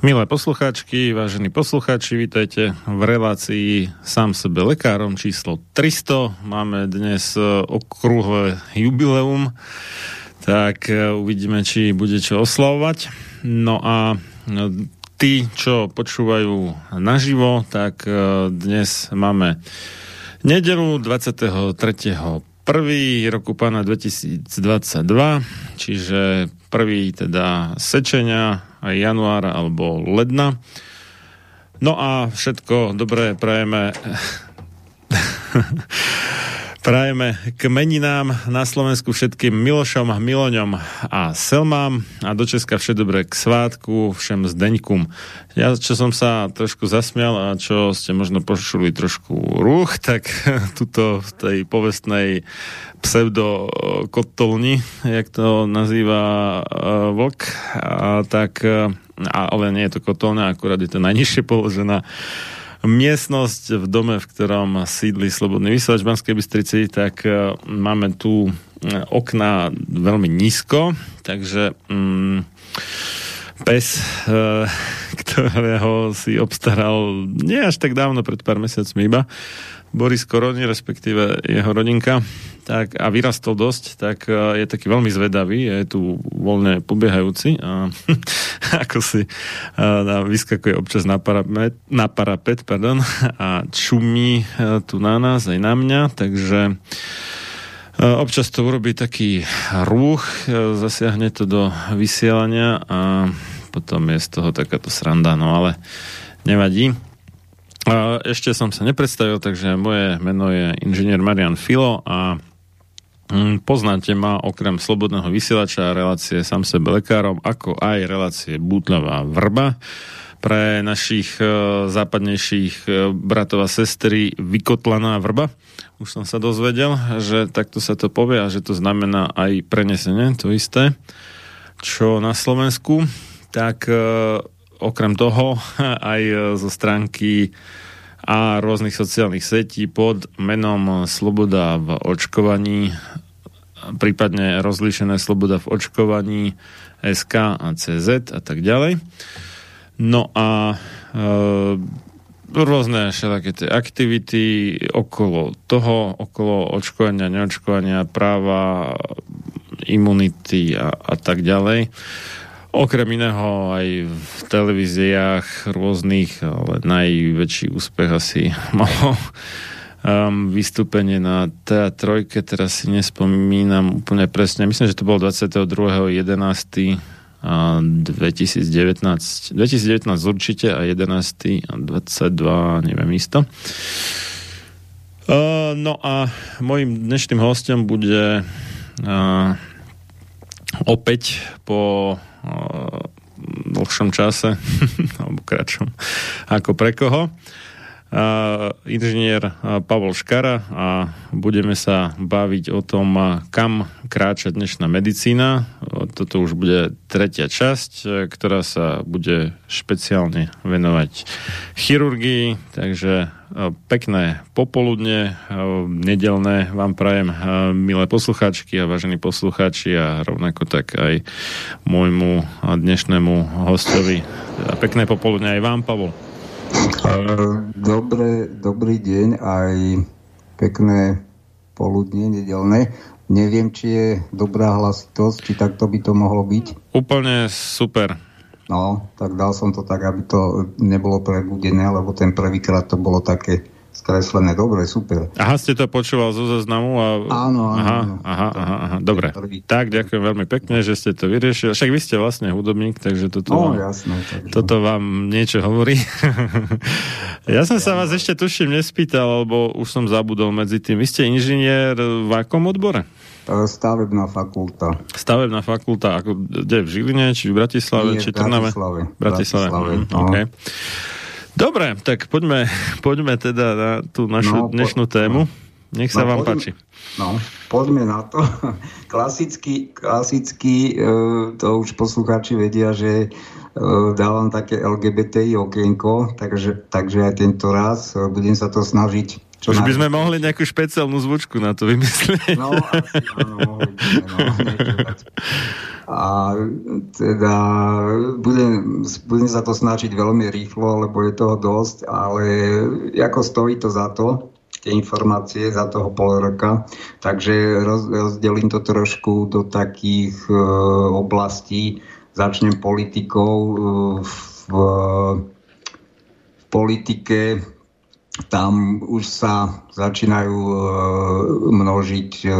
Milé poslucháčky, vážení poslucháči, vítajte v relácii sám sebe lekárom číslo 300. Máme dnes e, okrúhle jubileum, tak e, uvidíme, či bude čo oslavovať. No a e, tí, čo počúvajú naživo, tak dnes máme nedelu 23. 1. roku pána 2022, čiže prvý teda sečenia januára alebo ledna. No a všetko dobré prajeme Prajeme k meninám na Slovensku všetkým Milošom, Miloňom a Selmám a do Česka vše dobré k svátku, všem zdeňkum. Ja, čo som sa trošku zasmial a čo ste možno počuli trošku rúch, tak tuto v tej povestnej pseudokotolni, jak to nazýva uh, vlk, a tak, uh, ale nie je to kotolňa, akurát je to najnižšie položená miestnosť v dome, v ktorom sídli Slobodný vysielač Banskej Bystrici, tak uh, máme tu uh, okna veľmi nízko, takže um, pes, uh, ktorého si obstaral nie až tak dávno, pred pár mesiacmi iba, Boris Koroni, respektíve jeho rodinka, tak, a vyrastol dosť, tak uh, je taký veľmi zvedavý, je tu voľne pobiehajúci a ako si uh, vyskakuje občas na parapet, na parapet pardon, a čumí uh, tu na nás aj na mňa, takže občas to urobí taký rúch, uh, zasiahne to do vysielania a potom je z toho takáto sranda, no ale nevadí. Ešte som sa nepredstavil, takže moje meno je inžinier Marian Filo a poznáte ma okrem slobodného vysielača relácie sám sebe lekárom, ako aj relácie Bútľavá vrba pre našich e, západnejších e, bratov a sestry vykotlaná vrba. Už som sa dozvedel, že takto sa to povie a že to znamená aj prenesenie, to isté, čo na Slovensku. Tak e, okrem toho aj zo stránky a rôznych sociálnych setí pod menom Sloboda v očkovaní prípadne rozlíšené sloboda v očkovaní SK a CZ a tak ďalej. No a e, rôzne všelaké tie aktivity okolo toho, okolo očkovania, neočkovania, práva, imunity a, a tak ďalej. Okrem iného aj v televíziách rôznych, ale najväčší úspech asi malo um, vystúpenie na TA3, teraz si nespomínam úplne presne, myslím, že to bolo 22.11. 2019, 2019 určite a 11. a 22, neviem isto. Uh, no a môjim dnešným hostom bude uh, opäť po dlhšom čase, alebo kratšom, ako pre koho. Uh, inžinier Pavol Škara a budeme sa baviť o tom, kam kráča dnešná medicína. Toto už bude tretia časť, ktorá sa bude špeciálne venovať chirurgii, takže pekné popoludne, nedelné vám prajem, milé poslucháčky a vážení poslucháči a rovnako tak aj môjmu dnešnému hostovi. Pekné popoludne aj vám, Pavol. Dobre, dobrý deň, aj pekné poludne, nedelné. Neviem, či je dobrá hlasitosť, či takto by to mohlo byť. Úplne super. No, tak dal som to tak, aby to nebolo prebudené, lebo ten prvýkrát to bolo také skreslené. Dobre, super. Aha, ste to počúval zo zoznamu? A... Áno, áno. Aha, aha, aha, aha. Dobre. Tak, ďakujem veľmi pekne, že ste to vyriešili. Však vy ste vlastne hudobník, takže toto, no, vám, jasné, takže... toto vám niečo hovorí. ja som sa vás ešte tuším nespýtal, lebo už som zabudol medzi tým. Vy ste inžinier v akom odbore? E, stavebná fakulta. Stavebná fakulta, ako, kde v Žiline, či v Bratislave, Nie, či v Trnave? Bratislave. Bratislave. Bratislave. Mm, okay. Dobre, tak poďme, poďme teda na tú našu no, dnešnú po, tému. Nech sa no, vám poďme, páči. No, poďme na to. Klasicky, klasicky e, to už poslucháči vedia, že e, dávam také LGBTI okienko, takže, takže aj tento raz e, budem sa to snažiť čo Už by sme mohli nejakú špeciálnu zvučku na to vymyslieť. No, asi, áno, mohli by sme, no, a teda budem, budem sa to snažiť veľmi rýchlo, lebo je toho dosť, ale ako stojí to za to, tie informácie za toho pol roka. Takže roz, rozdelím to trošku do takých e, oblastí. Začnem politikou. E, v, v politike tam už sa začínajú e, množiť e,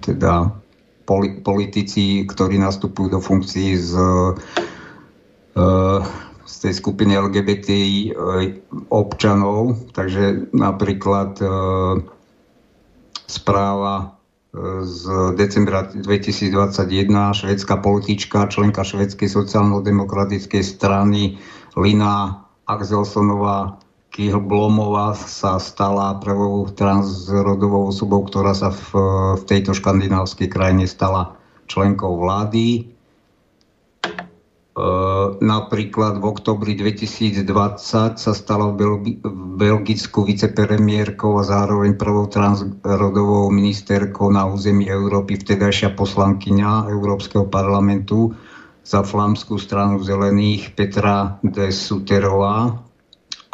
teda politici, ktorí nastupujú do funkcií z, e, z tej skupiny LGBT občanov. Takže napríklad správa z decembra 2021 švedská politička, členka švedskej sociálno-demokratickej strany Lina Axelsonová Kihlblomová sa stala prvou transrodovou osobou, ktorá sa v, v tejto škandinávskej krajine stala členkou vlády. E, napríklad v oktobri 2020 sa stala v, Belgi- v Belgicku vicepremiérkou a zároveň prvou transrodovou ministerkou na území Európy vtedajšia poslankyňa Európskeho parlamentu za flámskú stranu zelených Petra de Suterová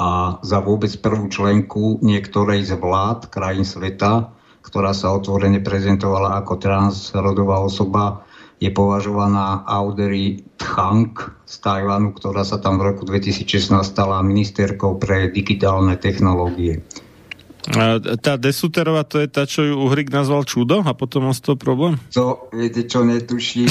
a za vôbec prvú členku niektorej z vlád krajín sveta, ktorá sa otvorene prezentovala ako transrodová osoba, je považovaná Audrey Tchang z Tajvanu, ktorá sa tam v roku 2016 stala ministerkou pre digitálne technológie. Tá Desuterová, to je tá, čo ju Uhrik nazval čudo a potom on z toho problém? To, viete čo, netuším,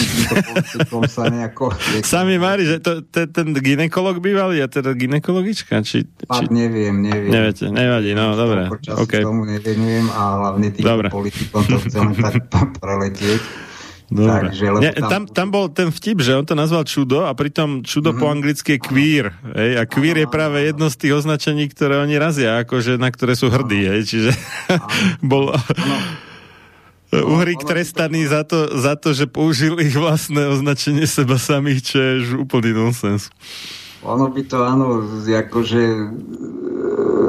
to sa nejako... Sami Mári, že to, to, ten ginekolog bývalý a teda ginekologička? Či, či... neviem, neviem. Neviete, nevadí, no, dobre. Okay. tomu nevenujem a hlavne tým dobre. politikom to chcem tak preletieť. Dobre. Takže, tam... Tam, tam bol ten vtip, že on to nazval čudo a pritom čudo mm-hmm. po mhm. anglicky je queer. Hej? A queer je práve jedno z tých označení, ktoré oni razia, akože, na ktoré sú hrdí. Hej? Čiže bol... Uhrík trestaný za to, za to, že použil ich vlastné označenie seba samých, čo je úplný nonsens. Ono by to áno, akože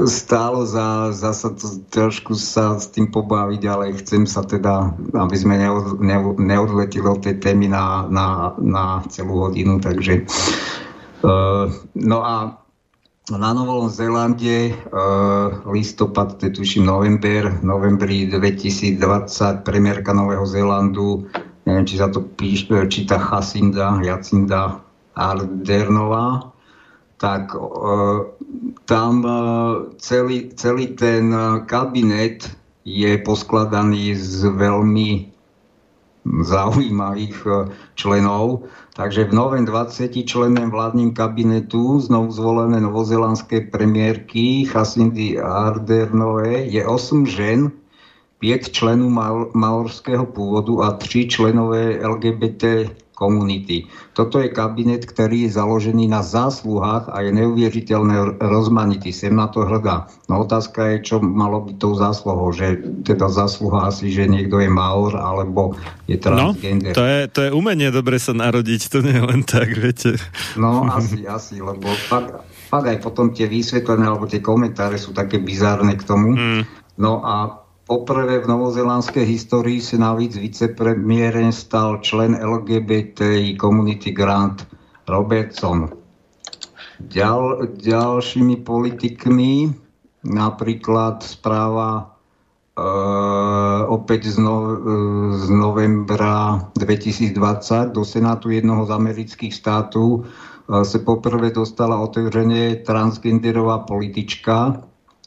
stálo za, za sa to, trošku sa s tým pobaviť, ale chcem sa teda, aby sme neod, neodletili od tej témy na, na, na celú hodinu, takže uh, no a na Novom Zélande uh, listopad, to tuším november, novembri 2020 premiérka Nového Zélandu, neviem, či sa to píš, číta Jacinda, Jacinda Ardernová, tak uh, tam uh, celý, celý ten uh, kabinet je poskladaný z veľmi zaujímavých členov. Takže v novém 20 člennom vládnym kabinetu znovu zvolené novozelandské premiérky Jacindy Ardernové je 8 žen, 5 členov maorského pôvodu a 3 členové LGBT komunity. Toto je kabinet, ktorý je založený na zásluhách a je neuvěřiteľne rozmanitý. Sem na to hľadá. No otázka je, čo malo byť tou zásluhou, že teda zásluha asi, že niekto je Maor alebo je no, transgender. No, to je, to je umenie dobre sa narodiť, to nie je len tak, viete. No asi, asi, lebo fakt, fakt aj potom tie vysvetlené alebo tie komentáre sú také bizárne k tomu. Mm. No a Poprvé v novozelandskej histórii sa navíc vicepremiérem stal člen LGBTI Community Grant Robertson. Ďal, ďalšími politikmi napríklad správa e, opäť z, no, z novembra 2020 do Senátu jednoho z amerických štátov e, sa poprvé dostala otevřenie transgenderová politička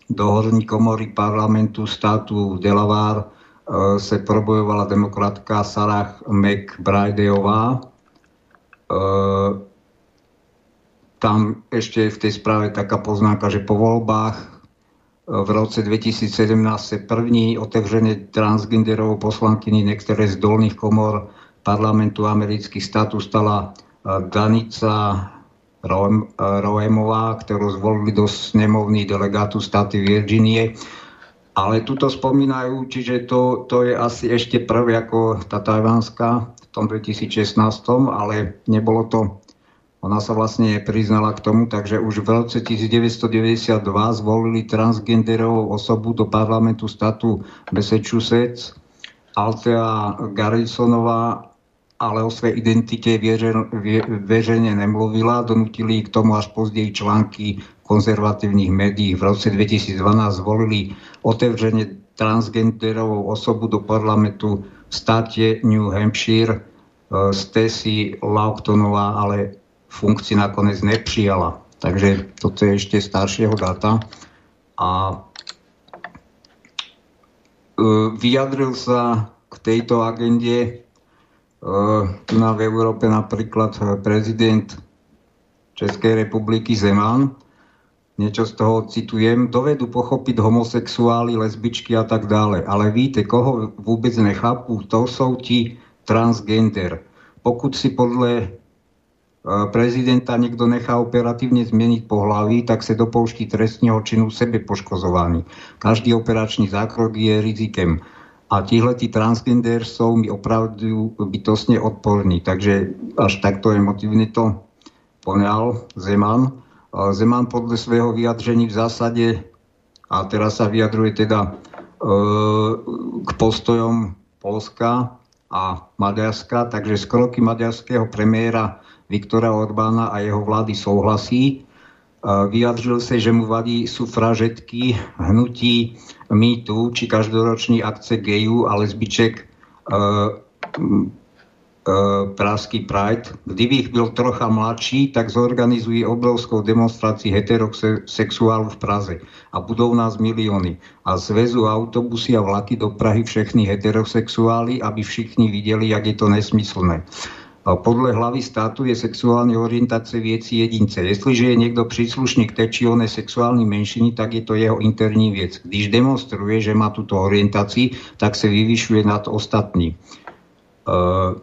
do horní komory parlamentu státu Delaware e, se probojovala demokratka Sarah McBrideová. E, tam ešte v tej správe taká poznámka, že po voľbách e, v roce 2017 sa první otevřené transgenderovou poslankyni niektoré z dolných komor parlamentu amerických státu stala Danica Roemová, ktorú zvolili do snemovny delegátu státy Virginie. Ale tuto spomínajú, čiže to, to je asi ešte prvé ako tá tajvánska v tom 2016, ale nebolo to, ona sa vlastne priznala k tomu, takže už v roce 1992 zvolili transgenderovú osobu do parlamentu státu Massachusetts. Altea Garrisonová ale o svojej identite veřejne nemluvila. Donutili k tomu až později články konzervatívnych médií. V roce 2012 zvolili otevřene transgenderovou osobu do parlamentu v státe New Hampshire. E, Stacy Lauktonová ale funkci nakoniec nepřijala. Takže toto je ešte staršieho data. A e, vyjadril sa k tejto agende tu na v Európe napríklad prezident Českej republiky Zeman, niečo z toho citujem, dovedu pochopiť homosexuály, lesbičky a tak dále. Ale víte, koho vôbec nechápu, to sú ti transgender. Pokud si podľa eh, prezidenta niekto nechá operatívne zmeniť pohlaví, tak sa dopouští trestného činu sebepoškozovaní. Každý operačný zákrok je rizikem a tí transgender sú mi opravdu bytostne odporní. Takže až takto emotívne to poňal Zeman. Zeman podľa svojho vyjadření v zásade, a teraz sa vyjadruje teda e, k postojom Polska a Maďarska, takže z kroky maďarského premiéra Viktora Orbána a jeho vlády souhlasí. Vyjadřil sa, že mu vadí sufražetky hnutí mýtu či každoročný akce gejů a lesbiček uh, uh, Pražský Pride. Kdybych byl trocha mladší, tak zorganizují obrovskou demonstraci heterosexuálů v Praze a budou nás miliony. A zvezu autobusy a vlaky do Prahy všechny heterosexuály, aby všichni viděli, jak je to nesmyslné. Podle hlavy státu je sexuální orientace věcí jedince. Jestliže je někdo příslušník té či oné sexuální menšiny, tak je to jeho interní věc. Když demonstruje, že má tuto orientaci, tak se vyvyšuje nad ostatní. Uh,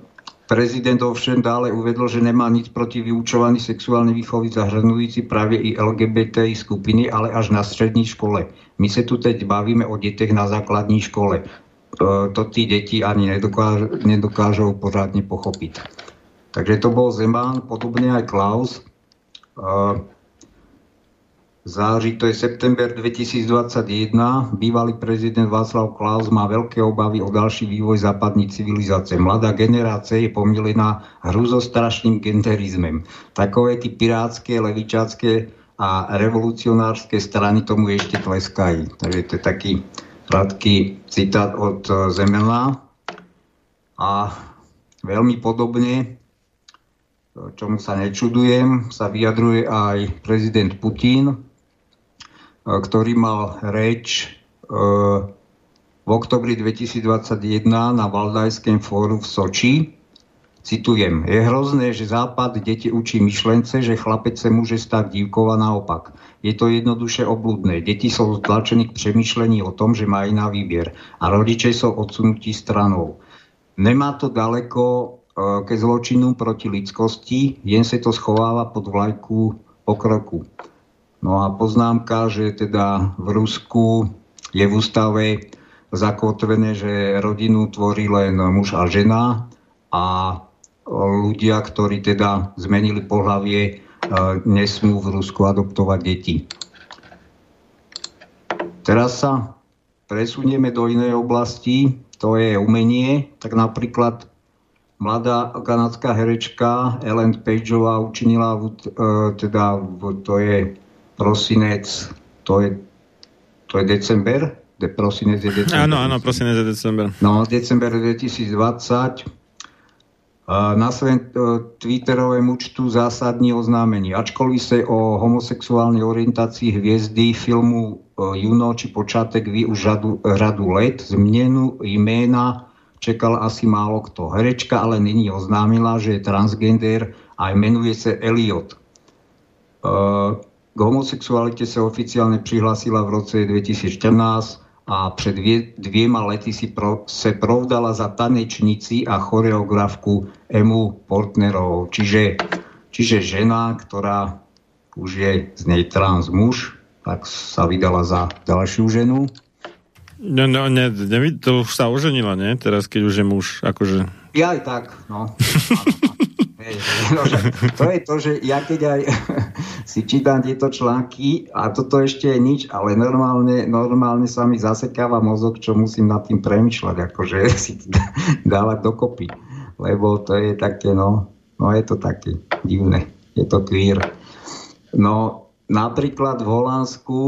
prezident ovšem dále uvedl, že nemá nic proti vyučovaní sexuálnej výchovy zahrnujúci práve i LGBTI skupiny, ale až na střední škole. My se tu teď bavíme o detech na základní škole. Uh, to tí deti ani nedokážou, nedokážou pořádne pochopiť. Takže to bol Zeman, podobne aj Klaus. září, to je september 2021, bývalý prezident Václav Klaus má veľké obavy o další vývoj západní civilizácie. Mladá generácia je pomilená hruzostrašným genderizmem. Takové ty pirátske, levičácké a revolucionárske strany tomu ešte tleskajú. Takže to je taký krátký citát od Zemela. A veľmi podobne čomu sa nečudujem, sa vyjadruje aj prezident Putin, E, ktorý mal reč e, v oktobri 2021 na Valdajském fóru v Soči. Citujem, je hrozné, že Západ deti učí myšlence, že chlapec se může stát dívkou a naopak. Je to jednoduše obludné. Deti jsou tlačení k přemýšlení o tom, že mají na výběr a rodiče jsou odsunutí stranou. Nemá to daleko ke zločinu proti lidskosti, jen se to schovává pod vlajku pokroku. No a poznámka, že teda v Rusku je v ústave zakotvené, že rodinu tvorí len muž a žena a ľudia, ktorí teda zmenili pohlavie, e, nesmú v Rusku adoptovať deti. Teraz sa presunieme do inej oblasti, to je umenie. Tak napríklad mladá kanadská herečka Ellen Pageová učinila, e, teda to je prosinec, to je, to je december, de, prosinec je december. Áno, áno, prosinec je december. No, december 2020 na svém e, Twitterovém účtu zásadní oznámení. Ačkoliv se o homosexuální orientaci hvězdy filmu e, Juno či počátek ví už řadu, řadu let, změnu jména čekal asi málo kto. Herečka ale nyní oznámila, že je transgender a jmenuje se Elliot. Uh, k homosexualite sa oficiálne prihlásila v roce 2014 a před dvě, dvěma lety si pro, se provdala za tanečnici a choreografku Emu Portnerovou. Čiže, čiže žena, ktorá už je z nej trans muž, tak sa vydala za ďalšiu ženu. No, no ne, ne, to už sa oženila, nie? Teraz, keď už je muž, akože... Ja aj tak, no. no to je to, že ja keď aj si čítam tieto články a toto ešte je nič, ale normálne, normálne sa mi zasekáva mozog, čo musím nad tým premyšľať, akože si dávať dokopy. Lebo to je také, no, no je to také divné. Je to queer. No, napríklad v Holandsku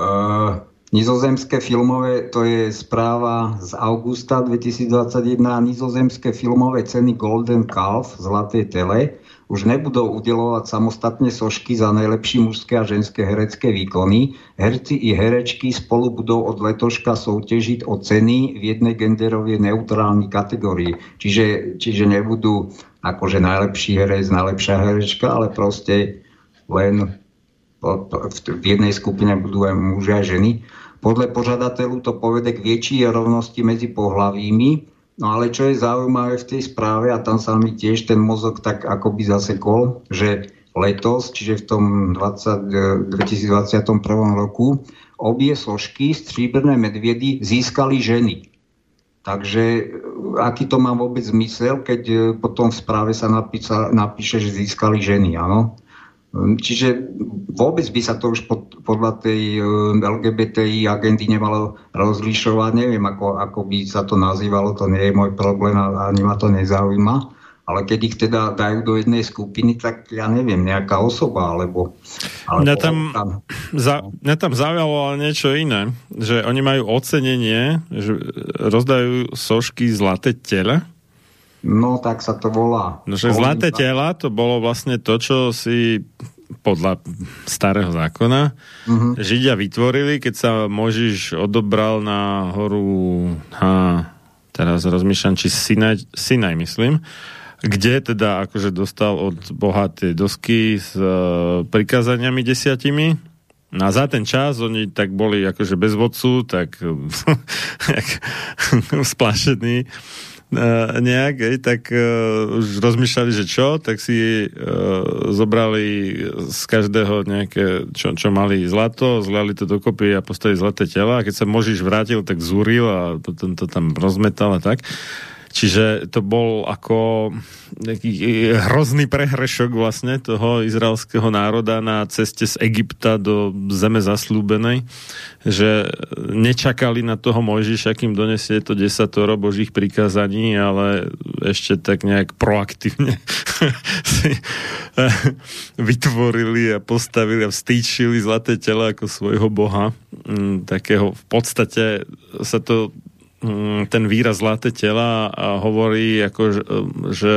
uh, Nizozemské filmové, to je správa z augusta 2021, nizozemské filmové ceny Golden Calf, Zlaté tele, už nebudou udelovať samostatne sošky za najlepší mužské a ženské herecké výkony. Herci i herečky spolu budou od letoška soutěžiť o ceny v jednej genderovej neutrálnej kategórii. Čiže, čiže nebudú akože najlepší herec, najlepšia herečka, ale proste len v jednej skupine budú aj muži a ženy. Podľa požadateľu to povede k väčšej rovnosti medzi pohlavými, no ale čo je zaujímavé v tej správe, a tam sa mi tiež ten mozog tak akoby zasekol, že letos, čiže v tom 20, 2021 roku, obie složky stříbrné medviedy získali ženy. Takže aký to má vôbec zmysel, keď potom v správe sa napísa, napíše, že získali ženy, áno? Hm, čiže vôbec by sa to už pod, podľa tej hm, LGBTI agendy nemalo rozlišovať. Neviem, ako, ako by sa to nazývalo, to nie je môj problém a ani ma to nezaujíma. Ale keď ich teda dajú do jednej skupiny, tak ja neviem, nejaká osoba, alebo... alebo mňa, tam, tam, za, mňa tam zaujalo ale niečo iné, že oni majú ocenenie, že rozdajú sošky zlaté tele, No, tak sa to volá. No, že zlaté tela, to bolo vlastne to, čo si podľa starého zákona uh-huh. Židia vytvorili, keď sa Možiš odobral na horu ha, teraz rozmýšľam, či Sinaj, Sinaj myslím, kde teda akože dostal od Boha tie dosky s uh, prikázaniami desiatimi No a za ten čas oni tak boli akože bez vodcu, tak splašení uh, nejak, ej, tak uh, už rozmýšľali, že čo, tak si uh, zobrali z každého nejaké, čo, čo mali zlato, zliali to dokopy a postavili zlaté tela a keď sa Možiš vrátil, tak zúril a potom to tam rozmetal a tak. Čiže to bol ako nejaký hrozný prehrešok vlastne toho izraelského národa na ceste z Egypta do zeme zaslúbenej, že nečakali na toho Mojžiša, kým donesie to desatoro božích prikázaní, ale ešte tak nejak proaktívne si vytvorili a postavili a vstýčili zlaté telo ako svojho boha. Mm, takého v podstate sa to ten výraz zlaté tela hovorí, ako, že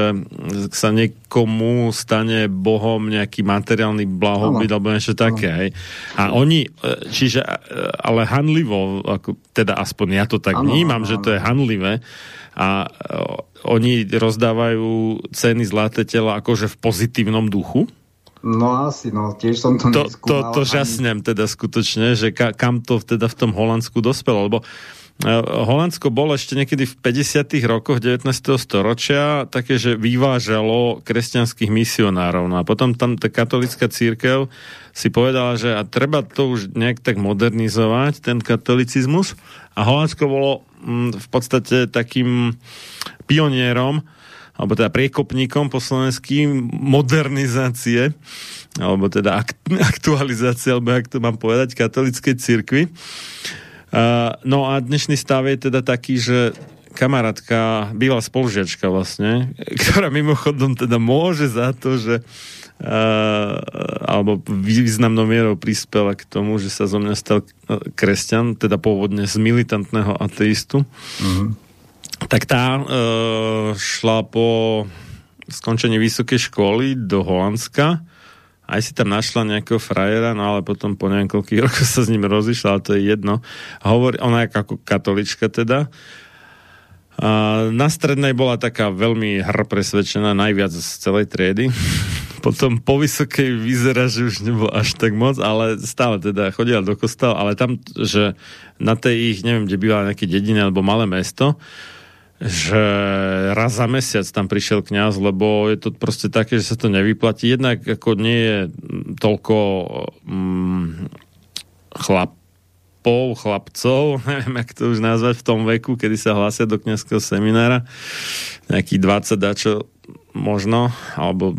sa niekomu stane Bohom nejaký materiálny blahobyt alebo niečo také. Hej. A oni, e, čiže, e, ale hanlivo, ako, teda aspoň ja to tak ano, vnímam, ano, že to je hanlivé a e, oni rozdávajú ceny zlaté tela akože v pozitívnom duchu. No asi, no, tiež som to To, to, to žasnem teda skutočne, že ka, kam to teda v tom Holandsku dospelo, lebo uh, Holandsko bolo ešte niekedy v 50. rokoch 19. storočia také, že vyvážalo kresťanských misionárov. No a potom tam tá katolická církev si povedala, že a treba to už nejak tak modernizovať, ten katolicizmus. A Holandsko bolo mm, v podstate takým pionierom, alebo teda priekopníkom po slovensky modernizácie, alebo teda aktualizácie, alebo jak to mám povedať, katolickej cirkvi. Uh, no a dnešný stav je teda taký, že kamarátka, bývalá spolužiačka vlastne, ktorá mimochodom teda môže za to, že uh, alebo významnou mierou prispela k tomu, že sa zo mňa stal kresťan, teda pôvodne z militantného ateistu. Uh-huh. Tak tá uh, šla po skončení vysokej školy do Holandska aj si tam našla nejakého frajera, no ale potom po niekoľkých rokoch sa s ním rozišla, ale to je jedno. Hovorí, ona je ako katolička teda. A na strednej bola taká veľmi hr presvedčená, najviac z celej triedy. Potom po vysokej vyzerá, že už nebol až tak moc, ale stále teda chodila do kostola, ale tam, že na tej ich, neviem, kde bývala nejaké dedine alebo malé mesto, že raz za mesiac tam prišiel kňaz, lebo je to proste také, že sa to nevyplatí. Jednak ako nie je toľko um, chlapov, chlapcov, neviem, jak to už nazvať v tom veku, kedy sa hlásia do kňazského seminára, nejaký 20 dačo možno, alebo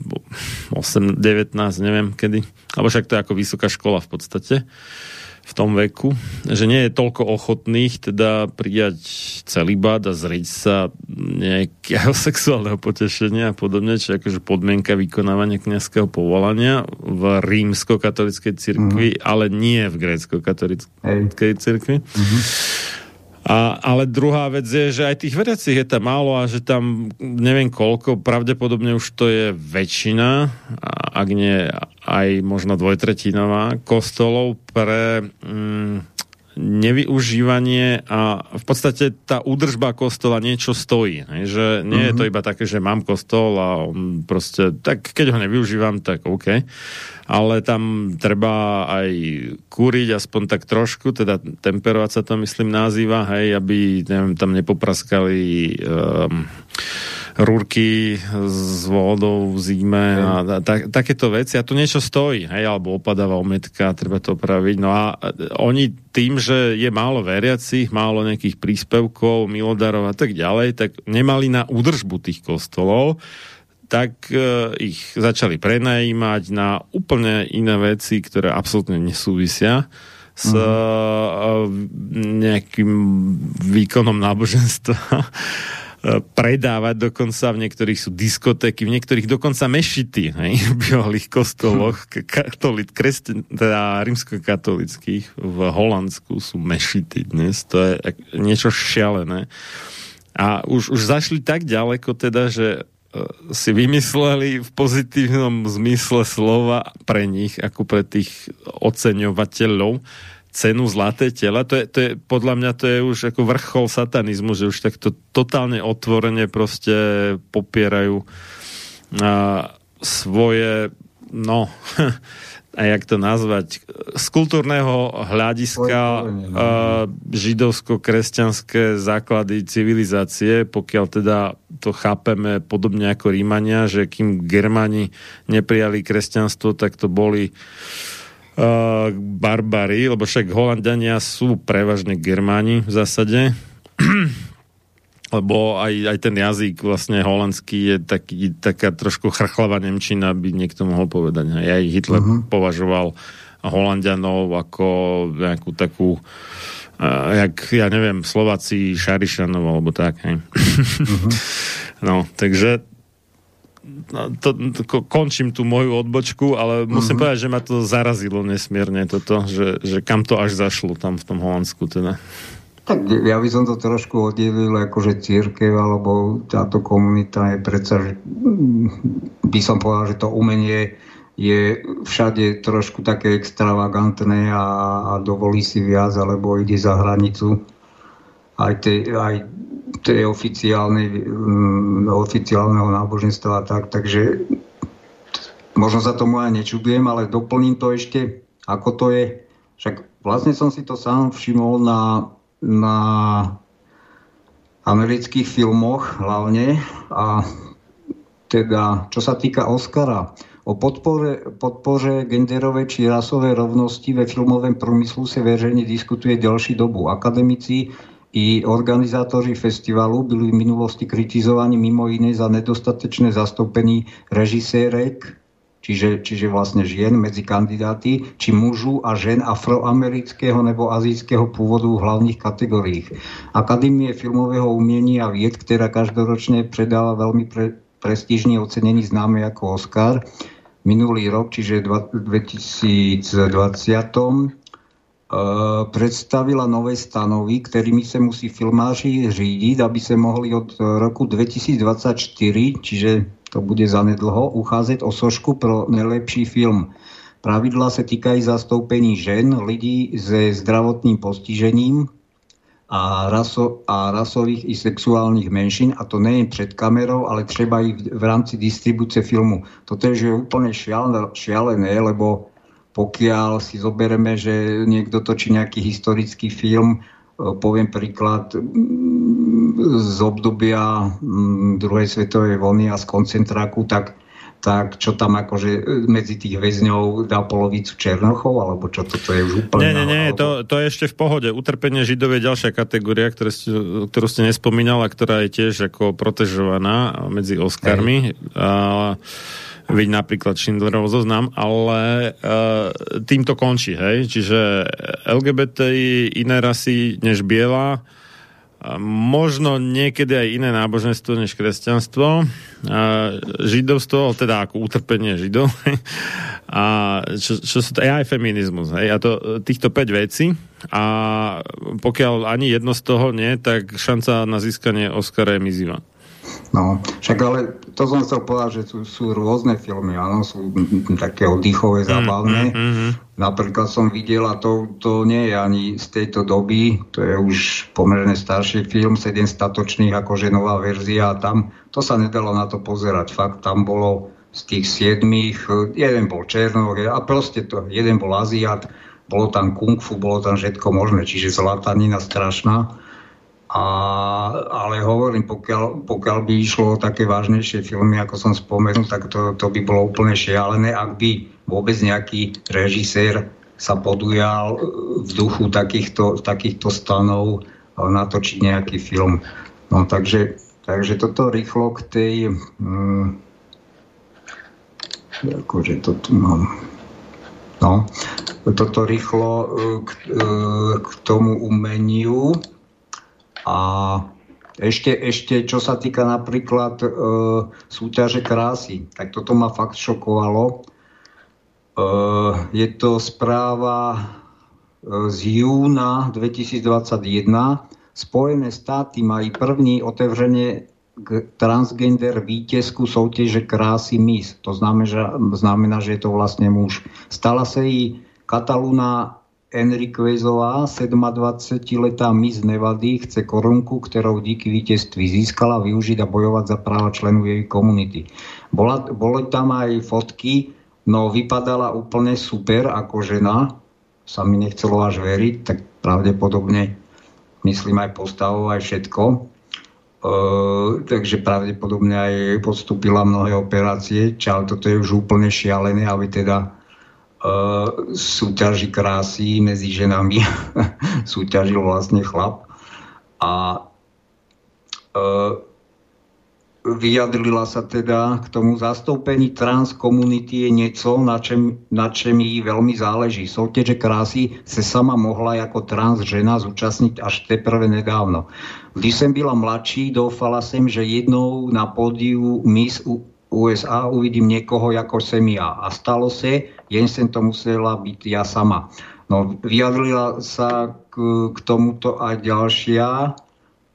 8, 19, neviem kedy. Alebo však to je ako vysoká škola v podstate v tom veku, že nie je toľko ochotných teda prijať celibát a zrieť sa nejakého sexuálneho potešenia a podobne, čo je akože podmienka vykonávania kniazského povolania v rímsko-katolickej cirkvi, mm-hmm. ale nie v grécko-katolickej cirkvi. Mm-hmm. A, ale druhá vec je, že aj tých veriacich je tam málo a že tam neviem koľko, pravdepodobne už to je väčšina, ak nie aj možno dvojtretinová, kostolov pre mm, nevyužívanie a v podstate tá údržba kostola niečo stojí. Ne? Že nie mm-hmm. je to mhm. iba také, že mám kostol a on proste, tak keď ho nevyužívam, tak OK. Ale tam treba aj kúriť aspoň tak trošku, teda temperovať sa to myslím nazýva, hej, aby neviem, tam nepopraskali um, rúrky s vodou v zime a tak, takéto veci. A tu niečo stojí, hej, alebo opadáva ometka, treba to opraviť. No a oni tým, že je málo veriacich, málo nejakých príspevkov, milodarov a tak ďalej, tak nemali na údržbu tých kostolov, tak e, ich začali prenajímať na úplne iné veci, ktoré absolútne nesúvisia s mm. nejakým výkonom náboženstva predávať dokonca, v niektorých sú diskotéky, v niektorých dokonca mešity, hej, v bývalých kostoloch, katolit, kresťan, teda rímsko-katolických v Holandsku sú mešity dnes, to je niečo šialené. A už, už zašli tak ďaleko teda, že e, si vymysleli v pozitívnom zmysle slova pre nich, ako pre tých oceňovateľov, cenu zlaté tela, to je, to je, podľa mňa to je už ako vrchol satanizmu, že už takto totálne otvorene proste popierajú a, svoje, no, a jak to nazvať, z kultúrneho hľadiska no. židovsko-kresťanské základy civilizácie, pokiaľ teda to chápeme podobne ako Rímania, že kým Germáni neprijali kresťanstvo, tak to boli uh, barbary, lebo však Holandania sú prevažne Germáni v zásade. lebo aj, aj ten jazyk vlastne holandský je taký, taká trošku chrchlavá Nemčina, by niekto mohol povedať. Aj Hitler uh-huh. považoval Holandianov ako nejakú takú uh, jak, ja neviem, Slováci Šarišanov alebo tak. Hej. Uh-huh. no, takže to, to, končím tú moju odbočku, ale musím uh-huh. povedať, že ma to zarazilo nesmierne toto, že, že kam to až zašlo tam v tom Holandsku teda. Tak ja by som to trošku oddelil, akože církev alebo táto komunita je predsa, že mm, by som povedal, že to umenie je všade trošku také extravagantné a, a dovolí si viac, alebo ide za hranicu aj tej, aj tej oficiálnej, um, oficiálneho náboženstva tak, takže možno sa tomu aj nečudujem, ale doplním to ešte, ako to je. Však vlastne som si to sám všimol na na amerických filmoch hlavne a teda čo sa týka Oscara, o podpore, podpore genderovej či rasovej rovnosti ve filmovém průmyslu se veřejne diskutuje delší dobu. Akademici i organizátori festivalu byli v minulosti kritizovaní mimo iné za nedostatečné zastoupení režisérek, čiže, čiže vlastne žien medzi kandidáty, či mužů a žen afroamerického nebo azijského pôvodu v hlavných kategóriách. Akadémie filmového umenia a vied, ktorá každoročne predáva veľmi pre, prestížne ocenení známe ako Oscar, minulý rok, čiže v 2020 predstavila nové stanovy, ktorými sa musí filmáři řídiť, aby sa mohli od roku 2024, čiže to bude zanedlho, ucházet o sošku pro nejlepší film. Pravidla se týkají zastoupení žen, lidí se zdravotným postižením a, raso, a rasových i sexuálnych menšín, a to nejen před kamerou, ale třeba i v, v rámci distribuce filmu. Toto je úplne šialené, šialené, lebo pokiaľ si zobereme, že niekto točí nejaký historický film, poviem príklad z obdobia druhej svetovej vojny a z koncentráku, tak tak čo tam akože medzi tých väzňov dá polovicu Černochov, alebo čo toto je už úplne... Nie, nie, nie, to, to je ešte v pohode. Utrpenie Židov je ďalšia kategória, ktoré ste, ktorú ste nespomínal a ktorá je tiež ako protežovaná medzi Oscarmi. A Veď napríklad Schindlerov zoznam, ale uh, tým to končí, hej? Čiže LGBTI iné rasy než biela, možno niekedy aj iné náboženstvo než kresťanstvo, židovstvo, teda ako utrpenie židov, a čo, čo sú to, aj feminizmus, hej, a to, týchto 5 vecí a pokiaľ ani jedno z toho nie, tak šanca na získanie Oscara je mizivá. No, však ale to som chcel povedať, že sú, sú rôzne filmy, áno, sú také oddychové, mm, zábavné. Mm, mm, mm. Napríklad som videl, a to, to nie je ani z tejto doby, to je už pomerne starší film, 7 statočných, akože nová verzia a tam, to sa nedalo na to pozerať. Fakt, tam bolo z tých siedmých, jeden bol Černok a proste to, jeden bol Aziat, bolo tam kung fu, bolo tam všetko možné, čiže zlatanina strašná. A, ale hovorím, pokiaľ, pokiaľ by išlo o také vážnejšie filmy, ako som spomenul, tak to, to by bolo úplne šialené, ak by vôbec nejaký režisér sa podujal v duchu takýchto, takýchto stanov natočiť nejaký film. No takže, takže toto rýchlo k tej... Hm, akože to tu mám... No, toto rýchlo e, k, e, k tomu umeniu a ešte, ešte čo sa týka napríklad e, súťaže krásy, tak toto ma fakt šokovalo. E, je to správa e, z júna 2021. Spojené státy mají první otevřenie k transgender vítězku soutěže krásy Miss. To znamená, že, znamená, že je to vlastne muž. Stala sa jej Kataluna Enriquezová, 27-letá Miss Nevady, chce korunku, ktorou díky víťazství získala využiť a bojovať za práva členu jej komunity. Bola, boli tam aj fotky, no vypadala úplne super ako žena, sa mi nechcelo až veriť, tak pravdepodobne myslím aj postavou, aj všetko. E, takže pravdepodobne aj podstúpila mnohé operácie, ale toto je už úplne šialené, aby teda uh, súťaži krásy medzi ženami súťažil vlastne chlap. A vyjadrila sa teda k tomu zastúpení trans komunity je niečo, na čem, na čem jej veľmi záleží. Soutěže krásy se sama mohla jako trans žena zúčastniť až teprve nedávno. Když jsem byla mladší, doufala jsem, že jednou na pódiu Miss USA uvidím niekoho, ako sem ja. A stalo se, jen jsem to musela byť ja sama. No, vyjadrila sa k, k tomuto aj ďalšia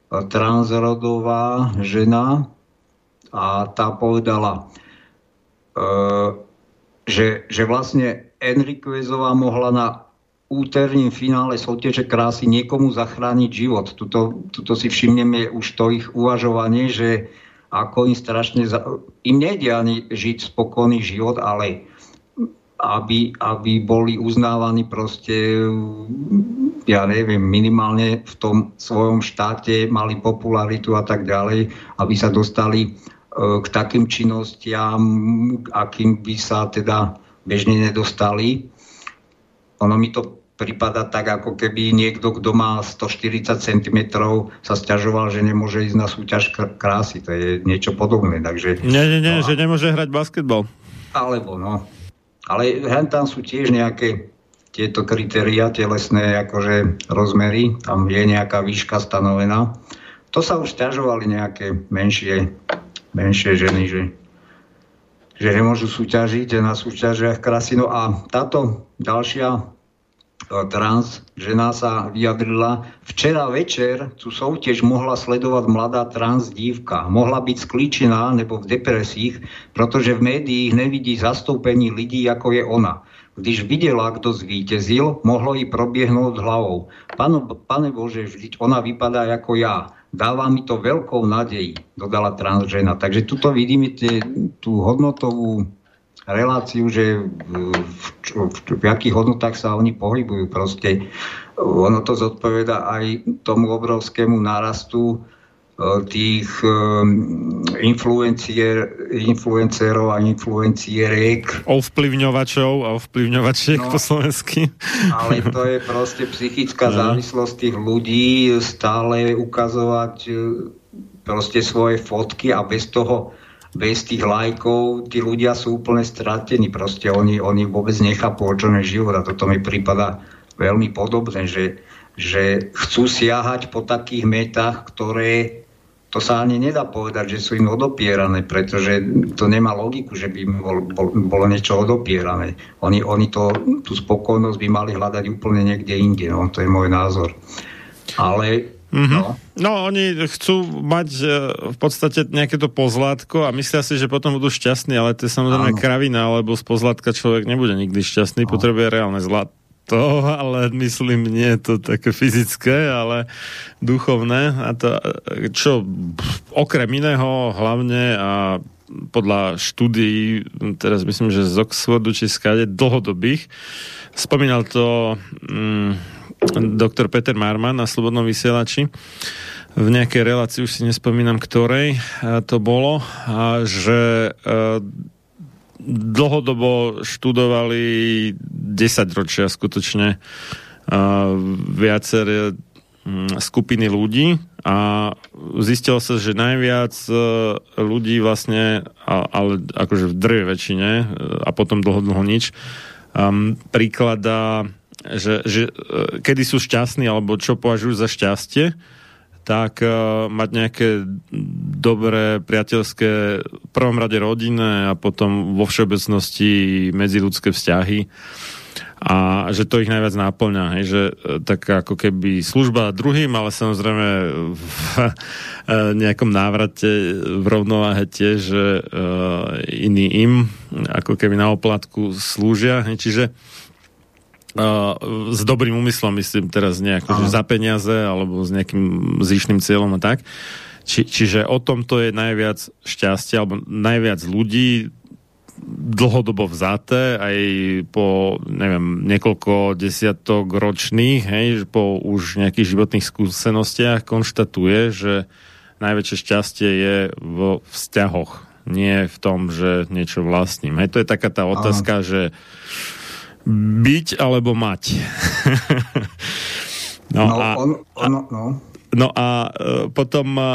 transrodová žena, a tá povedala, e, že, že vlastne Enriquezová mohla na úterním finále soutěže krásy niekomu zachrániť život. Tuto, tuto si všimneme už to ich uvažovanie, že ako im strašne... Za... Im nejde ani žiť spokojný život, ale aby, aby boli uznávaní proste, ja neviem, minimálne v tom svojom štáte, mali popularitu a tak ďalej, aby sa dostali k takým činnostiam, akým by sa teda bežne nedostali. Ono mi to prípada tak, ako keby niekto, kto má 140 cm, sa stiažoval, že nemôže ísť na súťaž krásy. To je niečo podobné. Takže, nie, nie, nie, no, že nemôže hrať basketbal. Alebo, no. Ale tam sú tiež nejaké tieto kritéria telesné, akože rozmery, tam je nejaká výška stanovená. To sa už stiažovali nejaké menšie menšie ženy, že, že nemôžu súťažiť na súťažiach krasy. No a táto ďalšia trans žena sa vyjadrila. Včera večer tú soutěž mohla sledovať mladá trans dívka. Mohla byť sklíčená nebo v depresích, protože v médiích nevidí zastoupení lidí, ako je ona. Když videla, kto zvítězil, mohlo ji probiehnúť hlavou. Pane, pane Bože, vždyť ona vypadá ako ja dáva mi to veľkou nádej, dodala transžena. Takže tuto vidíme tú hodnotovú reláciu, že v, v, v, akých hodnotách sa oni pohybujú. Proste ono to zodpoveda aj tomu obrovskému nárastu E, tých e, influencier, influencerov a influencieriek. Ovplyvňovačov a ovplyvňovačiek no, po slovensky. Ale to je proste psychická no. závislosť tých ľudí stále ukazovať e, proste svoje fotky a bez toho bez tých lajkov tí ľudia sú úplne stratení. Proste oni, oni vôbec nechápu, o čom je život a toto mi prípada veľmi podobné, že, že chcú siahať po takých metách, ktoré to sa ani nedá povedať, že sú im odopierané, pretože to nemá logiku, že by im bol, bol, bolo niečo odopierané. Oni, oni to, tú spokojnosť by mali hľadať úplne niekde inde, no, to je môj názor. Ale Mm-hmm. No. no, oni chcú mať e, v podstate nejaké to pozlátko a myslia si, že potom budú šťastní, ale to je samozrejme Áno. kravina, lebo z pozlátka človek nebude nikdy šťastný, no. potrebuje reálne zlato to, ale myslím nie to také fyzické, ale duchovné. A to, čo okrem iného hlavne a podľa štúdií, teraz myslím, že z Oxfordu či skade dlhodobých, spomínal to mm, doktor Peter Marman na Slobodnom vysielači, v nejakej relácii, už si nespomínam ktorej to bolo, a že e, dlhodobo študovali 10 ročia skutočne viaceré mm, skupiny ľudí a zistilo sa, že najviac e, ľudí vlastne, ale akože v drve väčšine e, a potom dlho, nič, um, príklada, že, že e, kedy sú šťastní alebo čo považujú za šťastie, tak uh, mať nejaké dobré priateľské, v prvom rade rodinné a potom vo všeobecnosti medziludské vzťahy. A že to ich najviac náplňa, hej, že uh, tak ako keby služba druhým, ale samozrejme v nejakom návrate v rovnováhe tiež, že uh, im ako keby na oplatku slúžia, hej, čiže s dobrým úmyslom, myslím teraz nejako, že za peniaze alebo s nejakým zvyšným cieľom a tak. Či, čiže o tomto je najviac šťastia, alebo najviac ľudí dlhodobo vzaté, aj po, neviem, niekoľko desiatok ročných, hej, po už nejakých životných skúsenostiach konštatuje, že najväčšie šťastie je vo vzťahoch, nie v tom, že niečo vlastním. Hej, to je taká tá otázka, Aha. že byť alebo mať. no, no, a, on, on, no. no a e, potom e,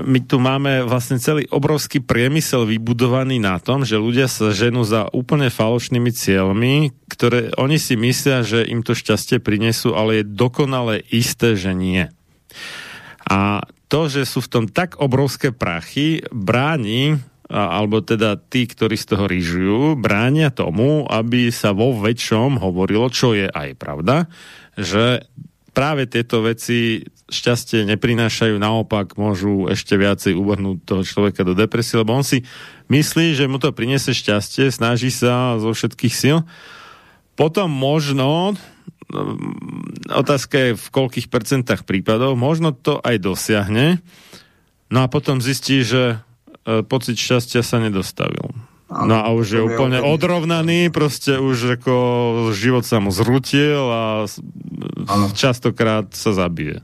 my tu máme vlastne celý obrovský priemysel vybudovaný na tom, že ľudia sa ženú za úplne falošnými cieľmi, ktoré oni si myslia, že im to šťastie prinesú, ale je dokonale isté, že nie. A to, že sú v tom tak obrovské prachy, bráni alebo teda tí, ktorí z toho rýžujú, bránia tomu, aby sa vo väčšom hovorilo, čo je aj pravda, že práve tieto veci šťastie neprinášajú, naopak môžu ešte viacej uvrhnúť toho človeka do depresie, lebo on si myslí, že mu to priniesie šťastie, snaží sa zo všetkých síl. Potom možno, mm, otázka je v koľkých percentách prípadov, možno to aj dosiahne, no a potom zistí, že pocit šťastia sa nedostavil. No a už je úplne odrovnaný, proste už ako život sa mu zrutil a ano. častokrát sa zabije.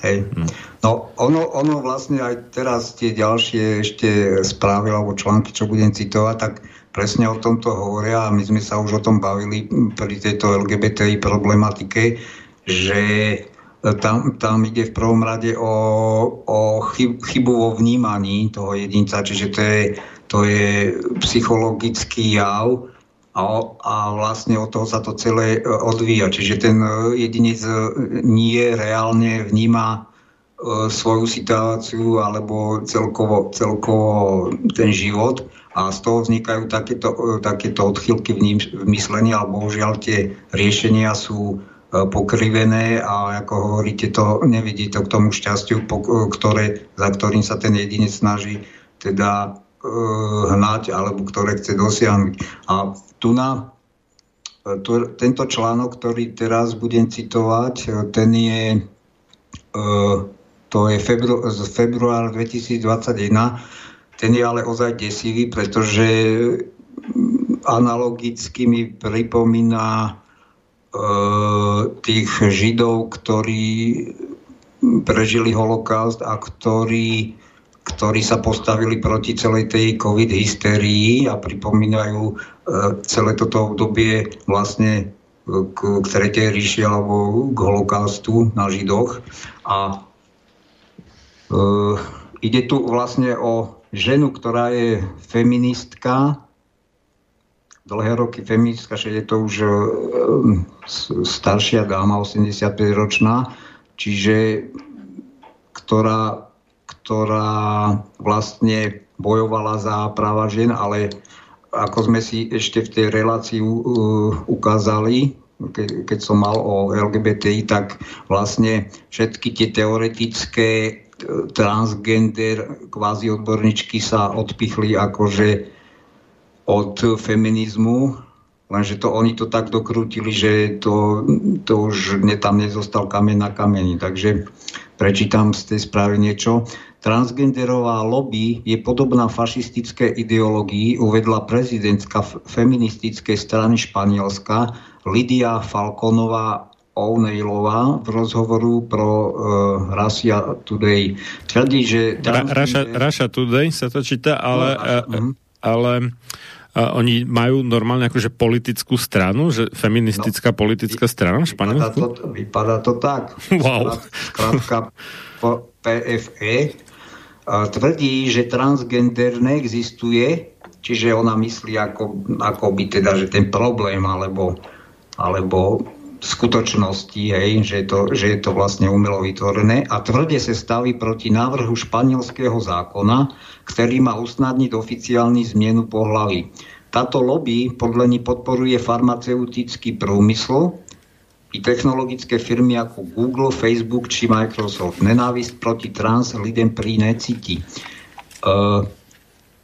Hej. Hm. No ono, ono vlastne aj teraz tie ďalšie ešte správy alebo články, čo budem citovať, tak presne o tomto hovoria a my sme sa už o tom bavili pri tejto LGBTI problematike, že tam, tam ide v prvom rade o, o chyb, chybu vo vnímaní toho jedinca, čiže to je, to je psychologický jav a, a vlastne od toho sa to celé e, odvíja. Čiže ten e, jedinec e, nie reálne vníma svoju situáciu alebo celkovo, celkovo ten život a z toho vznikajú takéto, takéto odchylky v, v myslení, alebo bohužiaľ tie riešenia sú pokrivené a ako hovoríte, to nevidí to k tomu šťastiu, ktoré, za ktorým sa ten jedinec snaží teda e, hnať alebo ktoré chce dosiahnuť. A tu na e, tu, tento článok, ktorý teraz budem citovať, e, ten je e, to je febru, z februára 2021, ten je ale ozaj desivý, pretože analogicky mi pripomína tých Židov, ktorí prežili holokaust a ktorí, ktorí sa postavili proti celej tej covid hysterii a pripomínajú e, celé toto obdobie vlastne k, k Tretej ríši alebo k holokaustu na Židoch. A e, ide tu vlastne o ženu, ktorá je feministka, dlhé roky feministka, že je to už e, staršia dáma, 85-ročná, čiže ktorá, ktorá vlastne bojovala za práva žien, ale ako sme si ešte v tej relácii ukázali, ke, keď som mal o LGBTI, tak vlastne všetky tie teoretické e, transgender kvázi odborníčky sa odpichli akože od feminizmu, lenže to oni to tak dokrútili, že to, to už ne, tam nezostal kamen na kameni. Takže prečítam z tej správy niečo. Transgenderová lobby je podobná fašistické ideológii, uvedla prezidentka feministickej strany Španielska Lidia Falconová O'Neilová v rozhovoru pro uh, Russia Today. Tvrdí, že... Transgender... Ra, Russia Today sa to číta, ale, no, uh, ale oni majú normálne akože politickú stranu, že feministická no, politická strana v Španielsku? Vypadá to, vypadá to tak. Wow. Skrátka PFE tvrdí, že transgender neexistuje, čiže ona myslí ako, ako by teda, že ten problém alebo, alebo skutočnosti, hej, že, je to, že je to vlastne umelo vytvorené a tvrde sa staví proti návrhu španielského zákona, ktorý má usnadniť oficiálny zmenu pohlavy. Táto lobby podľa ní podporuje farmaceutický prúmysl i technologické firmy ako Google, Facebook či Microsoft. Nenávisť proti trans lidem pri necíti. Uh,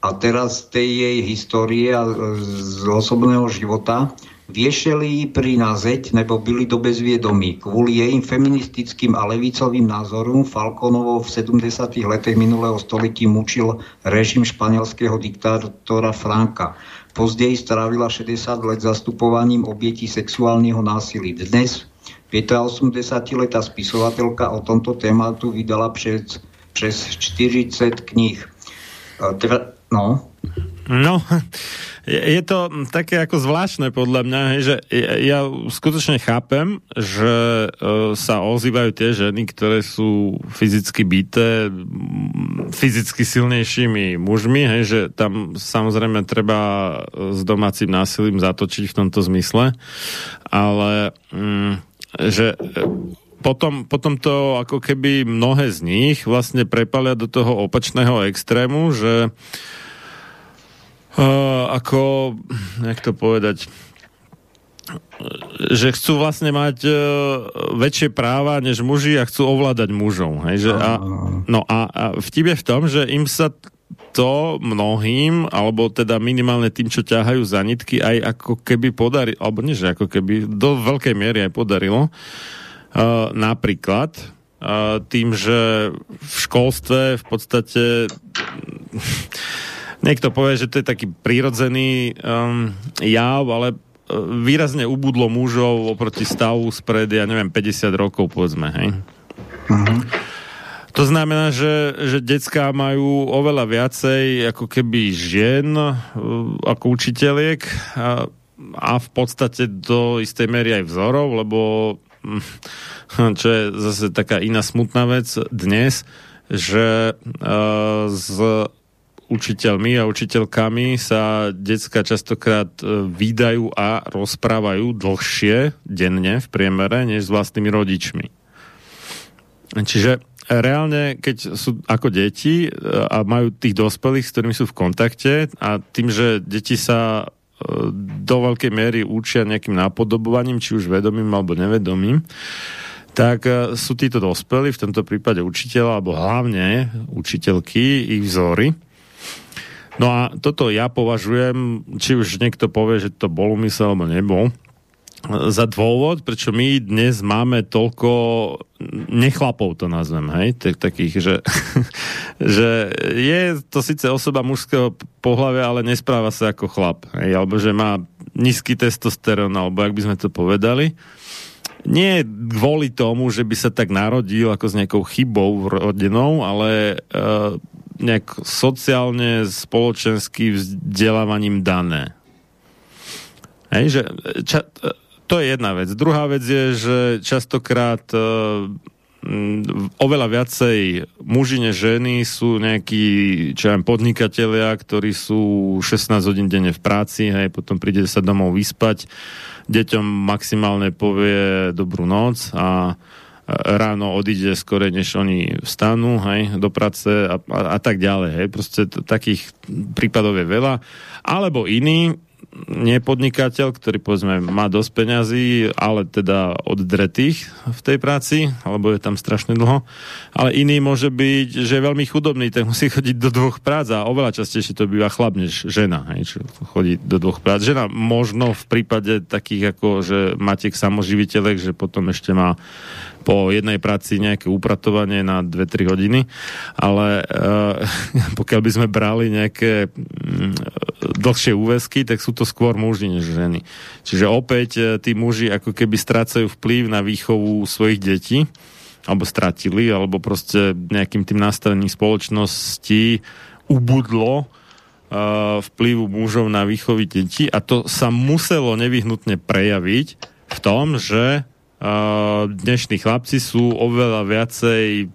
a teraz tej jej histórie a z osobného života Viešeli pri na zeď nebo byli do bezviedomí. Kvôli jej feministickým a levicovým názorom Falconovo v 70. letech minulého století mučil režim španielského diktátora Franka. Pozdej strávila 60 let zastupovaním obetí sexuálneho násilí. Dnes 85-letá spisovateľka o tomto tématu vydala přes, přes 40 kníh. No. No, je, to také ako zvláštne podľa mňa, že ja, skutočne chápem, že uh, sa ozývajú tie ženy, ktoré sú fyzicky byté fyzicky silnejšími mužmi, že tam samozrejme treba s domácim násilím zatočiť v tomto zmysle, ale um, že potom, potom to ako keby mnohé z nich vlastne prepalia do toho opačného extrému, že uh, ako, jak to povedať, že chcú vlastne mať uh, väčšie práva než muži a chcú ovládať mužov. Hej? Že a, no a, a vtip je v tom, že im sa to mnohým, alebo teda minimálne tým, čo ťahajú za nitky, aj ako keby podarilo, alebo nie, že ako keby do veľkej miery aj podarilo, Uh, napríklad uh, tým, že v školstve v podstate niekto povie, že to je taký prírodzený um, jav, ale uh, výrazne ubudlo mužov oproti stavu spred, ja neviem, 50 rokov, povedzme, hej. Uh-huh. To znamená, že, že detská majú oveľa viacej ako keby žien ako učiteľiek a, a v podstate do istej miery aj vzorov, lebo čo je zase taká iná smutná vec dnes, že uh, s učiteľmi a učiteľkami sa decka častokrát uh, vydajú a rozprávajú dlhšie denne v priemere, než s vlastnými rodičmi. Čiže reálne, keď sú ako deti e, a majú tých dospelých, s ktorými sú v kontakte a tým, že deti sa do veľkej miery učia nejakým napodobovaním, či už vedomým alebo nevedomým, tak e, sú títo dospelí, v tomto prípade učiteľ, alebo hlavne učiteľky, ich vzory. No a toto ja považujem, či už niekto povie, že to bol umysel alebo nebol, za dôvod, prečo my dnes máme toľko nechlapov, to nazvem, hej, takých, že, že je to síce osoba mužského pohľavia, ale nespráva sa ako chlap, hej, alebo že má nízky testosterón, alebo ak by sme to povedali. Nie kvôli tomu, že by sa tak narodil ako s nejakou chybou rodinou, ale uh, nejak sociálne, spoločensky vzdelávaním dané. Hej, že ča, to je jedna vec. Druhá vec je, že častokrát uh, oveľa viacej muži než ženy sú nejakí, podnikatelia, ktorí sú 16 hodín denne v práci, hej, potom príde sa domov vyspať, deťom maximálne povie dobrú noc a ráno odíde skore, než oni vstanú, hej, do práce a, a, a tak ďalej, hej, proste t- takých prípadov je veľa. Alebo iní, nie podnikateľ, ktorý povedzme má dosť peňazí, ale teda oddretých v tej práci, alebo je tam strašne dlho. Ale iný môže byť, že je veľmi chudobný, tak musí chodiť do dvoch prác a oveľa častejšie to býva chlap než žena, hej, čo chodí do dvoch prác. Žena možno v prípade takých ako, že máte k samoživiteľek, že potom ešte má po jednej práci nejaké upratovanie na 2-3 hodiny, ale uh, pokiaľ by sme brali nejaké um, dlhšie úväzky, tak sú to skôr muži než ženy. Čiže opäť uh, tí muži ako keby strácajú vplyv na výchovu svojich detí, alebo stratili, alebo proste nejakým tým nastavením spoločnosti ubudlo uh, vplyvu mužov na výchovy detí a to sa muselo nevyhnutne prejaviť v tom, že dnešní chlapci sú oveľa viacej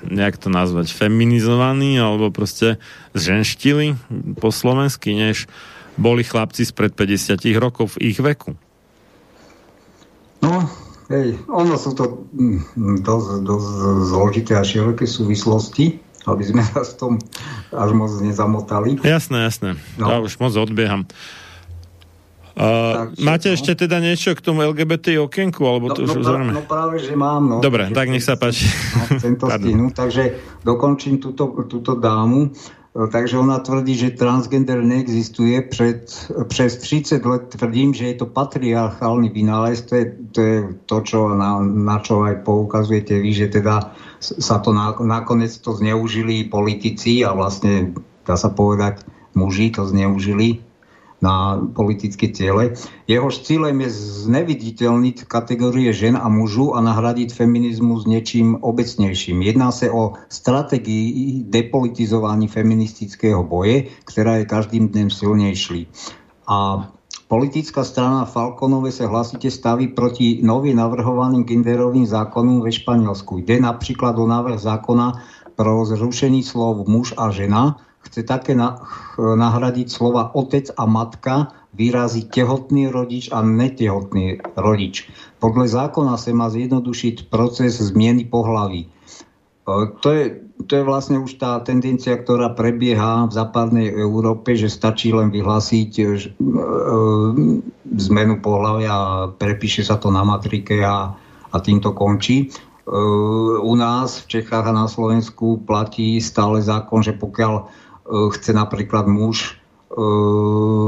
nejak to nazvať, feminizovaní alebo proste zženštili po slovensky, než boli chlapci spred 50 rokov v ich veku. No, hej, ono sú to mm, dosť, dosť zložité a široké súvislosti, aby sme sa s tom až moc nezamotali. Jasné, jasné. No. Ja už moc odbieham. Uh, Takže, máte no. ešte teda niečo k tomu LGBT okienku? Alebo no, to už no, pra, no práve, že mám. No, Dobre, tak nech sa páči. Chcem to stihnúť, takže dokončím túto, túto dámu. E, takže ona tvrdí, že transgender neexistuje. Před, přes 30 let tvrdím, že je to patriarchálny vynález. To je to, je to čo, na, na čo aj poukazujete vy, že teda sa to na, nakoniec to zneužili politici a vlastne dá sa povedať, muži to zneužili na politické ciele. Jehož cílem je zneviditeľniť kategórie žen a mužu a nahradiť feminizmus niečím obecnejším. Jedná sa o stratégii depolitizovaní feministického boje, ktorá je každým dnem silnejší. A politická strana Falconove sa hlasite staví proti nový navrhovaným genderovým zákonom ve Španielsku. Jde napríklad o návrh zákona pro zrušení slov muž a žena, chce také na, nahradiť slova otec a matka výrazy tehotný rodič a netehotný rodič. Podľa zákona sa má zjednodušiť proces zmieny pohlaví. To je, to je vlastne už tá tendencia, ktorá prebieha v západnej Európe, že stačí len vyhlásiť e, zmenu pohľavia a prepíše sa to na matrike a, a tým to končí. U nás v Čechách a na Slovensku platí stále zákon, že pokiaľ e, chce napríklad muž e,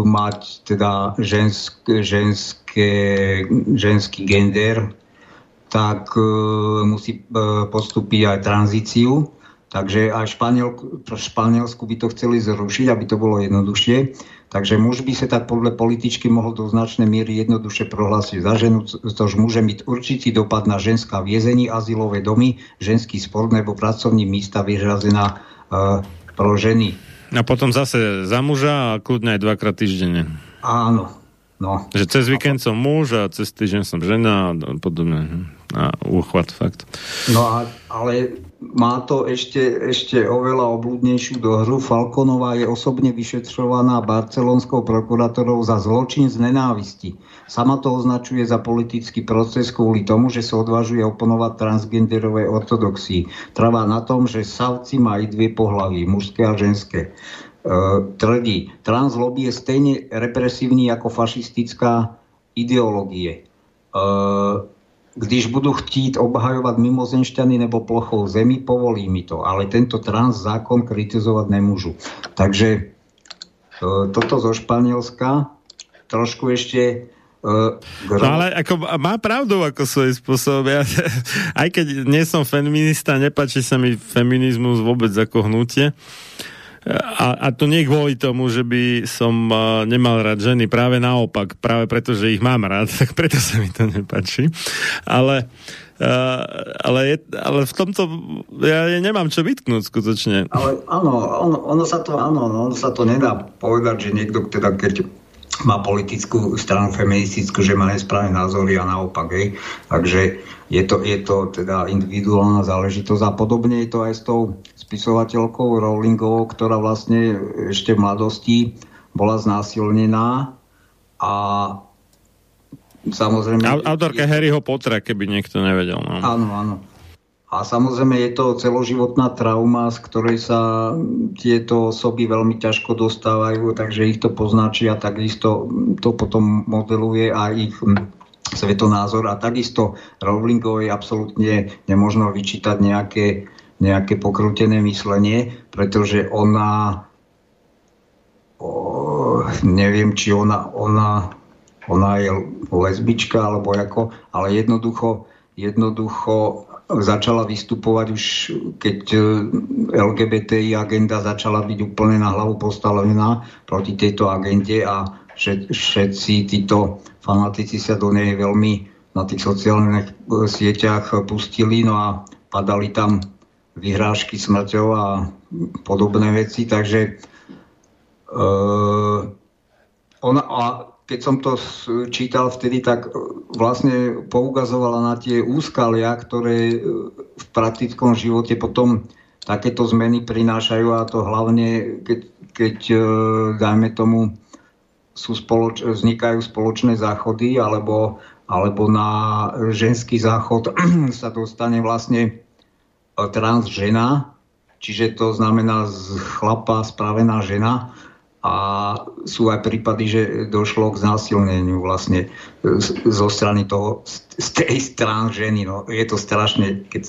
mať teda žensk, ženské, ženský gender, tak e, musí postúpiť aj tranzíciu. Takže aj Španiel, Španielsku by to chceli zrušiť, aby to bolo jednoduchšie. Takže muž by sa tak podľa političky mohol do značnej miery jednoduše prohlásiť za ženu, což môže mať určitý dopad na ženská viezení, azylové domy, ženský sport nebo pracovní místa vyhrazená uh, pro ženy. A potom zase za muža a kľudne aj dvakrát týždenne. Áno. No. Že cez víkend som muž a cez týždeň som žena a podobne. A úchvat, fakt. No a, ale má to ešte, ešte oveľa oblúdnejšiu dohru. Falkonová je osobne vyšetrovaná barcelonskou prokurátorou za zločin z nenávisti. Sama to označuje za politický proces kvôli tomu, že sa odvážuje oponovať transgenderovej ortodoxii. Trvá na tom, že savci majú dve pohlavy, mužské a ženské. E, tvrdí, translobby je stejne represívny ako fašistická ideológie. E, když budu chtít obhajovat mimozenšťany nebo plochou zemi, povolí mi to. Ale tento trans zákon kritizovat nemůžu. Takže e, toto zo Španielska trošku ešte Uh, no ale ako má pravdu ako svoj spôsob. Ja, aj keď nie som feminista, nepáči sa mi feminizmus vôbec ako hnutie. A, a to nie kvôli tomu, že by som nemal rád ženy, práve naopak, práve preto, že ich mám rád, tak preto sa mi to nepáči. Ale, uh, ale, je, ale v tomto ja, ja nemám čo vytknúť skutočne. Ale áno, ono, ono sa to, áno, no, ono sa to nedá povedať, že niekto, teda keď má politickú stranu feministickú, že má nesprávne názory a naopak. Hej. Takže je to, je to teda individuálna záležitosť a podobne je to aj s tou spisovateľkou Rowlingovou, ktorá vlastne ešte v mladosti bola znásilnená a samozrejme... Autorka Harryho Pottera, keby niekto nevedel. No. Áno, áno. A samozrejme je to celoživotná trauma, z ktorej sa tieto osoby veľmi ťažko dostávajú, takže ich to poznačí a takisto to potom modeluje aj ich svetonázor a takisto Rowlingovej absolútne nemožno vyčítať nejaké nejaké pokrútené myslenie, pretože ona o, neviem, či ona, ona, ona je lesbička alebo ako, ale jednoducho, jednoducho začala vystupovať už, keď e, LGBTI agenda začala byť úplne na hlavu postavená proti tejto agende a všetci títo fanatici sa do nej veľmi na tých sociálnych e, sieťach pustili, no a padali tam vyhrážky smrťou a podobné veci, takže e, ona, a keď som to čítal vtedy, tak vlastne poukazovala na tie úskalia, ktoré v praktickom živote potom takéto zmeny prinášajú a to hlavne, keď, keď e, dajme tomu, sú spoloč- vznikajú spoločné záchody alebo, alebo na ženský záchod sa dostane vlastne trans žena, čiže to znamená z chlapa spravená žena a sú aj prípady, že došlo k znásilneniu vlastne zo strany toho, z tej strany ženy. No, je to strašne, keď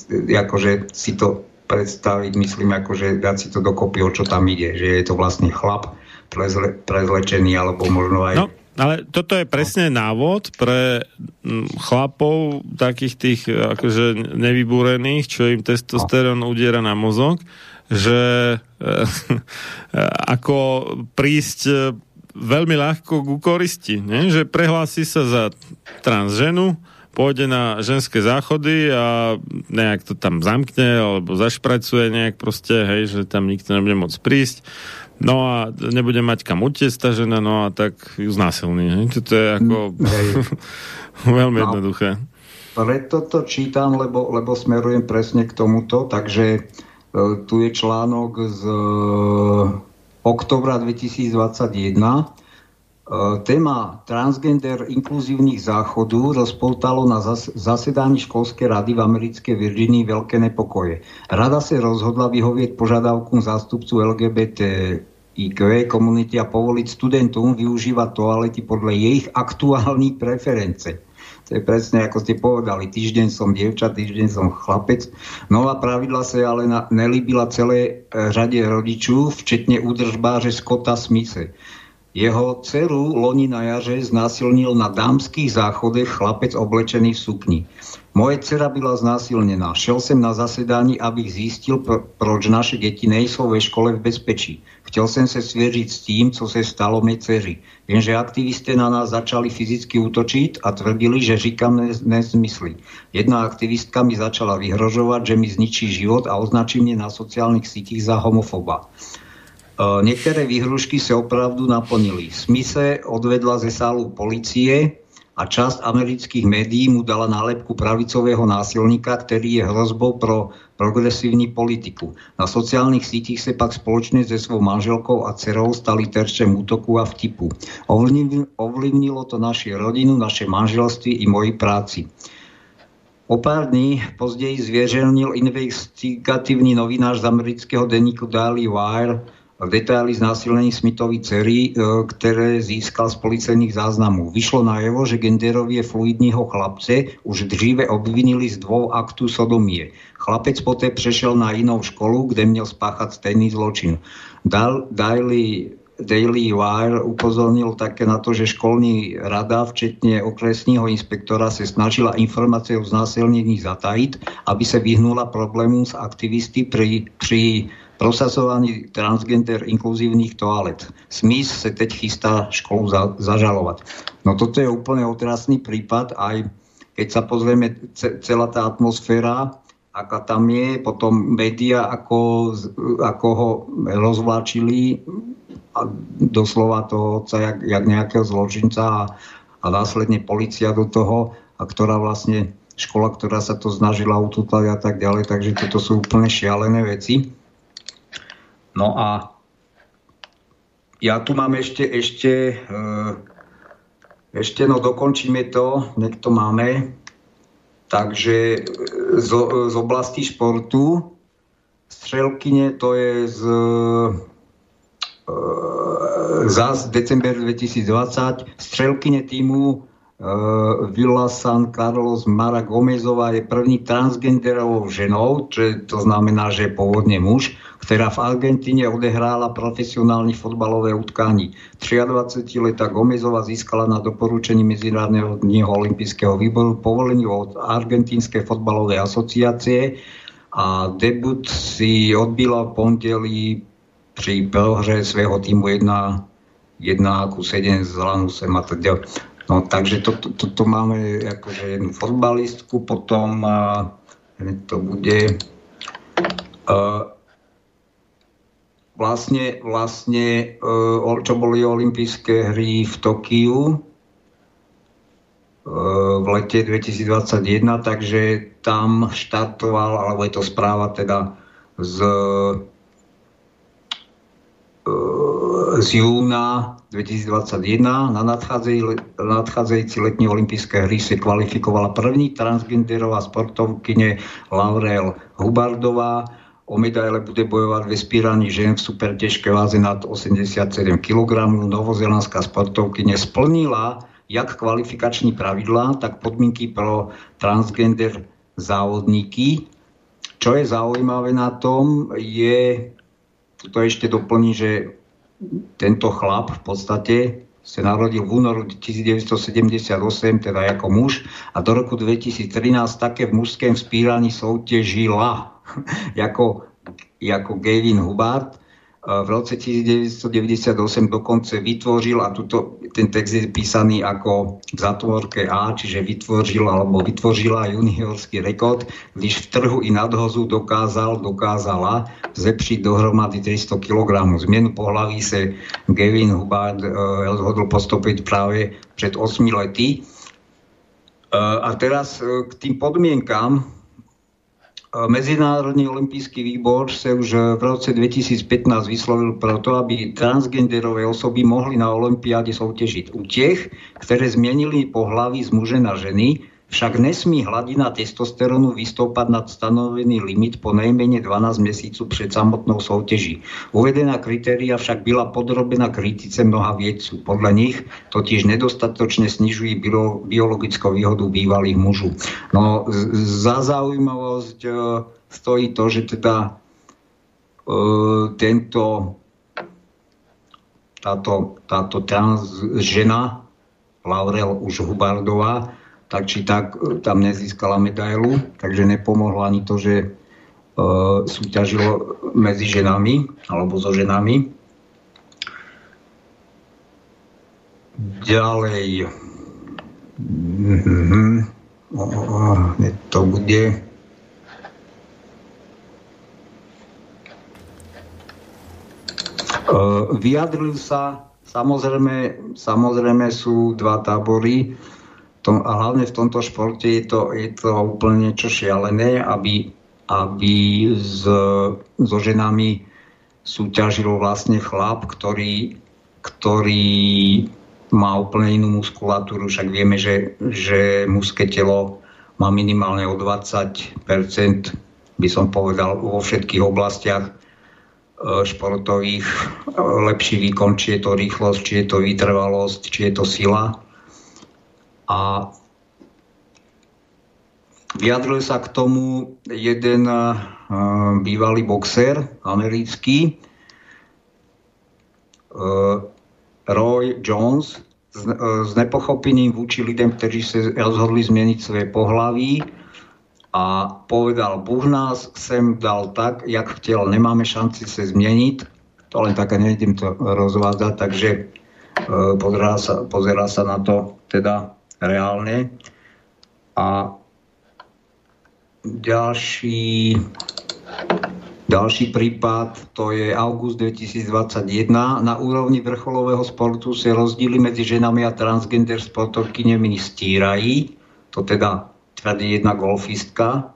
akože si to predstaviť, myslím, akože dať si to dokopy, o čo tam ide, že je to vlastne chlap prezle, prezlečený, alebo možno aj... No ale toto je presne návod pre mm, chlapov, takých tých akože nevybúrených, čo im testosterón udiera na mozog, že e, ako prísť e, veľmi ľahko ku koristi, ne? že prehlási sa za transženu, pôjde na ženské záchody a nejak to tam zamkne alebo zašpracuje nejak proste, hej, že tam nikto nebude môcť prísť No a nebude mať kam utiecť tá žena, no a tak ju znásilní. To je ako veľmi no, jednoduché. Preto to čítam, lebo, lebo smerujem presne k tomuto, takže e, tu je článok z e, oktobra 2021 E, téma transgender inkluzívnych záchodu rozpoutalo na zasedaní školskej rady v americkej Virginii veľké nepokoje. Rada sa rozhodla vyhovieť požiadavkom zástupcu LGBT IQ komunity a povoliť studentom využívať toalety podľa ich aktuálnych preference. To je presne ako ste povedali, týždeň som dievča, týždeň som chlapec. Nová pravidla sa ale na, nelíbila celé e, řade rodičů, včetne údržbáře Scotta Smise. Jeho dceru loni na jaře znásilnil na dámských záchodech chlapec oblečený v sukni. Moje dcera byla znásilnená. Šel jsem na zasedání, abych zjistil, pro, proč naše děti nejsou ve škole v bezpečí. Chtěl jsem se svěřit s tím, co se stalo mé dceři. Jenže aktivisté na nás začali fyzicky útočit a tvrdili, že říkám nezmysly. Jedna aktivistka mi začala vyhrožovat, že mi zničí život a označí mě na sociálnych sítích za homofoba. E, niektoré výhrušky sa opravdu naplnili. Smise odvedla ze sálu policie a časť amerických médií mu dala nálepku pravicového násilníka, ktorý je hrozbou pro progresívny politiku. Na sociálnych sítích sa pak spoločne se svou manželkou a dcerou stali terčem útoku a vtipu. Ovlivnilo to našu rodinu, naše manželství i moji práci. O pár dní později zvieželnil investigatívny novinář z amerického denníku Daily Wire detaily znásilnení Smithovej cery, e, ktoré získal z policajných záznamov. Vyšlo najevo, že genderovie fluidního chlapce už dříve obvinili z dvou aktů sodomie. Chlapec poté přešel na jinou školu, kde měl spáchat stejný zločin. Daily Daily Wire upozornil také na to, že školní rada, včetne okresního inspektora, sa snažila informácie o znásilnení zatajiť, aby sa vyhnula problému s aktivisty pri, pri prosazovaní transgender inkluzívnych toalet. Smith sa teď chystá školu za, zažalovať. No toto je úplne otrasný prípad, aj keď sa pozrieme celá tá atmosféra, aká tam je, potom média, ako, ako ho rozvláčili a doslova toho otca, jak, jak nejakého zločinca a, a následne policia do toho, a ktorá vlastne škola, ktorá sa to snažila utútať a tak ďalej, takže toto sú úplne šialené veci. No a ja tu mám ešte, ešte, e, ešte no dokončíme to, nech to máme. Takže z, z oblasti športu, strelkyne to je z, e, zás december 2020, strelkyne týmu Uh, Villa San Carlos Mara Gomezová je první transgenderovou ženou, čo to znamená, že je pôvodne muž, ktorá v Argentíne odehrála profesionálne fotbalové utkání. 23-letá Gomezová získala na doporučení Medzinárodného olympijského výboru povolenie od Argentínskej fotbalovej asociácie a debut si odbila v pondeli pri prohre svého týmu 1 1 ku 7 z Lanusem a ďalej. No, takže toto to, to, to máme akože jednu fotbalistku, potom uh, to bude uh, vlastne, vlastne uh, čo boli olympijské hry v Tokiu uh, v lete 2021, takže tam štartoval, alebo je to správa teda z, uh, z júna 2021 na nadchádzajúci letní olympijské hry sa kvalifikovala první transgenderová sportovkyne Laurel Hubardová. O medaile bude bojovať ve spíraní žen v super ťažké váze nad 87 kg. Novozelandská sportovkyne splnila jak kvalifikační pravidlá, tak podmienky pro transgender závodníky. Čo je zaujímavé na tom, je, to ešte doplní, že tento chlap v podstate sa narodil v únoru 1978, teda ako muž, a do roku 2013 také v mužském spíraní soutěžila ako, ako Gavin Hubbard v roce 1998 dokonce vytvoril, a tuto, ten text je písaný ako v zatvorke A, čiže vytvoril alebo vytvořila juniorský rekord, když v trhu i nadhozu dokázal, dokázala zlepšiť dohromady 300 kg. Zmenu pohlaví se Gavin Hubbard uh, rozhodol postupiť práve pred 8 lety. Uh, a teraz k tým podmienkám, Mezinárodný olimpijský výbor sa už v roce 2015 vyslovil proto, aby transgenderové osoby mohli na olympiáde soutěžiť. U tých, ktoré zmenili pohlavy z muže na ženy, však nesmí hladina testosterónu vystúpať nad stanovený limit po najmenej 12 mesícov pred samotnou soutěží. Uvedená kritéria však byla podrobená kritice mnoha viedců. Podľa nich totiž nedostatočne snižují biologickú výhodu bývalých mužů. No, za zaujímavosť e, stojí to, že teda e, tento táto, táto trans žena Laurel už Hubardová tak či tak e, tam nezískala medailu, takže nepomohlo ani to, že e, súťažilo medzi ženami alebo so ženami. Ďalej. Mm-hmm. O, to bude... E, vyjadril sa, samozrejme, samozrejme sú dva tábory, tom, a hlavne v tomto športe je to, je to úplne niečo šialené, aby, aby s, so ženami súťažil vlastne chlap, ktorý, ktorý má úplne inú muskulatúru, však vieme, že, že mužské telo má minimálne o 20%, by som povedal, vo všetkých oblastiach e, športových lepší výkon, či je to rýchlosť, či je to vytrvalosť, či je to sila. A vyjadril sa k tomu jeden uh, bývalý boxer americký, uh, Roy Jones, uh, s nepochopením vúči lidem, ktorí sa rozhodli zmeniť svoje pohlaví a povedal, Bůh nás sem dal tak, jak chtěl, nemáme šanci sa zmeniť. To len také nevidím to rozvádzať, takže pozerá, sa, pozerá sa na to teda reálne. A ďalší, ďalší prípad, to je august 2021. Na úrovni vrcholového sportu sa rozdíly medzi ženami a transgender sportovkyňami stírají. To teda tvrdí jedna golfistka.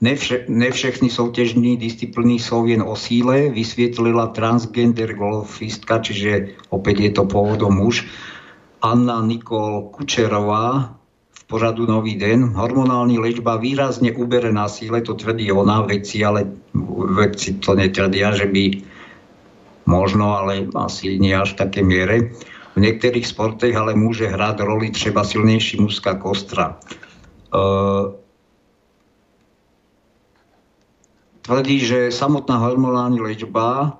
Ne, vše, ne všechny soutěžní disciplíny jsou jen o síle, vysvětlila transgender golfistka, čiže opäť je to pôvodom muž. Anna Nikol Kučerová v pořadu Nový den. Hormonální liečba výrazne ubere na síle, to tvrdí ona, vedci, ale vedci to netvrdia, že by možno, ale asi nie až v také miere. V niektorých sportech ale môže hrať roli třeba silnejší mužská kostra. Uh, tvrdí, že samotná hormonálna liečba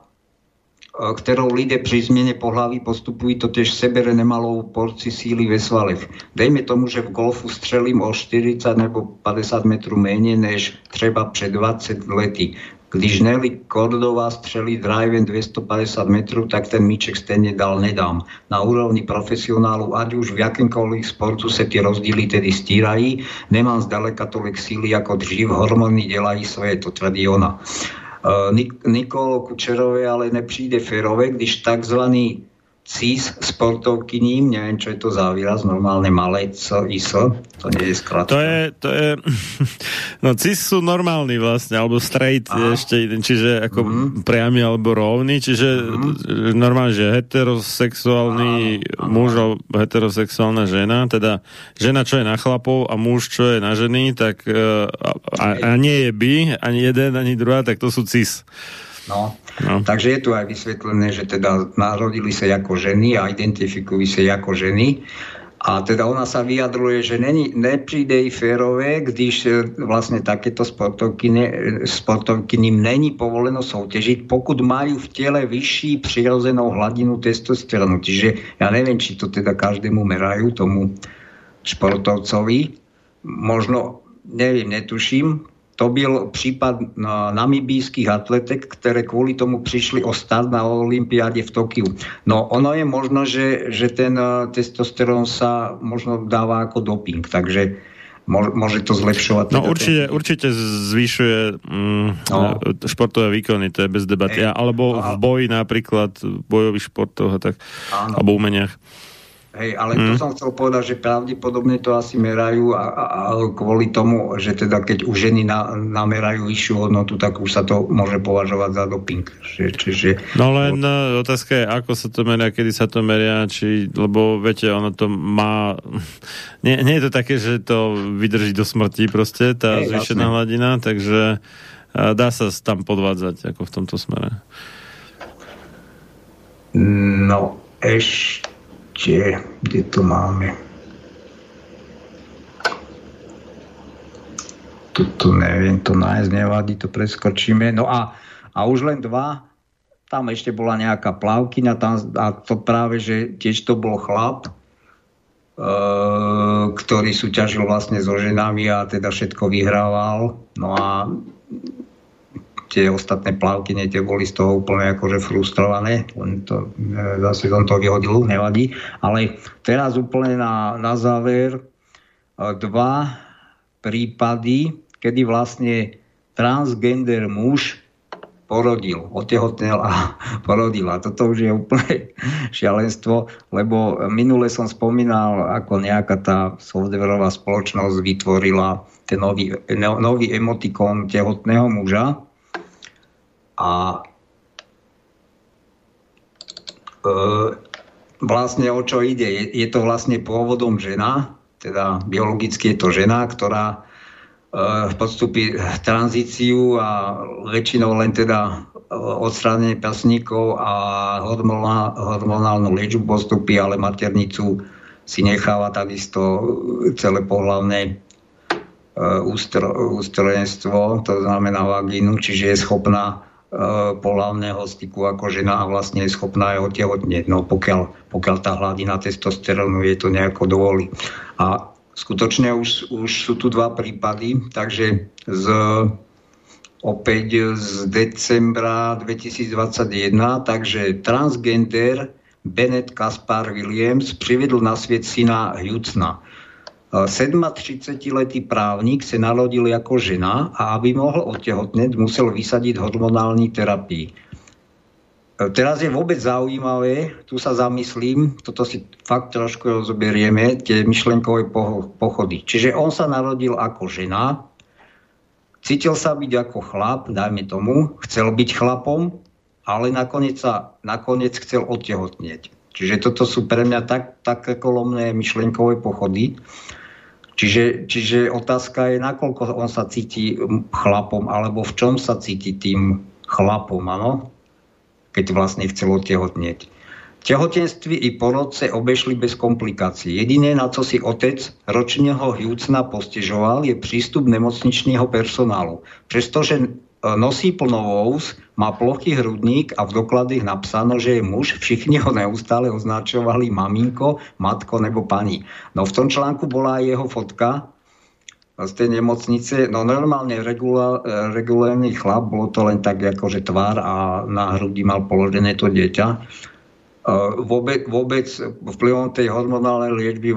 ktorou lidé pri zmene pohlaví postupujú totiž sebere nemalou porci síly ve svalech. Dejme tomu, že v golfu strelím o 40 nebo 50 metrů méně než třeba před 20 lety. Když Nelly Kordová střelí drivem 250 metrů, tak ten míček stejně dal nedám. Na úrovni profesionálu, ať už v jakémkoliv sportu se ty rozdíly tedy stírají, nemám zdaleka tolik síly jako dřív, hormony dělají svoje, to tvrdí ona. Eh, Nik- Nikolo Kučerovi ale nepřijde férové, když takzvaný CIS sportovkyním, neviem, čo je to za výraz, normálne malé C, IS, to nie je skratka. To je, to je, no CIS sú normálni vlastne, alebo straight Aha. ešte, čiže ako mm-hmm. priamy alebo rovný, čiže mm-hmm. normálne, že heterosexuálny Aha. muž alebo heterosexuálna žena, teda žena, čo je na chlapov a muž, čo je na ženy, tak eh, a, a nie je by, ani jeden, ani druhá, tak to sú CIS. No. no. Takže je tu aj vysvetlené, že teda narodili sa ako ženy a identifikujú sa ako ženy. A teda ona sa vyjadruje, že není, nepríde jej férové, když e, vlastne takéto sportovky ním není povoleno soutěžit, pokud majú v tele vyšší přirozenou hladinu testosterónu. Čiže ja neviem, či to teda každému merajú, tomu športovcovi. Možno, neviem, netuším, to byl případ namibijských atletek, které kvůli tomu přišli o start na olympiáde v Tokiu. No ono je možno, že, že ten uh, testosterón sa možno dáva ako doping, takže môže to zlepšovať. No teda určite, určite zvyšuje mm, no. športové výkony, to je bez debaty. Ej, alebo v boji napríklad, v bojových športoch a tak, Áno. alebo umeniach. Hej, ale mm. to som chcel povedať, že pravdepodobne to asi merajú a, a, a kvôli tomu, že teda keď už ženy na, namerajú vyššiu hodnotu, tak už sa to môže považovať za doping. Že, čiže... No len no, otázka je, ako sa to meria, kedy sa to meria, či, lebo viete, ono to má... Nie, nie je to také, že to vydrží do smrti proste, tá Hej, zvýšená hladina, takže dá sa tam podvádzať ako v tomto smere. No, ešte kde, kde to máme. Tuto neviem to nájsť, nevadí, to preskočíme. No a, a už len dva, tam ešte bola nejaká plavkyňa tam, a to práve, že tiež to bol chlap, e, ktorý súťažil vlastne so ženami a teda všetko vyhrával. No a tie ostatné plavky, tie boli z toho úplne akože frustrované, len to, e, zase som to vyhodil, nevadí. Ale teraz úplne na, na záver e, dva prípady, kedy vlastne transgender muž porodil, otehotnel a porodil. A toto už je úplne šialenstvo, lebo minule som spomínal, ako nejaká tá softwareová spoločnosť vytvorila ten nový, no, nový emotikon tehotného muža, a e, vlastne o čo ide? Je, je to vlastne pôvodom žena, teda biologicky je to žena, ktorá e, podstúpi tranzíciu a väčšinou len teda e, odstránenie pasníkov a hormonálnu liečbu postupy, ale maternicu si necháva takisto celé pohľavné ústrojenstvo, to znamená vagínu, čiže je schopná Eh, polávneho styku ako žena a vlastne je schopná jeho tehotnieť, no pokiaľ, pokiaľ tá hladina testosterónu je to nejako dovolí. A skutočne už, už sú tu dva prípady, takže z, opäť z decembra 2021, takže transgender Bennett Kaspar Williams privedol na svet syna Hucna. 37-letý právnik sa narodil ako žena a aby mohol otehotneť, musel vysadiť hormonálny terapii. E, teraz je vôbec zaujímavé, tu sa zamyslím, toto si fakt trošku rozoberieme, tie myšlenkové pochody. Čiže on sa narodil ako žena, cítil sa byť ako chlap, dajme tomu, chcel byť chlapom, ale nakoniec, sa, nakoniec chcel otehotnieť. Čiže toto sú pre mňa tak, také kolomné myšlenkové pochody. Čiže, čiže otázka je, nakoľko on sa cíti chlapom, alebo v čom sa cíti tým chlapom, ano? keď vlastne chcel otehotnieť. Tehotenství i porodce obešli bez komplikácií. Jediné, na co si otec ročného Hjúcna postižoval, je prístup nemocničného personálu. Přestože nosí plnovous, má plochý hrudník a v dokladech napsáno, že je muž. Všichni ho neustále označovali maminko, matko nebo pani. No v tom článku bola aj jeho fotka z tej nemocnice. No normálne regulárny chlap, bolo to len tak akože tvár a na hrudi mal položené to dieťa. Vôbec, vôbec vplyvom tej hormonálnej liečby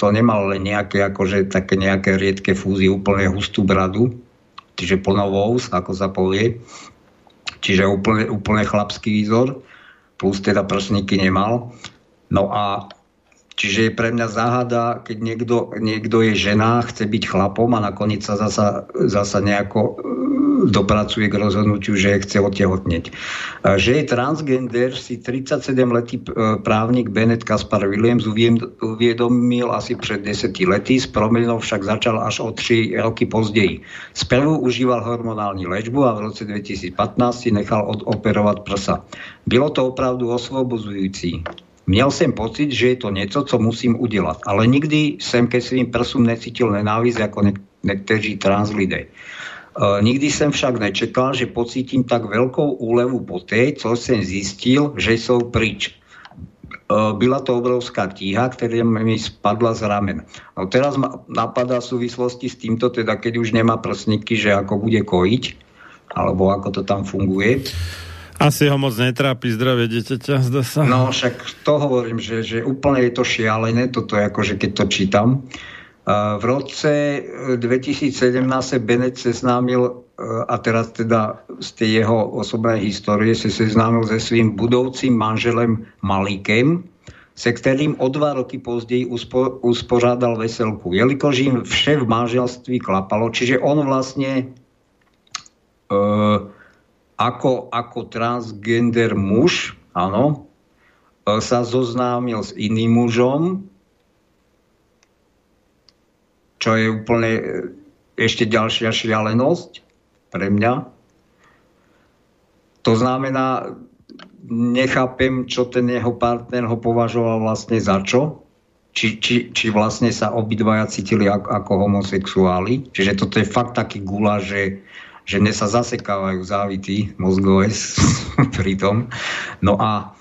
to nemal len nejaké, akože také nejaké riedke fúzie, úplne hustú bradu čiže plnovous, ako sa povie. Čiže úplne, úplne chlapský výzor, plus teda prsníky nemal. No a čiže je pre mňa záhada, keď niekto, niekto je žena, chce byť chlapom a nakoniec sa zasa, zasa nejako dopracuje k rozhodnutiu, že chce otehotneť. Že je transgender, si 37-letý e, právnik Bennett Kaspar Williams uviedomil asi pred 10 lety, s promilnou však začal až o 3 roky pozdeji. Sprvu užíval hormonálnu léčbu a v roce 2015 si nechal odoperovať prsa. Bylo to opravdu osvobozujúci. Měl jsem pocit, že je to něco, co musím udělat, ale nikdy jsem ke svým prsům necítil nenávisť ako někteří trans lidé. E, nikdy som však nečekal, že pocítim tak veľkou úlevu po tej, co som zistil, že sú prič. byla to obrovská tíha, ktorá mi spadla z ramen. No teraz ma napadá v súvislosti s týmto, teda keď už nemá prsníky, že ako bude kojiť, alebo ako to tam funguje. Asi ho moc netrápi zdravie dieťaťa, zdá sa. No však to hovorím, že, že úplne je to šialené, toto je ako, že keď to čítam. V roce 2017 sa Bennett seznámil, a teraz teda z tej jeho osobnej histórie sa seznámil se svým budoucím manželem Malikem, se ktorým o dva roky později uspo, uspořádal veselku. Jelikož im vše v manželství klapalo, čiže on vlastne uh, ako, ako transgender muž, áno, e, sa zoznámil s iným mužom, čo je úplne e, ešte ďalšia šialenosť pre mňa. To znamená, nechápem, čo ten jeho partner ho považoval vlastne za čo. Či, či, či vlastne sa obidvaja cítili ako, ako homosexuáli. Čiže toto je fakt taký gula, že že mne sa zasekávajú závity mozgové pri tom. No a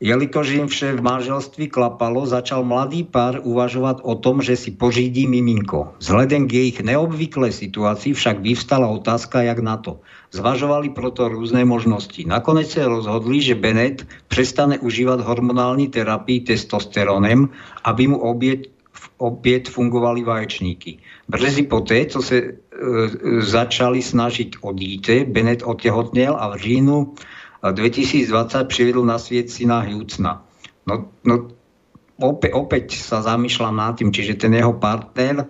jelikož im vše v manželství klapalo, začal mladý pár uvažovať o tom, že si pořídí miminko. Vzhledem k ich neobvyklej situácii však vyvstala otázka, jak na to. Zvažovali proto rôzne možnosti. Nakoniec sa rozhodli, že Bennett prestane užívať hormonálny terapii testosterónem, aby mu obieť opäť fungovali vaječníky. Brzy poté, co se e, začali snažiť o dítě, Bennett otehotnel a v říjnu 2020 přivedl na svět syna Hughesna. No, no opäť, opäť sa zamýšľam nad tým, čiže ten jeho partner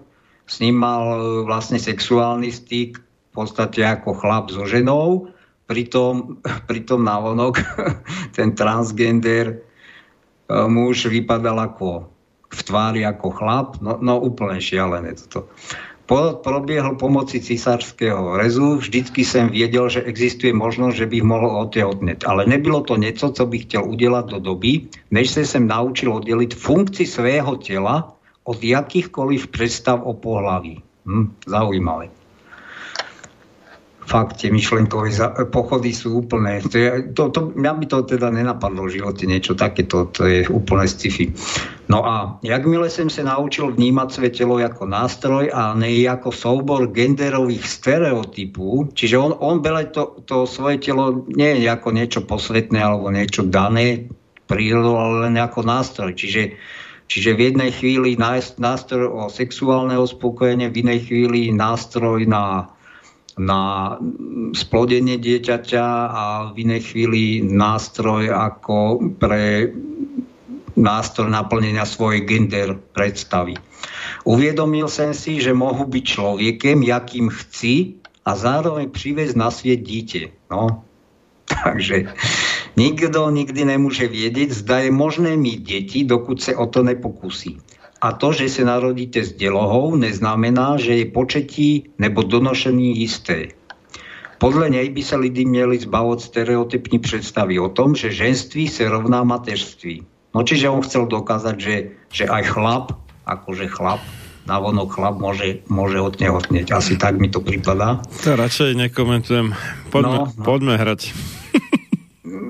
s ním mal e, vlastne sexuálny styk v podstate ako chlap so ženou, pritom, pritom navonok ten transgender e, muž vypadal ako v tvári ako chlap, no, no úplne šialené toto. Po, probiehl pomoci cisárskeho rezu, vždycky som viedel, že existuje možnosť, že bych mohol otehotneť. Ale nebylo to niečo, co bych chcel udelať do doby, než sa sem naučil oddeliť funkcii svého tela od jakýchkoliv predstav o pohlaví. Hm, zaujímavé fakt tie myšlenkové pochody sú úplné. To, je, to, to, mňa by to teda nenapadlo v živote niečo takéto, to je úplne sci-fi. No a jakmile som sa naučil vnímať svoje telo ako nástroj a ne ako soubor genderových stereotypů, čiže on, on bere to, to svoje telo nie ako niečo posvetné alebo niečo dané prírodou, ale len ako nástroj. Čiže Čiže v jednej chvíli nástroj o sexuálne uspokojenie, v inej chvíli nástroj na na splodenie dieťaťa a v inej chvíli nástroj ako pre nástroj naplnenia svojej gender predstavy. Uvedomil som si, že mohu byť človekem, jakým chci a zároveň priviesť na sviet dieťa. No, takže nikto nikdy nemôže vedieť, zda je možné mít deti, dokud sa o to nepokusí. A to, že se narodíte s dělohou, neznamená, že je početí nebo donošení jisté. Podle něj by se lidi měli zbavit stereotypní představy o tom, že ženství se rovná mateřství. No čiže on chcel dokázať, že, že aj chlap, akože chlap, navonok chlap môže, môže odnehotneť. Asi tak mi to prípada. To radšej nekomentujem. Poďme, no, no. poďme hrať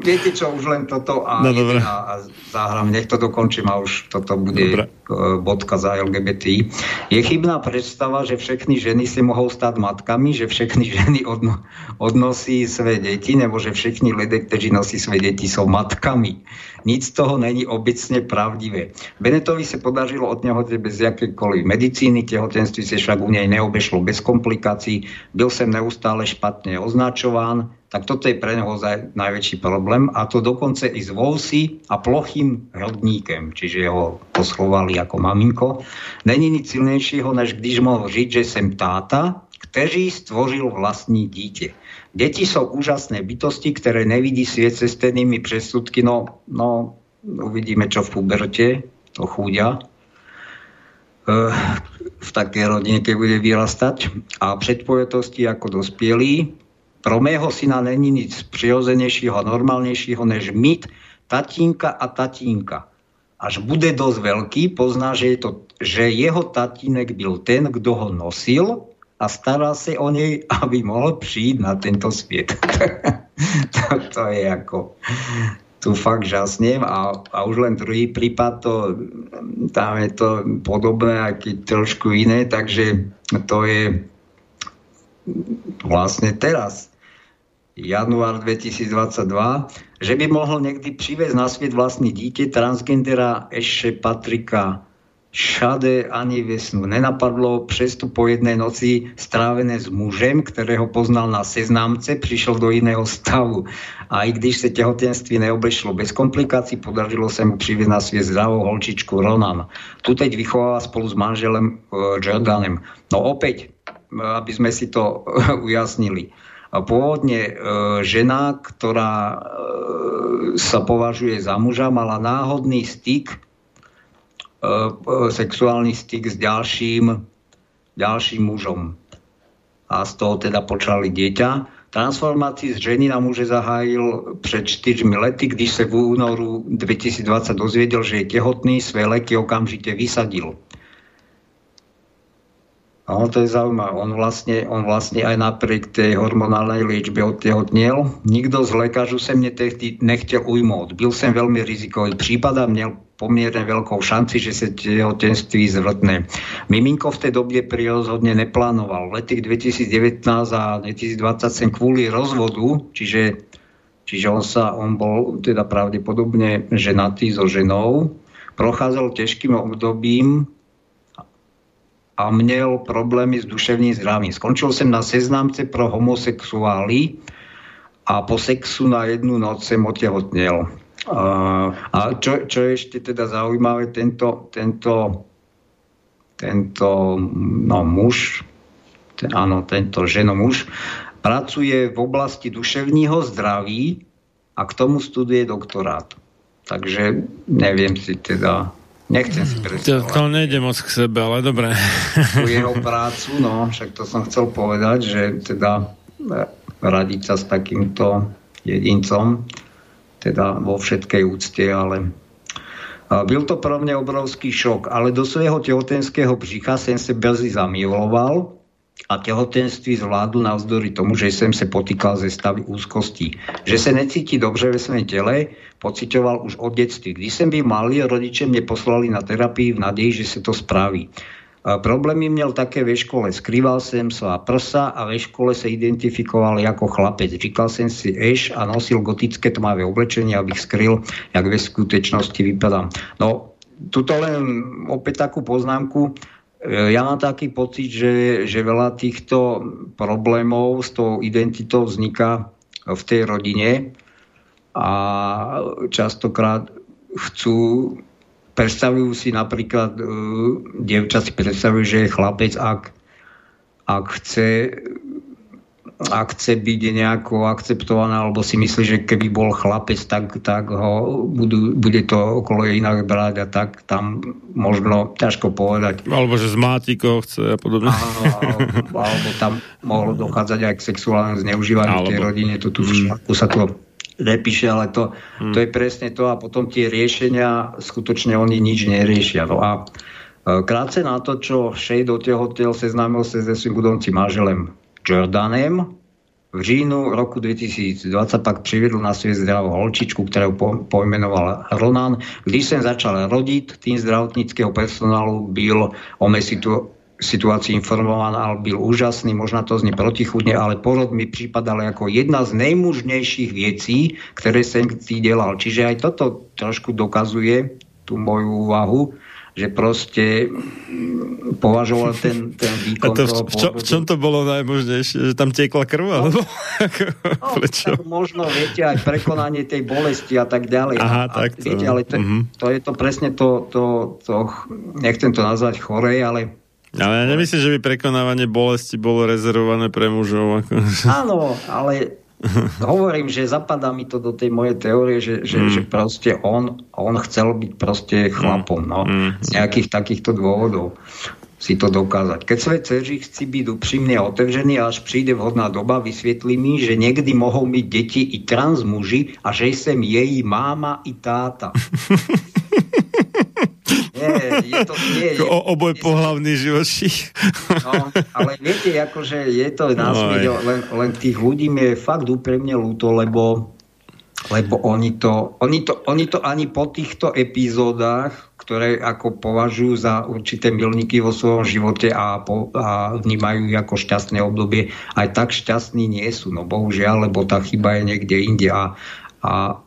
viete čo, už len toto a, no, a, a záhram, nech to dokončím a už toto bude dobre. bodka za LGBT. Je chybná predstava, že všechny ženy si mohou stať matkami, že všechny ženy odno, odnosí své deti, nebo že všechny lidé, kteří nosí své deti, sú matkami. Nic z toho není obecne pravdivé. Benetovi sa podařilo od neho bez jakékoliv medicíny, tehotenství sa však u nej neobešlo bez komplikácií, byl som neustále špatne označován, tak toto je pre neho najväčší problém a to dokonce i s vousy a plochým hrodníkem, čiže ho poslovali ako maminko. Není nic silnejšieho, než když mohol žiť, že sem táta, ktorý stvořil vlastní dítě. Deti sú úžasné bytosti, ktoré nevidí sviet cestenými presudky, no, no uvidíme, čo v puberte, to chúďa eh, v také rodine, keď bude vyrastať. A predpojetosti ako dospielí, pro mého syna není nic přirozenejšího a normálnejšího než mít tatínka a tatínka. Až bude dosť veľký, pozná, že, je to, že jeho tatínek byl ten, kdo ho nosil a staral sa o nej, aby mohol přijít na tento sviet. to, to je ako... tu fakt žasnem a, a už len druhý prípad, to, tam je to podobné, aký trošku iné, takže to je vlastne teraz, január 2022, že by mohol niekdy priviesť na svet vlastný dieťa transgendera ešte Patrika Všade ani vesnu nenapadlo, přesto po jednej noci strávené s mužem, ktorého poznal na seznámce, prišiel do iného stavu. A i když se tehotenství neobešlo bez komplikácií, podařilo sa mu priviesť na sviet zdravou holčičku Ronan. Tu teď vychováva spolu s manželem uh, Jordanem. No opäť, aby sme si to ujasnili. Pôvodne e, žena, ktorá e, sa považuje za muža, mala náhodný styk E, sexuálny styk s ďalším, ďalším mužom. A z toho teda počali dieťa. Transformácii z ženy na muže zahájil před 4 lety, když se v únoru 2020 dozvedel, že je tehotný, své leky okamžite vysadil. A on to je zaujímavé. On vlastne, on vlastne aj napriek tej hormonálnej liečbe odtehotnel. Nikto z lekářů sa mne tehdy nechtěl ujmout. Byl som veľmi rizikový prípad a měl pomierne veľkou šanci, že sa tehotenství zvrtne. Miminko v tej dobie prirodzene neplánoval. V letých 2019 a 2020 sem kvôli rozvodu, čiže, čiže on, sa, on bol teda pravdepodobne ženatý so ženou, prochádzal ťažkým obdobím a měl problémy s duševným zdravím. Skončil som na seznamce pro homosexuály a po sexu na jednu noc som otehotnel. A čo, čo je ešte teda zaujímavé, tento, tento, tento no, muž, ten, áno, tento ženomuž, pracuje v oblasti duševního zdraví a k tomu studuje doktorát. Takže neviem si teda, nechcem si predstavovať. To, to nejde moc k sebe, ale dobre. jeho prácu, no, však to som chcel povedať, že teda e, radiť sa s takýmto jedincom teda vo všetkej úcte, ale byl to pro mňa obrovský šok, ale do svojho tehotenského břicha som sa brzy zamiloval a tehotenství zvládl navzdory tomu, že som sa potýkal ze stavy úzkosti. Že sa necíti dobře ve svém tele, pocitoval už od detství. Když som byl malý, rodiče mne poslali na terapii v nadeji, že sa to spraví. Problémy měl také ve škole. Skrýval jsem svá prsa a ve škole se identifikoval jako chlapec. Říkal jsem si eš a nosil gotické tmavé oblečenie, abych skryl, jak ve skutečnosti vypadám. No, tuto len opäť takú poznámku. E, ja mám taký pocit, že, že veľa týchto problémov s tou identitou vzniká v tej rodine a častokrát chcú predstavujú si napríklad, uh, dievča si predstavujú, že je chlapec, ak, ak chce ak chce byť nejako akceptovaná, alebo si myslí, že keby bol chlapec, tak, tak ho budú, bude to okolo inak brať a tak tam možno ťažko povedať. Alebo že z mátikov chce a podobne. Áno, alebo, alebo tam mohlo dochádzať aj k sexuálnemu zneužívaniu v tej rodine. To tu mm. sa to nepíše, ale to, hmm. to je presne to a potom tie riešenia, skutočne oni nič neriešia. No a e, krátce na to, čo Shade otehotel, seznámil sa so svým budúcim manželem Jordanem, v říjnu roku 2020 pak přivedl na svět zdravou holčičku, kterou pojmenoval Ronan. Když jsem začal rodit, tým zdravotnického personálu byl o mé situ situácii informovaná, ale byl úžasný, možno to znie protichudne, ale porod mi připadal ako jedna z nejmužnejších vecí, ktoré som si delal. Čiže aj toto trošku dokazuje tú moju úvahu, že proste mm, považoval ten, ten výkon A to v, v, čo, v čom to bolo najmožnejšie? Že tam tiekla krv? No, alebo? no, tak možno, viete, aj prekonanie tej bolesti a tak ďalej. Aha, a, tak to. Viete, ale to, uh-huh. to je to presne to, to, to, nechcem to nazvať chorej, ale ale ja nemyslím, že by prekonávanie bolesti bolo rezervované pre mužov. Áno, ale hovorím, že zapadá mi to do tej mojej teórie, že, že, mm. že proste on, on chcel byť proste chlapom, no, mm. z nejakých takýchto dôvodov si to dokázať. Keď svoje dceři chci byť otevřený a až príde vhodná doba, vysvetlí mi, že niekdy mohou byť deti i trans muži a že som jej máma i táta. Je to... Nie, je, o, oboj pohlavný živočí. No, ale viete, akože je to násmiť, len, len tých ľudí mi je fakt úprimne ľúto, lebo lebo oni to, oni, to, oni to ani po týchto epizódach, ktoré ako považujú za určité milníky vo svojom živote a, po, a vnímajú ako šťastné obdobie, aj tak šťastní nie sú, no bohužiaľ, lebo tá chyba je niekde inde a, a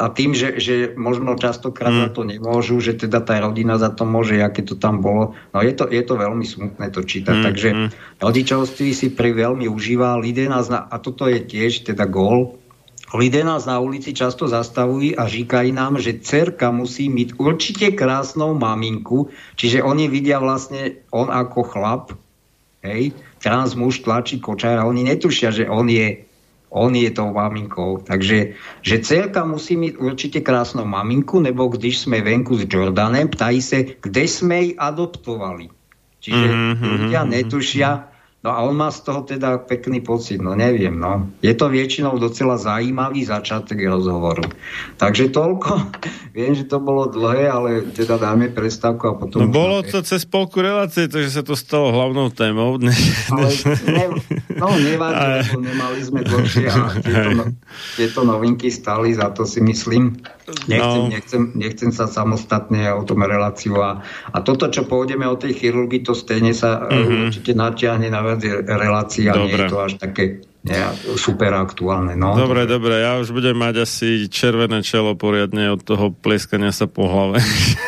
a tým, že, že možno častokrát mm. za to nemôžu, že teda tá rodina za to môže, aké to tam bolo. No je to, je to veľmi smutné to čítať. Mm. Takže mm. rodičovství si pri veľmi užíva. Lidé nás na, a toto je tiež teda gól. Lidé nás na ulici často zastavujú a říkajú nám, že cerka musí mať určite krásnou maminku, čiže oni vidia vlastne on ako chlap, hej, trans muž tlačí kočára, oni netušia, že on je on je tou maminkou. Takže že celka musí mít určite krásnou maminku, nebo když sme venku s Jordanem, ptají se, kde sme jej adoptovali. Čiže mm-hmm, ľudia netušia, No a on má z toho teda pekný pocit, no neviem, no. Je to väčšinou docela zaujímavý začiatok rozhovoru. Takže toľko, viem, že to bolo dlhé, ale teda dáme prestávku a potom... No bolo to cez polku relácie, takže sa to stalo hlavnou témou. Ale ne, no nevadí, ale... nemali sme dlhšie a tieto, no, tieto novinky stali, za to si myslím. Nechcem, no. nechcem, nechcem sa samostatne o tom reláciu a, a toto, čo pôjdeme o tej chirurgii, to stejne sa mm-hmm. určite natiahne na viac relácií a nie je to až také nie, super aktuálne. No. Dobre, dobre, ja už budem mať asi červené čelo poriadne od toho plieskania sa po hlave.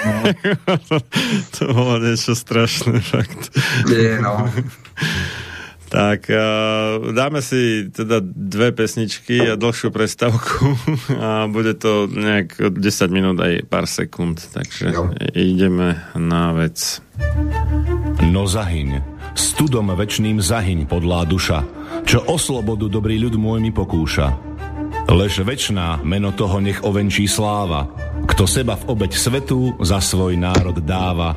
No. to, to bolo niečo strašné, fakt. Nie, no. Tak uh, dáme si teda dve pesničky a dlhšiu prestavku a bude to nejak 10 minút aj pár sekúnd, takže jo. ideme na vec. No zahyň, studom večným zahyň podlá duša, čo o slobodu dobrý ľud môj mi pokúša. Lež večná meno toho nech ovenčí sláva, kto seba v obeď svetu za svoj národ dáva,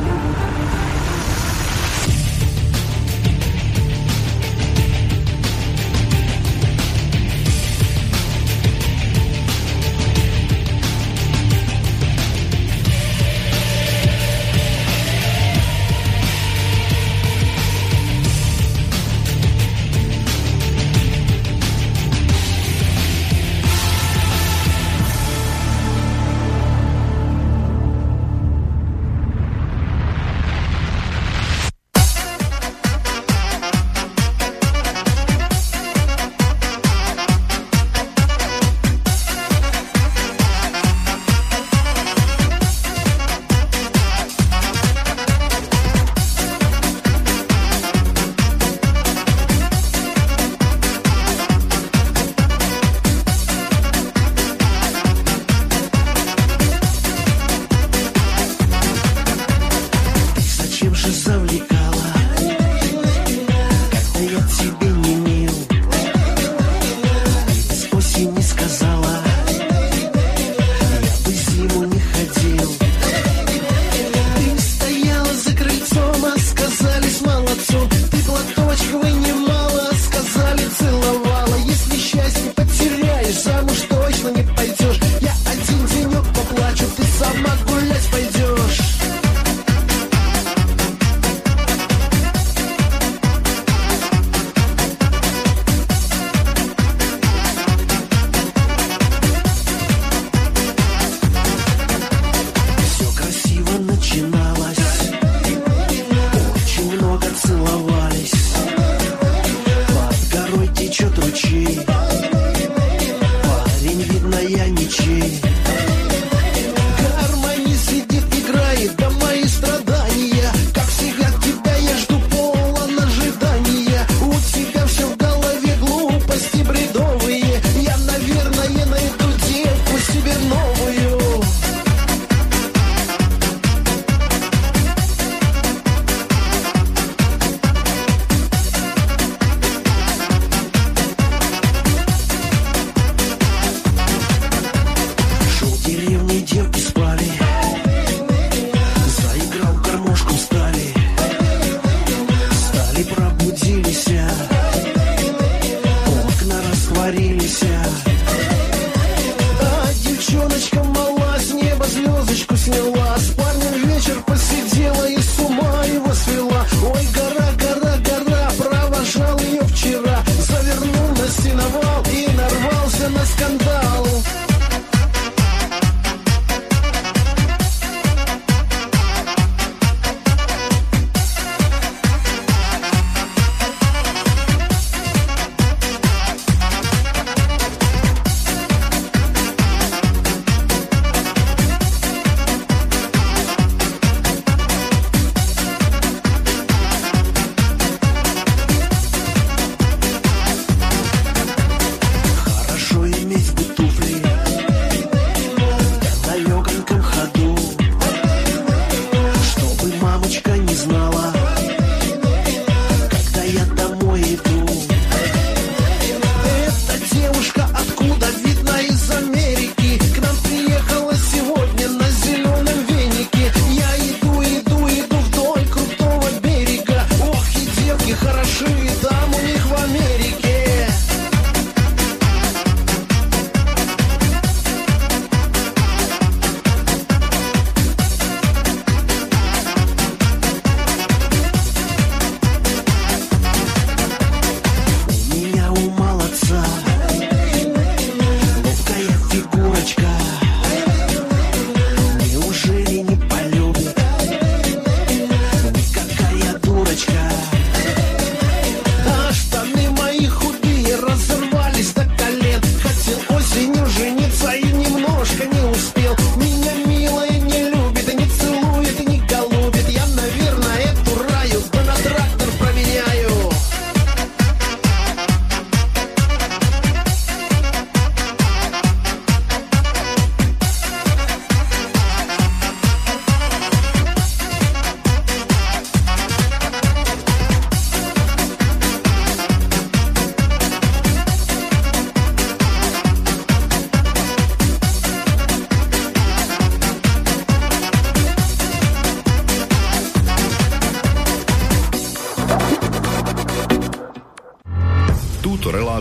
you?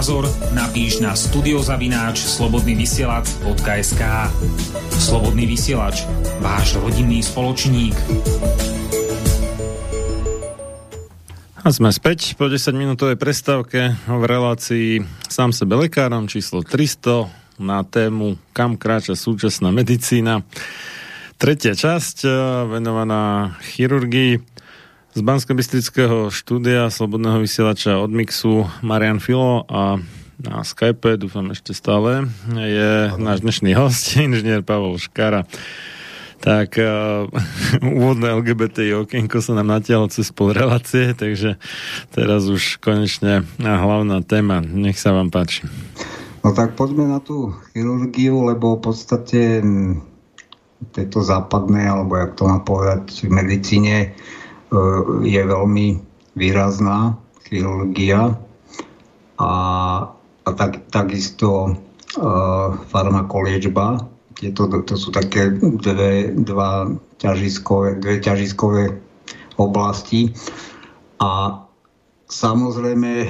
Názor napíš na studiozavináč slobodnyvysielac.sk Slobodný vysielač, váš rodinný spoločník. A sme späť po 10 minútovej prestávke v relácii sám sebe lekárom číslo 300 na tému Kam kráča súčasná medicína. Tretia časť eh, venovaná chirurgii z bansko štúdia Slobodného vysielača od Mixu Marian Filo a na Skype, dúfam ešte stále, je náš dnešný host, inžinier Pavol Škara. Tak uh, úvodné LGBT okienko sa nám natiahlo cez pol relácie, takže teraz už konečne hlavná téma. Nech sa vám páči. No tak poďme na tú chirurgiu, lebo v podstate tejto západnej, alebo jak to má povedať, v medicíne je veľmi výrazná chirurgia a, a tak, takisto uh, farmakoliečba. Tieto, to sú také dve, dva ťažiskové, dve ťažiskové oblasti. A samozrejme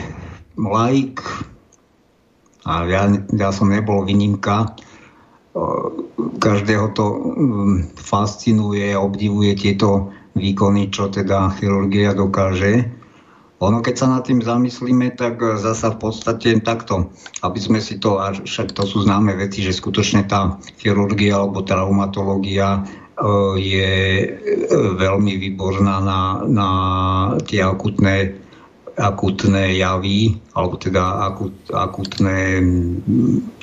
laik, a ja, ja som nebol výnimka, každého to fascinuje, obdivuje tieto výkony, čo teda chirurgia dokáže. Ono, keď sa nad tým zamyslíme, tak zasa v podstate takto, aby sme si to, a však to sú známe veci, že skutočne tá chirurgia alebo traumatológia e, je e, veľmi výborná na, na tie akutné, akutné javy, alebo teda akut, akutné,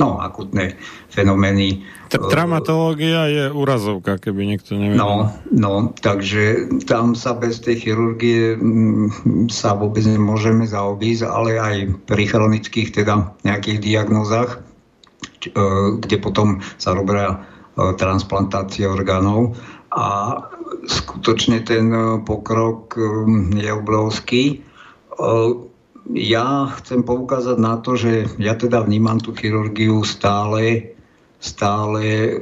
no, akutné fenomény Traumatológia je úrazovka, keby niekto nevedel. No, no, takže tam sa bez tej chirurgie mm, sa vôbec nemôžeme zaobísť, ale aj pri chronických teda nejakých diagnózach, č, e, kde potom sa robia e, transplantácie orgánov a skutočne ten e, pokrok e, je obrovský. E, ja chcem poukázať na to, že ja teda vnímam tú chirurgiu stále stále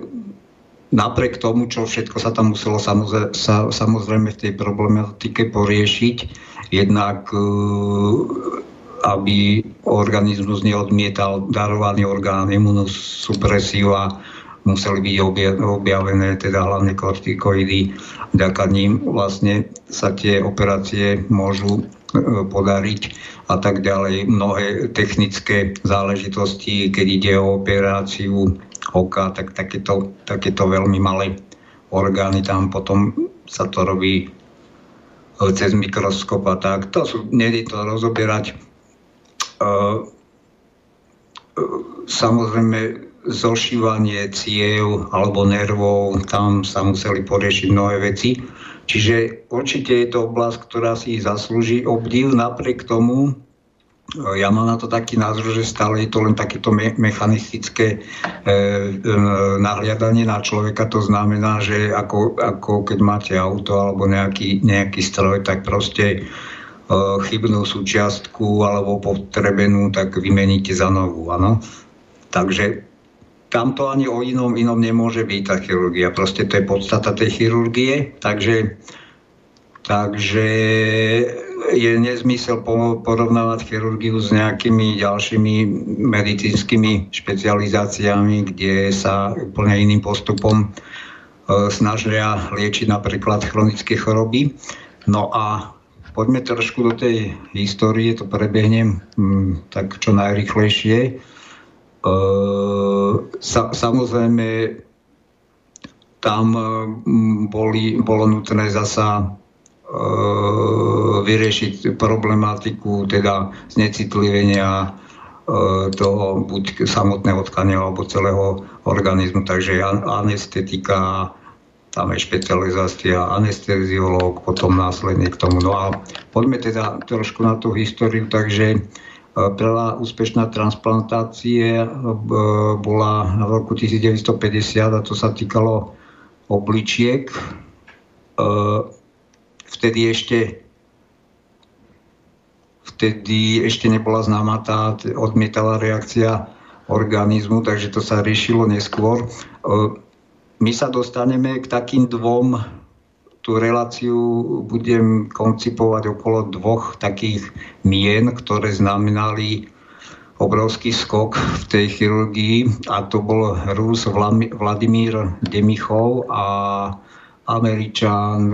napriek tomu, čo všetko sa tam muselo samozrejme, sa, samozrejme v tej problematike poriešiť, jednak e, aby organizmus neodmietal darovaný orgán, imunosupresiu a museli byť objavené teda hlavne kortikoidy. Vďaka ním vlastne sa tie operácie môžu podariť a tak ďalej. Mnohé technické záležitosti, keď ide o operáciu oka, tak takéto, takéto veľmi malé orgány tam potom sa to robí e, cez mikroskop a tak. To sú, nejde to rozoberať. Uh, samozrejme zošívanie ciev alebo nervov, tam sa museli poriešiť mnohé veci. Čiže určite je to oblasť, ktorá si zaslúži obdiv. Napriek tomu ja mám na to taký názor, že stále je to len takéto me- mechanistické e, e, nahliadanie na človeka. To znamená, že ako, ako keď máte auto alebo nejaký, nejaký stroj, tak proste e, chybnú súčiastku alebo potrebenú, tak vymeníte za novú. Ano? Takže tam to ani o inom inom nemôže byť tá chirurgia. Proste to je podstata tej chirurgie. Takže, takže je nezmysel porovnávať chirurgiu s nejakými ďalšími medicínskymi špecializáciami, kde sa úplne iným postupom e, snažia liečiť napríklad chronické choroby. No a poďme trošku do tej histórie, to prebehnem hm, tak čo najrychlejšie. E, sa, samozrejme, tam hm, boli, bolo nutné zasa E, vyriešiť problematiku teda znecitlivenia e, toho buď samotného tkania alebo celého organizmu. Takže anestetika, tam je špecializácia, anesteziológ, potom následne k tomu. No a poďme teda trošku na tú históriu. Takže e, prvá úspešná transplantácie bola v roku 1950 a to sa týkalo obličiek vtedy ešte vtedy ešte nebola známa tá odmietavá reakcia organizmu, takže to sa riešilo neskôr. My sa dostaneme k takým dvom, tú reláciu budem koncipovať okolo dvoch takých mien, ktoré znamenali obrovský skok v tej chirurgii a to bol Rus Vladimír Demichov a Američan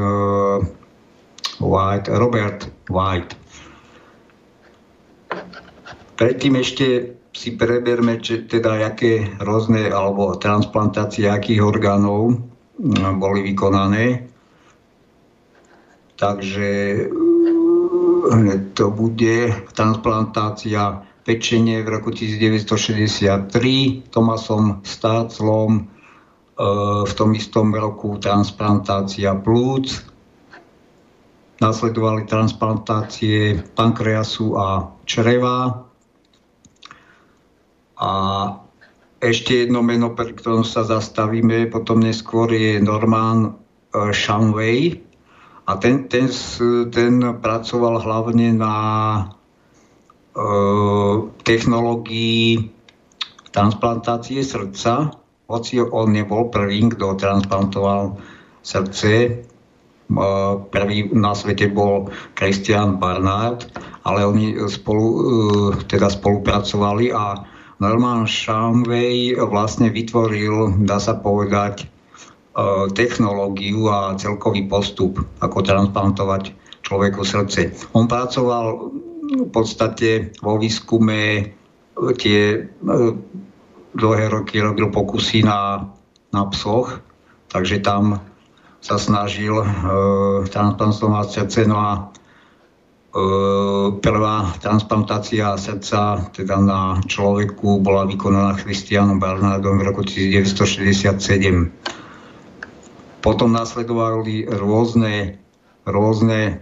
White, Robert White. Predtým ešte si preberme, či, teda aké rôzne, alebo transplantácie akých orgánov boli vykonané. Takže mm, to bude transplantácia pečenie v roku 1963 Tomasom Stáclom, e, v tom istom roku transplantácia plúc Nasledovali transplantácie pankreasu a čreva. A ešte jedno meno, pri ktorom sa zastavíme, potom neskôr je Norman e, Shanway. A ten, ten, ten pracoval hlavne na e, technológii transplantácie srdca, hoci on nebol prvý, kto transplantoval srdce, Prvý na svete bol Christian Barnard, ale oni spolu, e, teda spolupracovali a Norman Shamway vlastne vytvoril, dá sa povedať, e, technológiu a celkový postup, ako transplantovať človeku srdce. On pracoval v podstate vo výskume tie e, dlhé roky robil pokusy na, na psoch, takže tam sa snažil e, transplantovať srdce. No a e, prvá transplantácia srdca teda na človeku bola vykonaná Christianom Barnardom v roku 1967. Potom nasledovali rôzne, rôzne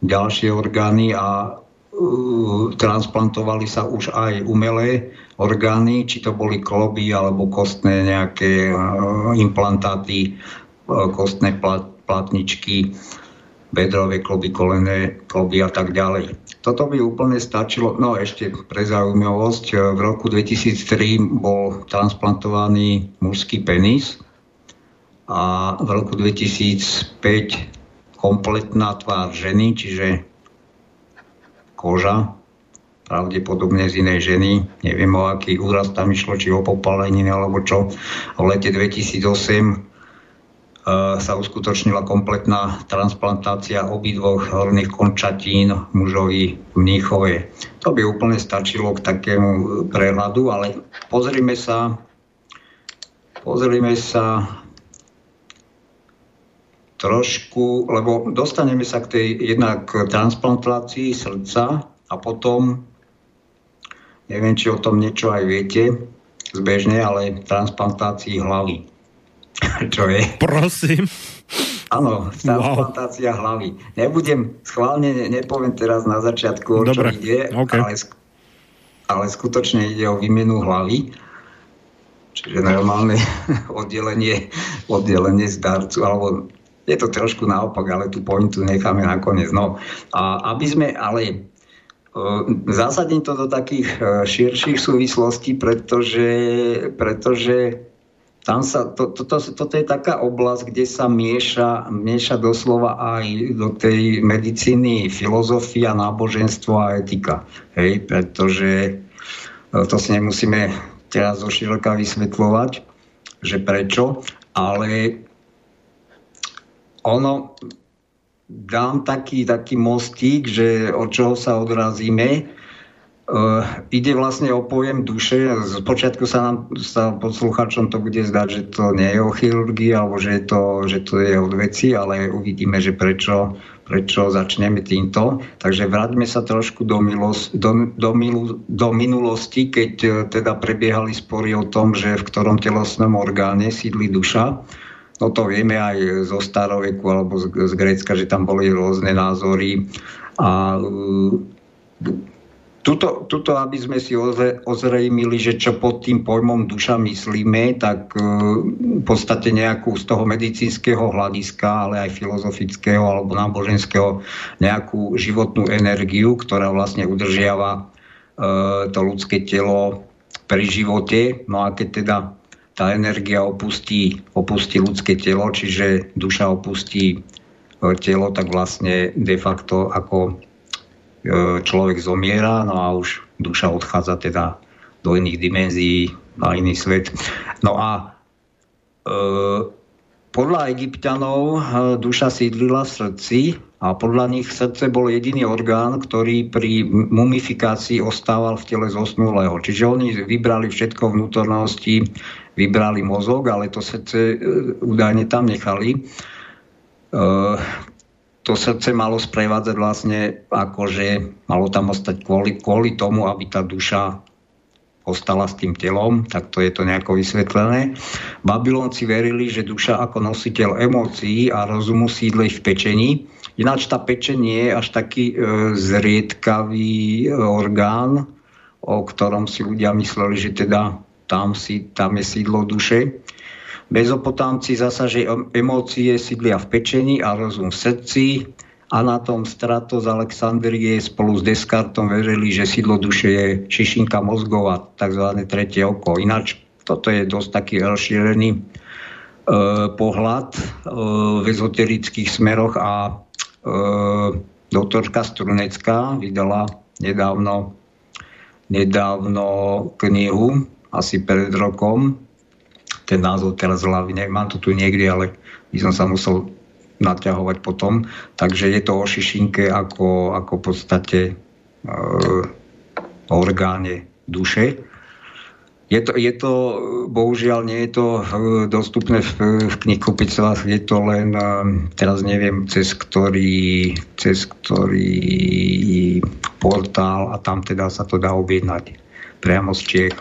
ďalšie orgány a uh, transplantovali sa už aj umelé orgány, či to boli kloby alebo kostné nejaké uh, implantáty kostné platničky, bedrové kloby, kolené kloby a tak ďalej. Toto by úplne stačilo, no ešte pre zaujímavosť, v roku 2003 bol transplantovaný mužský penis a v roku 2005 kompletná tvár ženy, čiže koža, pravdepodobne z inej ženy. Neviem o aký úraz tam išlo, či o popaleniny alebo čo. V lete 2008 sa uskutočnila kompletná transplantácia obidvoch horných končatín mužovi v Mníchove. To by úplne stačilo k takému prehľadu, ale pozrime sa, pozrime sa trošku, lebo dostaneme sa k tej jednak transplantácii srdca a potom, neviem, či o tom niečo aj viete, zbežne, ale transplantácii hlavy. Čo je? Prosím. Áno, transplantácia wow. hlavy. Nebudem, schválne nepoviem teraz na začiatku, o Dobre. čo ide, okay. ale, ale skutočne ide o výmenu hlavy. Čiže normálne oddelenie, oddelenie zdarcu, alebo je to trošku naopak, ale tú pointu necháme nakoniec. No, a aby sme, ale e, zásadím to do takých e, širších súvislostí, pretože, pretože tam sa, to, to, to, toto je taká oblasť, kde sa mieša, mieša doslova aj do tej medicíny filozofia, náboženstvo a etika. Hej, pretože e, to si nemusíme teraz zo široka vysvetľovať, že prečo, ale ono, dám taký, taký mostík, že od čoho sa odrazíme, Uh, ide vlastne o pojem duše. Z počiatku sa nám sa posluchačom to bude zdať, že to nie je o chirurgii alebo že, to, že to je od veci, ale uvidíme, že prečo, prečo začneme týmto. Takže vráťme sa trošku do, milos, do, do, milu, do minulosti, keď uh, teda prebiehali spory o tom, že v ktorom telesnom orgáne sídli duša. No to vieme aj zo staroveku alebo z, z Grécka, že tam boli rôzne názory a uh, Tuto, tuto, aby sme si ozrejmili, že čo pod tým pojmom duša myslíme, tak e, v podstate nejakú z toho medicínskeho hľadiska, ale aj filozofického alebo náboženského nejakú životnú energiu, ktorá vlastne udržiava e, to ľudské telo pri živote. No a keď teda tá energia opustí, opustí ľudské telo, čiže duša opustí e, telo, tak vlastne de facto ako E, človek zomiera, no a už duša odchádza teda do iných dimenzií, na iný svet. No a e, podľa egyptianov e, duša sídlila v srdci a podľa nich srdce bol jediný orgán, ktorý pri mumifikácii ostával v tele zosnulého. Čiže oni vybrali všetko vnútornosti, vybrali mozog, ale to srdce e, údajne tam nechali. E, to srdce malo sprevádzať vlastne akože malo tam ostať kvôli, kvôli tomu, aby tá duša ostala s tým telom, tak to je to nejako vysvetlené. Babylonci verili, že duša ako nositeľ emócií a rozumu sídli v pečení. Ináč tá pečenie nie je až taký e, zriedkavý e, orgán, o ktorom si ľudia mysleli, že teda tam, si, tam je sídlo duše. Bezopotámci zasa, že emócie sídlia v pečení a rozum v srdci, Anatom Strato z Alexandrie spolu s Descartom verili, že sídlo duše je šišinka mozgova, tzv. tretie oko. Ináč toto je dosť taký rozšírený e, pohľad e, v ezoterických smeroch a e, doktorka Strunecká vydala nedávno, nedávno knihu, asi pred rokom, ten názov teraz hlavy, nemám to tu niekde, ale by som sa musel naťahovať potom. Takže je to o šišinke ako, ako v podstate e, orgáne duše. Je to, je to, bohužiaľ nie je to e, dostupné v, v knihkupectvách, je to len, e, teraz neviem, cez ktorý, cez ktorý portál a tam teda sa to dá objednať priamo z Čiech.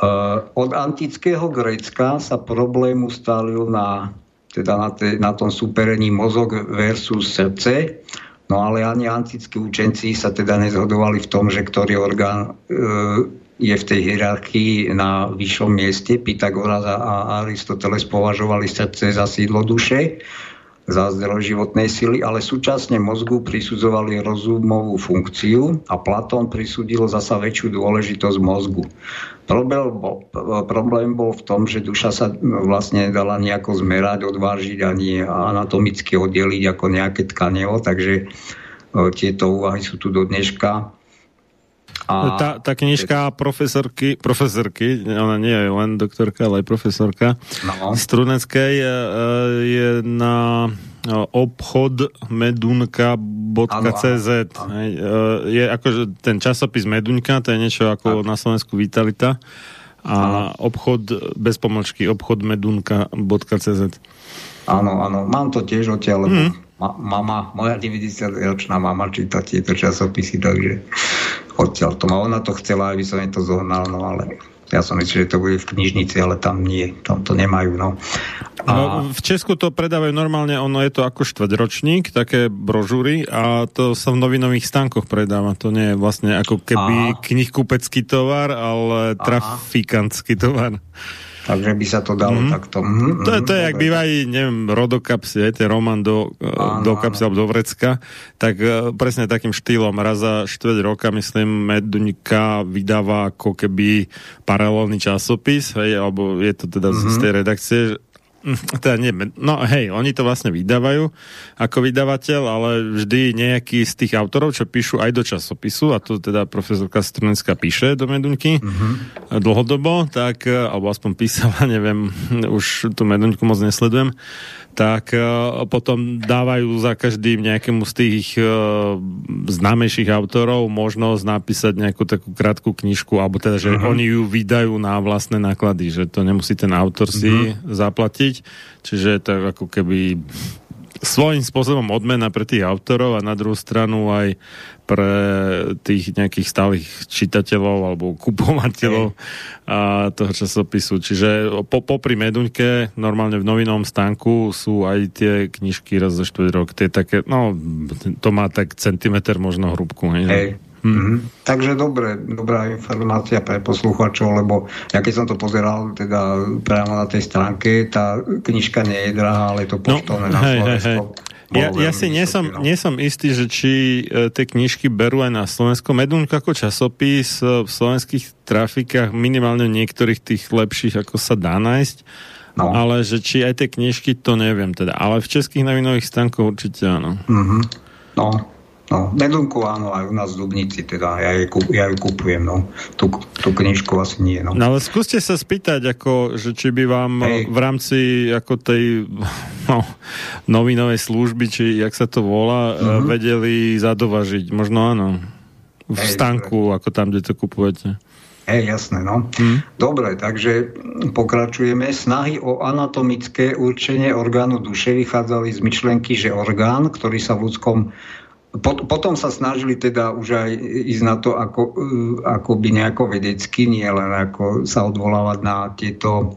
E, od antického Grécka sa problém ustalil na teda na, te, na tom superení mozog versus srdce. No ale ani antickí učenci sa teda nezhodovali v tom, že ktorý orgán e, je v tej hierarchii na vyššom mieste. Pythagoras a Aristoteles považovali srdce za sídlo duše za zdroj životnej sily, ale súčasne mozgu prisudzovali rozumovú funkciu a Platón prisúdil zasa väčšiu dôležitosť mozgu. Problém bol, problém bol v tom, že duša sa vlastne dala nejako zmerať, odvážiť ani anatomicky oddeliť ako nejaké tkanivo, takže e, tieto úvahy sú tu do dneška. A tá, tá knižka profesorky, profesorky, ona nie je len doktorka, ale aj profesorka no. Struneckej e, je na obchod medunka.cz e, je akože ten časopis Medunka, to je niečo ako na Slovensku Vitalita a ano. obchod bez pomočky obchod medunka.cz Áno, áno, mám to tiež odtiaľ, mm. Ma, mama, moja 90-ročná mama číta tieto časopisy, takže odtiaľ to má. Ona to chcela, aby som jej to zohnal, no ale ja som myslel, že to bude v knižnici, ale tam nie, tam to nemajú. No. A... No, v Česku to predávajú normálne, ono je to ako štvrťročník, také brožúry a to sa v novinových stánkoch predáva. To nie je vlastne ako keby knihkupecký tovar, ale trafikantský tovar. Takže by sa to dalo mm. takto. Mm, to, je, to je, ak bývajú, neviem, rodokapsy, ten román do, e, áno, do kapsy alebo do vrecka, tak uh, presne takým štýlom. Raz za štvrť roka, myslím, Medunika vydáva ako keby paralelný časopis, hej, alebo je to teda mm-hmm. z tej redakcie, teda nie, no hej, oni to vlastne vydávajú ako vydavateľ, ale vždy nejaký z tých autorov, čo píšu aj do časopisu, a to teda profesorka Strunecká píše do Medunky uh-huh. dlhodobo, tak, alebo aspoň písala, neviem, už tú Medunku moc nesledujem, tak uh, potom dávajú za každým nejakému z tých uh, známejších autorov možnosť napísať nejakú takú krátku knižku, alebo teda, že uh-huh. oni ju vydajú na vlastné náklady, že to nemusí ten autor si uh-huh. zaplatiť, čiže to ako keby svojím spôsobom odmena pre tých autorov a na druhú stranu aj pre tých nejakých stálych čitateľov alebo kupovateľov a toho časopisu. Čiže po, popri Meduňke normálne v novinovom stánku sú aj tie knižky raz za 4 rok. Tie také, no, to má tak centimeter možno hrubku. Hej, hej. Hmm. Mm-hmm. Takže dobre, dobrá informácia pre posluchačov, lebo ja keď som to pozeral teda priamo na tej stránke, tá knižka nie je drahá, ale je to no, poštovné no, na hej, Hej, hej. Ja, ja si nie som, no. nie som istý, že či e, tie knižky berú aj na Slovensko. Medunka ako časopis e, v slovenských trafikách, minimálne niektorých tých lepších, ako sa dá nájsť. No. Ale že či aj tie knižky, to neviem teda. Ale v českých novinových stánkoch určite áno. Mm-hmm. No, No, Nedunku áno, aj u nás v Dubnici, teda ja, ju, ja ju kupujem, no. Tú, tú knižku asi nie, no. no. ale skúste sa spýtať, ako, že či by vám Hej. v rámci ako tej no, novinovej služby, či jak sa to volá, mm-hmm. vedeli zadovažiť. Možno áno. V Hej, stánku, ako tam, kde to kupujete. Hej, jasné, no. Hmm. Dobre, takže pokračujeme. Snahy o anatomické určenie orgánu duše vychádzali z myšlenky, že orgán, ktorý sa v ľudskom potom sa snažili teda už aj ísť na to, ako, eh, ako by nejako vedecky, nie len ako sa odvolávať na tieto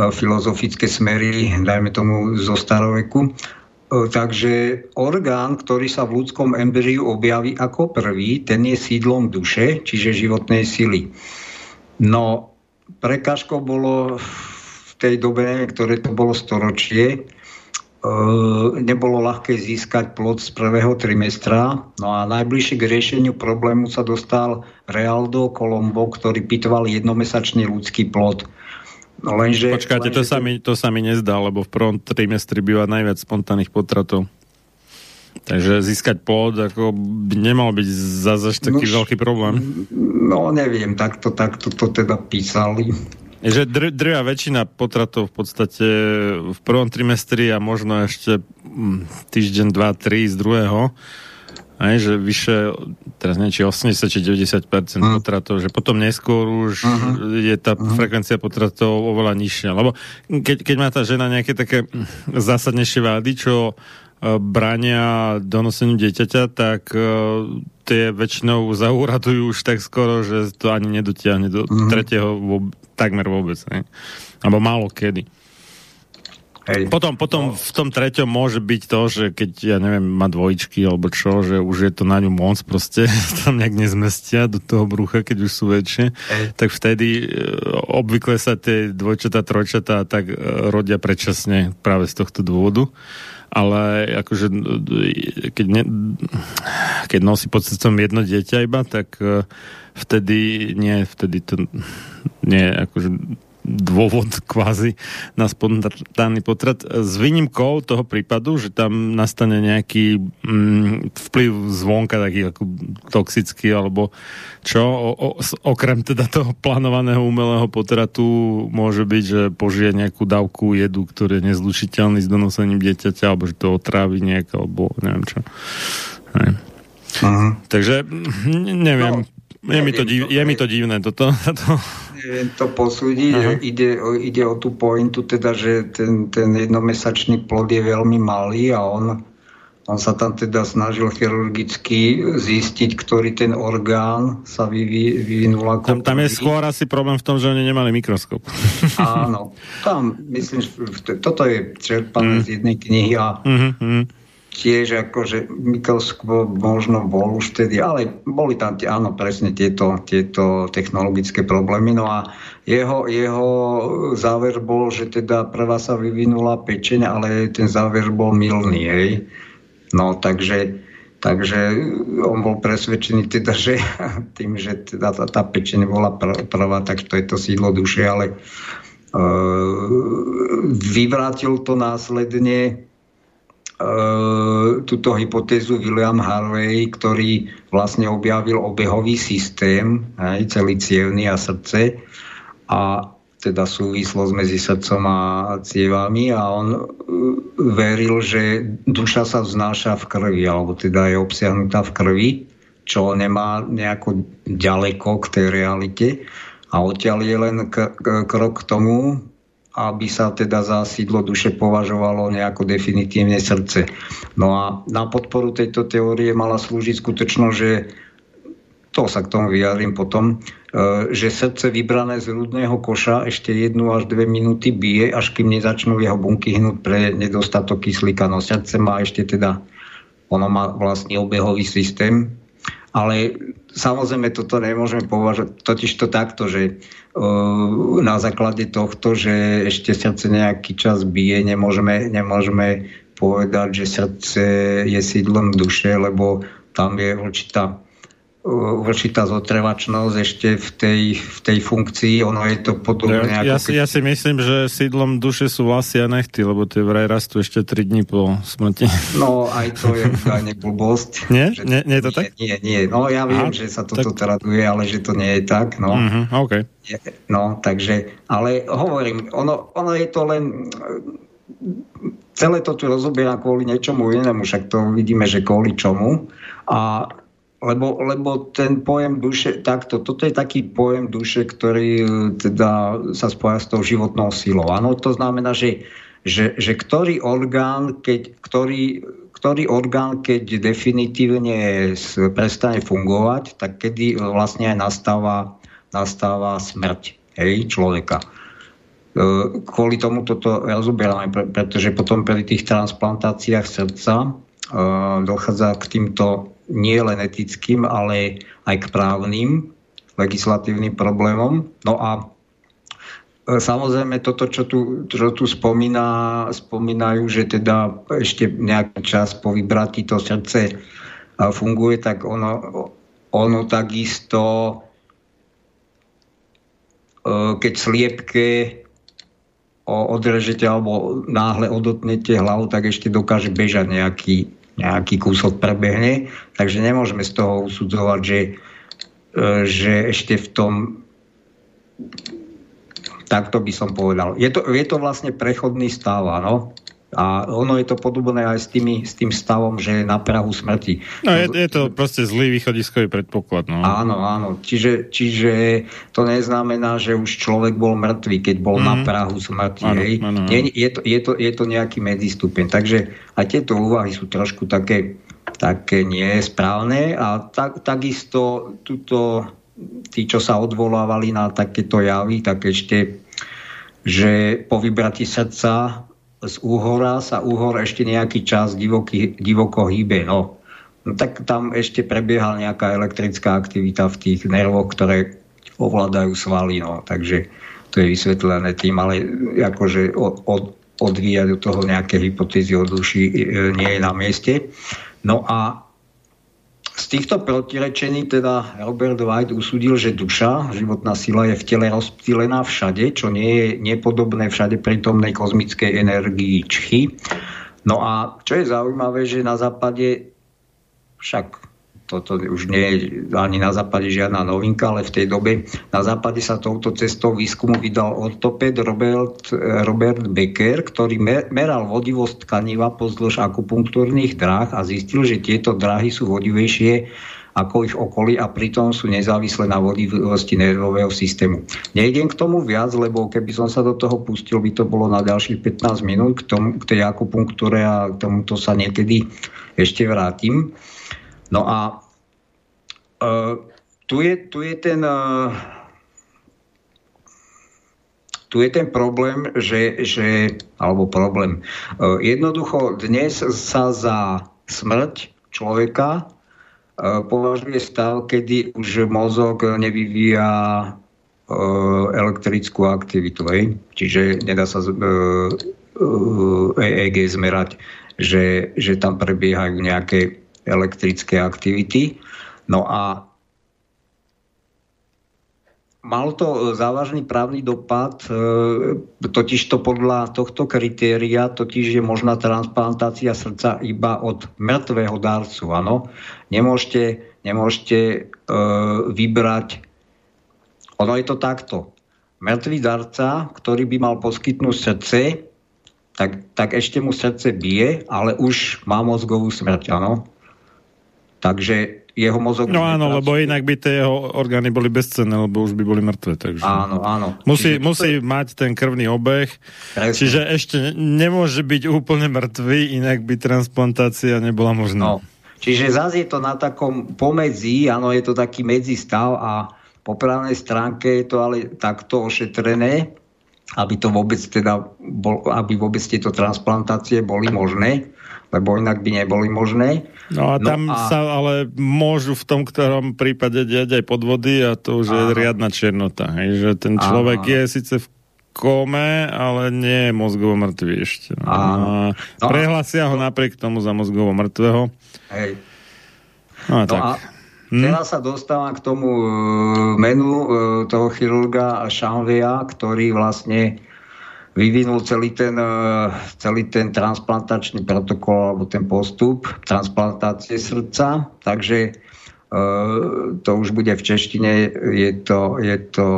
eh, filozofické smery, dajme tomu zo staroveku. Eh, takže orgán, ktorý sa v ľudskom embryu objaví ako prvý, ten je sídlom duše, čiže životnej sily. No, prekažkou bolo v tej dobe, ktoré to bolo storočie, nebolo ľahké získať plod z prvého trimestra. No a najbližšie k riešeniu problému sa dostal Realdo Colombo, ktorý pitval jednomesačný ľudský plod. No lenže, Počkáte, lenže... to, sa mi, to sa mi nezdá, lebo v prvom trimestri býva najviac spontánnych potratov. Takže získať plod ako by nemal byť zase taký no, veľký problém. No neviem, takto, takto to teda písali. Že dr- drvia väčšina potratov v podstate v prvom trimestri a možno ešte mm, týždeň, dva, tri z druhého. Aj, že vyše, teraz neviem, či 80 či 90% uh-huh. potratov, že potom neskôr už uh-huh. je tá uh-huh. frekvencia potratov oveľa nižšia. Lebo keď, keď má tá žena nejaké také zásadnejšie vády, čo E, brania donoseniu dieťaťa, tak uh, tie väčšinou zauradujú už tak skoro, že to ani nedotiahne do mm-hmm. tretieho takmer vôbec. Ne? Alebo málo kedy. Hej. Potom, potom no. v tom treťom môže byť to, že keď, ja neviem, má dvojičky alebo čo, že už je to na ňu moc proste, tam nejak nezmestia do toho brucha, keď už sú väčšie, Hej. tak vtedy uh, obvykle sa tie dvojčatá, trojčatá tak uh, rodia predčasne práve z tohto dôvodu ale akože keď, ne, keď nosí pod srdcom jedno dieťa iba, tak e, vtedy nie, vtedy to nie akože dôvod kvázi na spontánny potrat. S výnimkou toho prípadu, že tam nastane nejaký mm, vplyv zvonka, taký ako toxický, alebo čo, o, o, okrem teda toho plánovaného umelého potratu môže byť, že požije nejakú dávku jedu, ktorý je nezlučiteľný s donosením dieťaťa, alebo že to otrávi nejak, alebo neviem čo. Ne. Uh-huh. Takže neviem, no je, mi to, div, je mi to divné toto. To... Neviem to posúdiť, uh-huh. ide, o, ide o tú pointu, teda, že ten, ten jednomesačný plod je veľmi malý a on, on sa tam teda snažil chirurgicky zistiť, ktorý ten orgán sa vyvi, vyvinul ako tam, tam je skôr asi problém v tom, že oni nemali mikroskop. Áno, tam myslím, že toto je čerpané uh-huh. z jednej knihy a uh-huh tiež akože mikroskop možno bol už vtedy, ale boli tam, áno, presne tieto, tieto technologické problémy. No a jeho, jeho záver bol, že teda prvá sa vyvinula pečeň, ale ten záver bol milný, hej. No takže, takže on bol presvedčený teda, že tým, že teda tá, tá pečeň bola pr- prvá, tak to je to sídlo duše, ale uh, vyvrátil to následne túto hypotézu William Harvey, ktorý vlastne objavil obehový systém, aj, celý cievny a srdce a teda súvislosť medzi srdcom a cievami a on uh, veril, že duša sa vznáša v krvi, alebo teda je obsiahnutá v krvi, čo nemá nejako ďaleko k tej realite. A odtiaľ je len krok k tomu, aby sa teda za sídlo duše považovalo nejako definitívne srdce. No a na podporu tejto teórie mala slúžiť skutočnosť, že to sa k tomu vyjadrím potom, e, že srdce vybrané z rudného koša ešte jednu až dve minúty bije, až kým nezačnú jeho bunky hnúť pre nedostatok kyslíka. No srdce má ešte teda, ono má vlastný obehový systém, ale samozrejme toto nemôžeme považovať totiž to takto, že na základe tohto, že ešte srdce nejaký čas bije, nemôžeme, nemôžeme povedať, že srdce je sídlom duše, lebo tam je určitá určitá zotrvačnosť ešte v tej, v tej funkcii, ono je to podobné. Ja, ja, si, ja si myslím, že sídlom duše sú vlasy a nechty, lebo tie vraj rastú ešte 3 dní po smrti. No, aj to je údajne blbosť. Nie? Že, nie? Nie je to tak? Nie, nie. No, ja viem, Aha, že sa toto tak... traduje, ale že to nie je tak. No, uh-huh, okay. no takže, ale hovorím, ono, ono je to len celé to tu rozoberá kvôli niečomu inému, však to vidíme, že kvôli čomu. A lebo, lebo ten pojem duše, takto, toto je taký pojem duše, ktorý e, teda sa spája s tou životnou silou. Áno, to znamená, že, že, že ktorý orgán, keď, ktorý, ktorý orgán, keď definitívne prestane fungovať, tak kedy vlastne aj nastáva, nastáva smrť hej, človeka. E, kvôli tomu toto rozoberáme, pretože potom pri tých transplantáciách srdca e, dochádza k týmto nie len etickým, ale aj k právnym legislatívnym problémom. No a e, Samozrejme, toto, čo tu, čo tu spomína, spomínajú, že teda ešte nejaký čas po vybratí to srdce funguje, tak ono, ono takisto, e, keď sliepke odrežete alebo náhle odotnete hlavu, tak ešte dokáže bežať nejaký nejaký kúsok prebehne, takže nemôžeme z toho usudzovať, že, e, že ešte v tom takto by som povedal. Je to, je to vlastne prechodný stav, áno. A ono je to podobné aj s, tými, s tým stavom, že je na Prahu smrti. No je, je to proste zlý východiskový predpoklad. No. Áno, áno. Čiže, čiže to neznamená, že už človek bol mŕtvý, keď bol mm. na mhm. Prahu smrti. Áno, hej. Áno, áno. Je, je, to, je, to, je to nejaký medzistupeň. Takže aj tieto úvahy sú trošku také, také nesprávne a tak, takisto tuto, tí, čo sa odvolávali na takéto javy, tak ešte že po vybratí srdca z úhora sa úhor ešte nejaký čas divoký, divoko hýbe. No. no tak tam ešte prebieha nejaká elektrická aktivita v tých nervoch, ktoré ovládajú svaly. No. Takže to je vysvetlené tým, ale akože od, od, odvíjať do toho nejaké hypotézy o duši e, nie je na mieste. No a z týchto protirečení teda Robert White usúdil, že duša, životná sila je v tele rozptýlená všade, čo nie je nepodobné všade prítomnej kozmickej energii čchy. No a čo je zaujímavé, že na západe však toto už nie je ani na západe žiadna novinka, ale v tej dobe na západe sa touto cestou výskumu vydal ortoped Robert, Robert Becker, ktorý meral vodivosť tkaniva pozdĺž akupunktúrnych dráh a zistil, že tieto dráhy sú vodivejšie ako ich okolí a pritom sú nezávislé na vodivosti nervového systému. Nejdem k tomu viac, lebo keby som sa do toho pustil, by to bolo na ďalších 15 minút k, tomu, k tej akupunktúre a k tomuto sa niekedy ešte vrátim. No a uh, tu, je, tu je ten... Uh, tu je ten problém, že, že alebo problém. Uh, jednoducho dnes sa za smrť človeka uh, považuje stav, kedy už mozog nevyvíja elektrickú aktivitu. Hej? Čiže nedá sa EEG zmerať, že, že tam prebiehajú nejaké elektrické aktivity. No a mal to závažný právny dopad, e, totiž to podľa tohto kritéria, totiž je možná transplantácia srdca iba od mŕtvého dárcu. Áno? Nemôžete, nemôžete e, vybrať, ono je to takto. Mŕtvý darca, ktorý by mal poskytnúť srdce, tak, tak ešte mu srdce bije, ale už má mozgovú smrť, áno. Takže jeho mozog... No áno, lebo inak by tie jeho orgány boli bezcenné, lebo už by boli mŕtve. Takže... Áno, áno. Musí, Čiže musí to... mať ten krvný obeh, Presne. čiže ešte nemôže byť úplne mŕtvý, inak by transplantácia nebola možná. No. Čiže zase je to na takom pomedzi, áno, je to taký medzistav a po právnej stránke je to ale takto ošetrené, aby to vôbec teda bol, aby vôbec tieto transplantácie boli možné lebo inak by neboli možné. No a tam no a... sa ale môžu v tom ktorom prípade diať aj podvody a to už Aha. je riadna černota. Hej, že ten človek Aha. je síce v kome, ale nie je mozgovo mŕtvý ešte. No. A no. Prehlasia ho napriek tomu za mozgovo mŕtvého. Hej. No a no tak. A Hmm. Teraz sa dostávam k tomu e, menu e, toho chirurga Šanvia, ktorý vlastne vyvinul celý ten, e, celý ten transplantačný protokol alebo ten postup transplantácie srdca. Takže to už bude v češtine, je to, je to,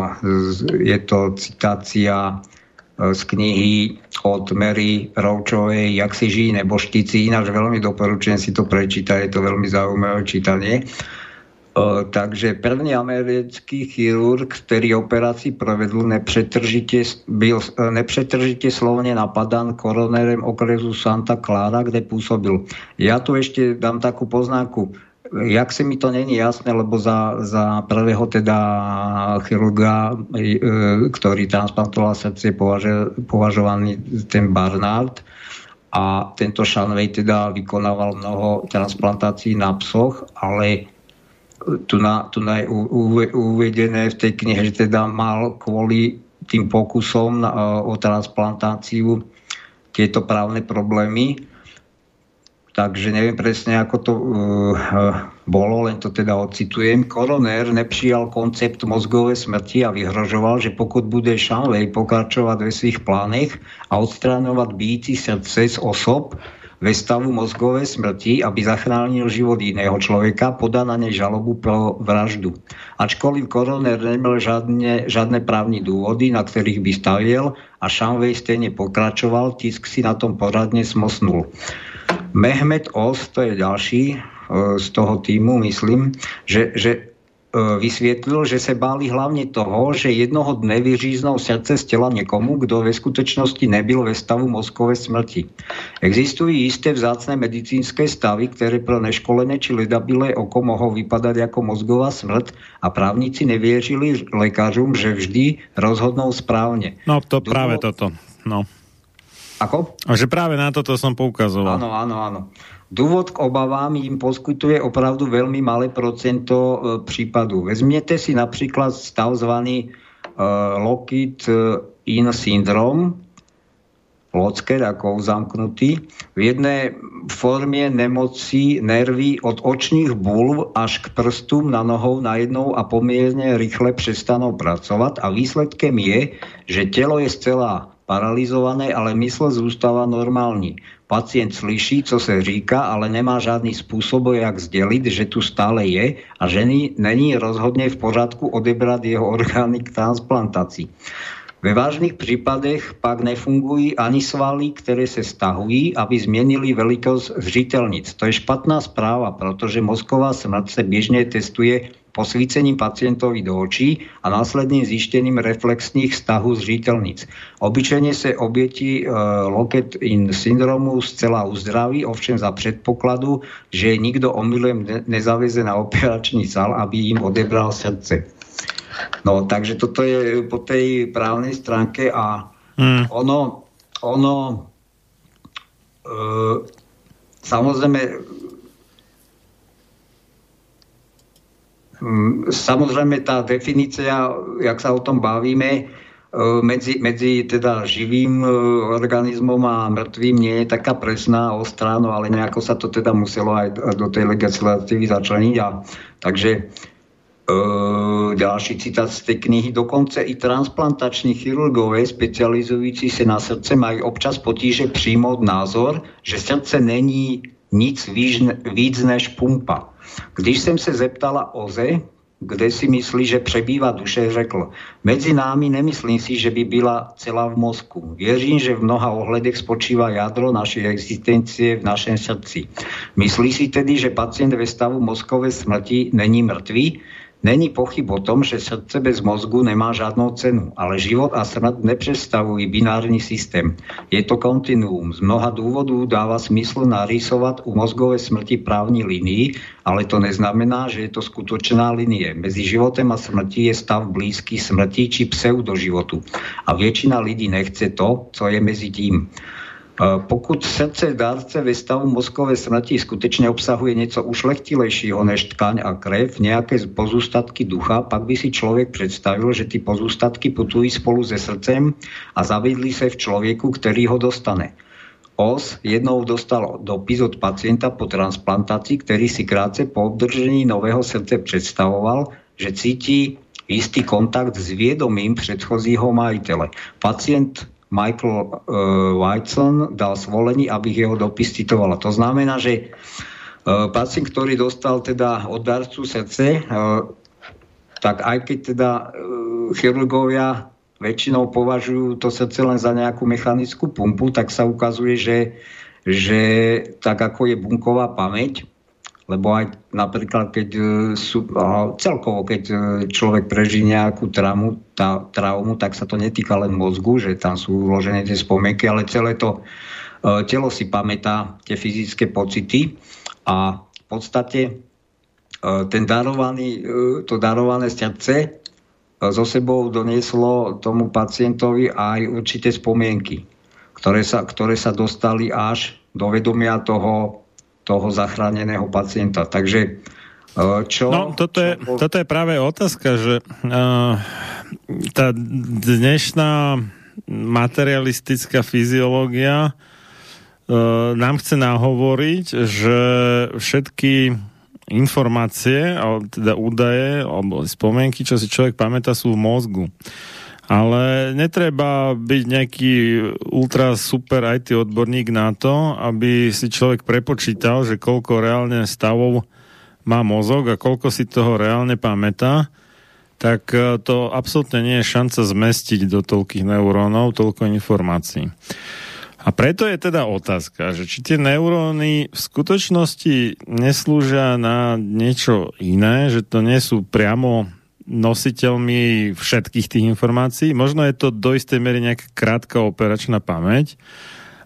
je to citácia z knihy od Mary Roučovej Jak si žijí nebo štici, ináč veľmi doporučujem si to prečítať, je to veľmi zaujímavé čítanie. Uh, takže první americký chirurg, který operaci provedl, nepřetržitě, byl e, nepřetržitě slovně napadan koronérem okresu Santa Clara, kde působil. Já tu ještě dám takú poznámku jak si mi to není jasné, lebo za, za prvého teda chirurga, e, ktorý transplantoval srdce, považovaný ten Barnard a tento Shanway teda vykonával mnoho transplantácií na psoch, ale tu, na, tu na je uvedené v tej knihe, že teda mal kvôli tým pokusom na, o transplantáciu tieto právne problémy takže neviem presne, ako to uh, bolo, len to teda ocitujem. Koroner nepřijal koncept mozgové smrti a vyhrožoval, že pokud bude Šanlej pokračovať ve svých plánech a odstráňovať bíci srdce z osob ve stavu mozgové smrti, aby zachránil život iného človeka, podá na nej žalobu pro vraždu. Ačkoliv koroner nemal žádne, žádne právne dôvody, na ktorých by staviel a Šanvej stejne pokračoval, tisk si na tom poradne smosnul. Mehmet Os, to je ďalší e, z toho týmu, myslím, že, že e, vysvětlil, že se báli hlavně toho, že jednoho dne vyříznou srdce z těla někomu, kdo ve skutečnosti nebyl ve stavu mozkové smrti. Existují jisté vzácné medicínské stavy, které pro neškolené či ledabilé oko mohou vypadat jako mozgová smrt a právníci nevěřili lékařům, že vždy rozhodnou správně. No to Důvod... práve toto. No. Ako? A že práve na toto som poukazoval. Áno, áno, áno. Dôvod k obavám im poskytuje opravdu veľmi malé procento e, prípadu. Vezmiete si napríklad stav zvaný e, Lockheed in syndrom, Locker ako zamknutý. V jednej formě nemocí nervy od očných bulv až k prstom na nohou najednou a pomierne rýchle přestanou pracovat a výsledkem je, že telo je zcela paralizované, ale mysl zůstává normální. Pacient slyší, co se říká, ale nemá žádný způsob, jak sdělit, že tu stále je a že není rozhodně v pořádku odebrat jeho orgány k transplantaci. Ve vážných případech pak nefungují ani svaly, které se stahují, aby změnili velikost zřitelnic. To je špatná zpráva, protože mozková smrt se běžně testuje posvícením pacientovi do očí a následným zjištěním reflexních stahů zřitelnic. Obyčejně se oběti e, loket in syndromu zcela uzdraví, ovšem za předpokladu, že nikdo omylem ne nezaveze na operační sál, aby jim odebral srdce. No, takže toto je po tej právnej stránke a mm. ono, ono e, samozrejme samozrejme tá definícia, jak sa o tom bavíme, e, medzi, medzi teda živým e, organizmom a mŕtvým nie je taká presná, ostrá, no ale nejako sa to teda muselo aj do tej legislatívy začleniť. A, takže e, ďalší citát z tej knihy. Dokonce i transplantační chirurgové specializující se na srdce mají občas potíže přijmout názor, že srdce není nic víc než pumpa. Když jsem se zeptala Oze, kde si myslí, že přebývá duše, řekl, mezi námi nemyslím si, že by byla celá v mozku. Věřím, že v mnoha ohledech spočívá jádro naší existencie v našem srdci. Myslí si tedy, že pacient ve stavu mozkové smrti není mrtvý? Není pochyb o tom, že srdce bez mozgu nemá žádnou cenu, ale život a smrt nepředstavují binární systém. Je to kontinuum. Z mnoha důvodů dává smysl narýsovat u mozgové smrti právní linii, ale to neznamená, že je to skutočná linie. Mezi životem a smrti je stav blízký smrti či pseudoživotu. A většina lidí nechce to, co je mezi tím. Pokud srdce dárce ve stavu mozkové smrti skutečně obsahuje něco ušlechtilejšího než tkaň a krev, nějaké pozůstatky ducha, pak by si člověk představil, že ty pozůstatky putují spolu se srdcem a zavidli se v člověku, který ho dostane. OS jednou dostal dopis od pacienta po transplantácii, ktorý si krátce po obdržení nového srdce predstavoval, že cíti istý kontakt s viedomím predchozího majitele. Pacient Michael uh, Whiteson dal svolení, aby jeho dopis citovala. To znamená, že uh, pacient, ktorý dostal teda od darcu srdce, uh, tak aj keď teda uh, chirurgovia väčšinou považujú to srdce len za nejakú mechanickú pumpu, tak sa ukazuje, že, že tak ako je bunková pamäť, lebo aj napríklad, keď e, sú, celkovo, keď e, človek preží nejakú traumu, tá, traumu, tak sa to netýka len mozgu, že tam sú uložené tie spomienky, ale celé to e, telo si pamätá tie fyzické pocity. A v podstate ten darovaný, to darované srdce so sebou donieslo tomu pacientovi aj určité spomienky, ktoré sa, ktoré sa dostali až do vedomia toho, toho zachráneného pacienta. Takže e, čo... No, toto je, toto je práve otázka, že uh, tá dnešná materialistická fyziológia uh, nám chce nahovoriť, že všetky informácie, teda údaje alebo spomienky, čo si človek pamätá, sú v mozgu. Ale netreba byť nejaký ultra super IT odborník na to, aby si človek prepočítal, že koľko reálne stavov má mozog a koľko si toho reálne pamätá, tak e, to absolútne nie je šanca zmestiť do toľkých neurónov toľko informácií. A preto je teda otázka, že či tie neuróny v skutočnosti neslúžia na niečo iné, že to nie sú priamo nositeľmi všetkých tých informácií. Možno je to do istej miery nejaká krátka operačná pamäť,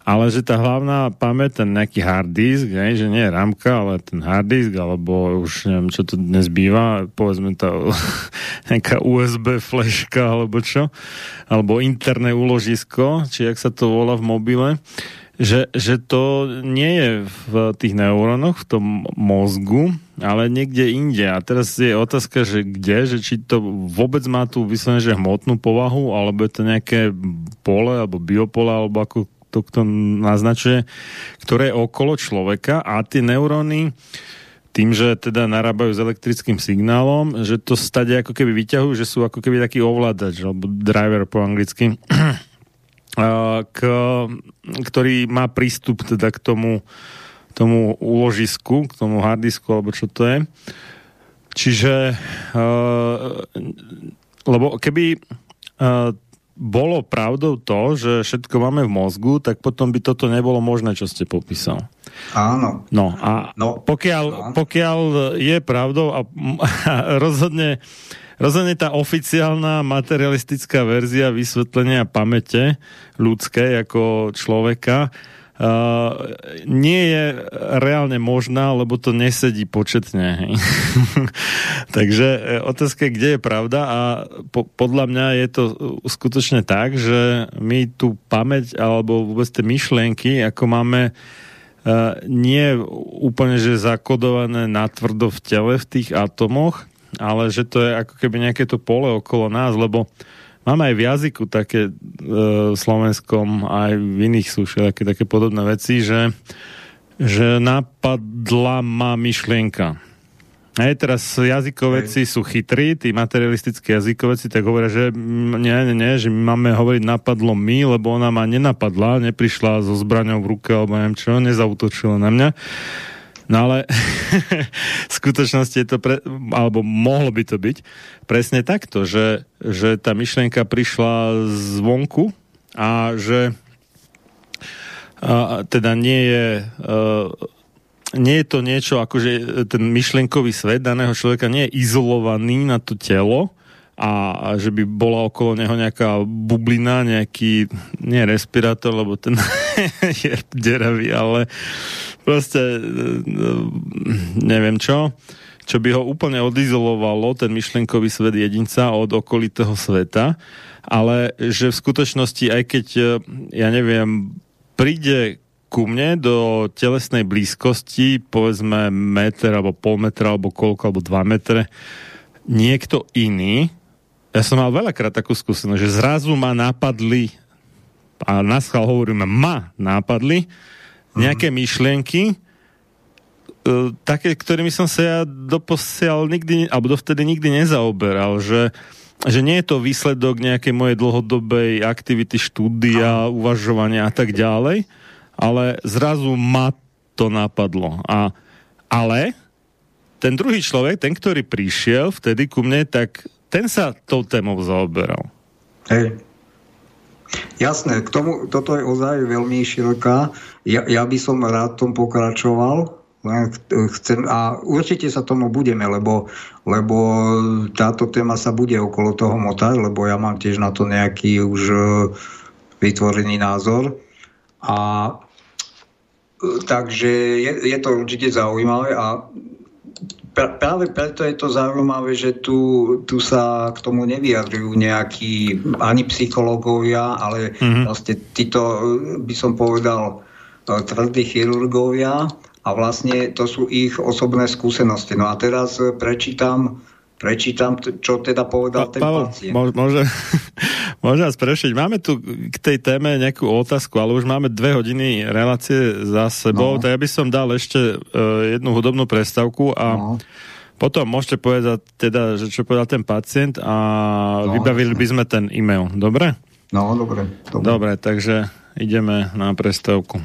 ale že tá hlavná pamäť, ten nejaký hard disk, ne, že nie je ramka, ale ten hard disk, alebo už neviem, čo to dnes býva, povedzme tá nejaká USB fleška, alebo čo, alebo interné úložisko, či jak sa to volá v mobile, že, že to nie je v tých neurónoch, v tom mozgu, ale niekde inde. A teraz je otázka, že kde, že či to vôbec má tú vyslovene, že hmotnú povahu, alebo je to nejaké pole, alebo biopole, alebo ako to kto naznačuje, ktoré je okolo človeka a tie neuróny tým, že teda narábajú s elektrickým signálom, že to stade ako keby vyťahujú, že sú ako keby taký ovládač, alebo driver po anglicky, k, ktorý má prístup teda k tomu, tomu úložisku, k tomu hardisku, alebo čo to je. Čiže, lebo keby bolo pravdou to, že všetko máme v mozgu, tak potom by toto nebolo možné, čo ste popísal. Áno. No a no, pokiaľ, pokiaľ je pravdou a, a rozhodne, rozhodne tá oficiálna materialistická verzia vysvetlenia pamäte ľudskej ako človeka Uh, nie je reálne možná, lebo to nesedí početne. Takže e, otázka je, kde je pravda a po, podľa mňa je to skutočne tak, že my tú pamäť alebo vôbec tie myšlienky, ako máme uh, nie úplne, že zakodované natvrdo v tele, v tých atomoch, ale že to je ako keby nejaké to pole okolo nás, lebo Máme aj v jazyku také e, slovenskom, aj v iných sú také, také podobné veci, že, že napadla ma myšlienka. Aj teraz jazykovedci sú chytrí, tí materialistickí jazykovedci tak hovoria, že nie, nie, nie, že my máme hovoriť napadlo my, lebo ona ma nenapadla, neprišla so zbraňou v ruke alebo neviem čo, nezautočila na mňa. No ale v skutočnosti je to, pre, alebo mohlo by to byť presne takto, že, že tá myšlienka prišla zvonku a že a, teda nie je a, nie je to niečo, akože ten myšlienkový svet daného človeka nie je izolovaný na to telo, a, a že by bola okolo neho nejaká bublina, nejaký, nie respirátor, lebo ten je deravý, ale proste e, e, neviem čo, čo by ho úplne odizolovalo, ten myšlenkový svet jedinca od okolitého sveta, ale že v skutočnosti, aj keď, e, ja neviem, príde ku mne do telesnej blízkosti, povedzme meter, alebo pol metra, alebo koľko, alebo dva metre, niekto iný, ja som mal veľakrát takú skúsenosť, že zrazu ma napadli a na schvál hovorím, ma napadli nejaké mm. myšlienky, e, také, ktorými som sa ja doposiaľ nikdy, alebo dovtedy nikdy nezaoberal, že, že nie je to výsledok nejakej mojej dlhodobej aktivity, štúdia, uvažovania a tak ďalej, ale zrazu ma to napadlo. A, ale ten druhý človek, ten, ktorý prišiel vtedy ku mne, tak ten sa tou témou zaoberal. Hej. Jasné, k tomu, toto je ozaj veľmi široká. Ja, ja by som rád tom pokračoval, chcem, a určite sa tomu budeme, lebo, lebo táto téma sa bude okolo toho motať, lebo ja mám tiež na to nejaký už e, vytvorený názor. A e, takže je, je to určite zaujímavé a práve preto je to zaujímavé, že tu, tu sa k tomu nevyjadrujú nejakí ani psychológovia, ale mm-hmm. vlastne títo, by som povedal, e, tvrdí chirurgovia a vlastne to sú ich osobné skúsenosti. No a teraz e, prečítam prečítam, čo teda povedal pa, ten Pavel, pacient. Môže, môže nás prešiť. Máme tu k tej téme nejakú otázku, ale už máme dve hodiny relácie za sebou, no. tak ja by som dal ešte uh, jednu hudobnú prestavku a no. potom môžete povedať teda, že čo povedal ten pacient a no, vybavili by sme ten e-mail. Dobre? No, dobre. Dobre, dobre takže ideme na prestavku.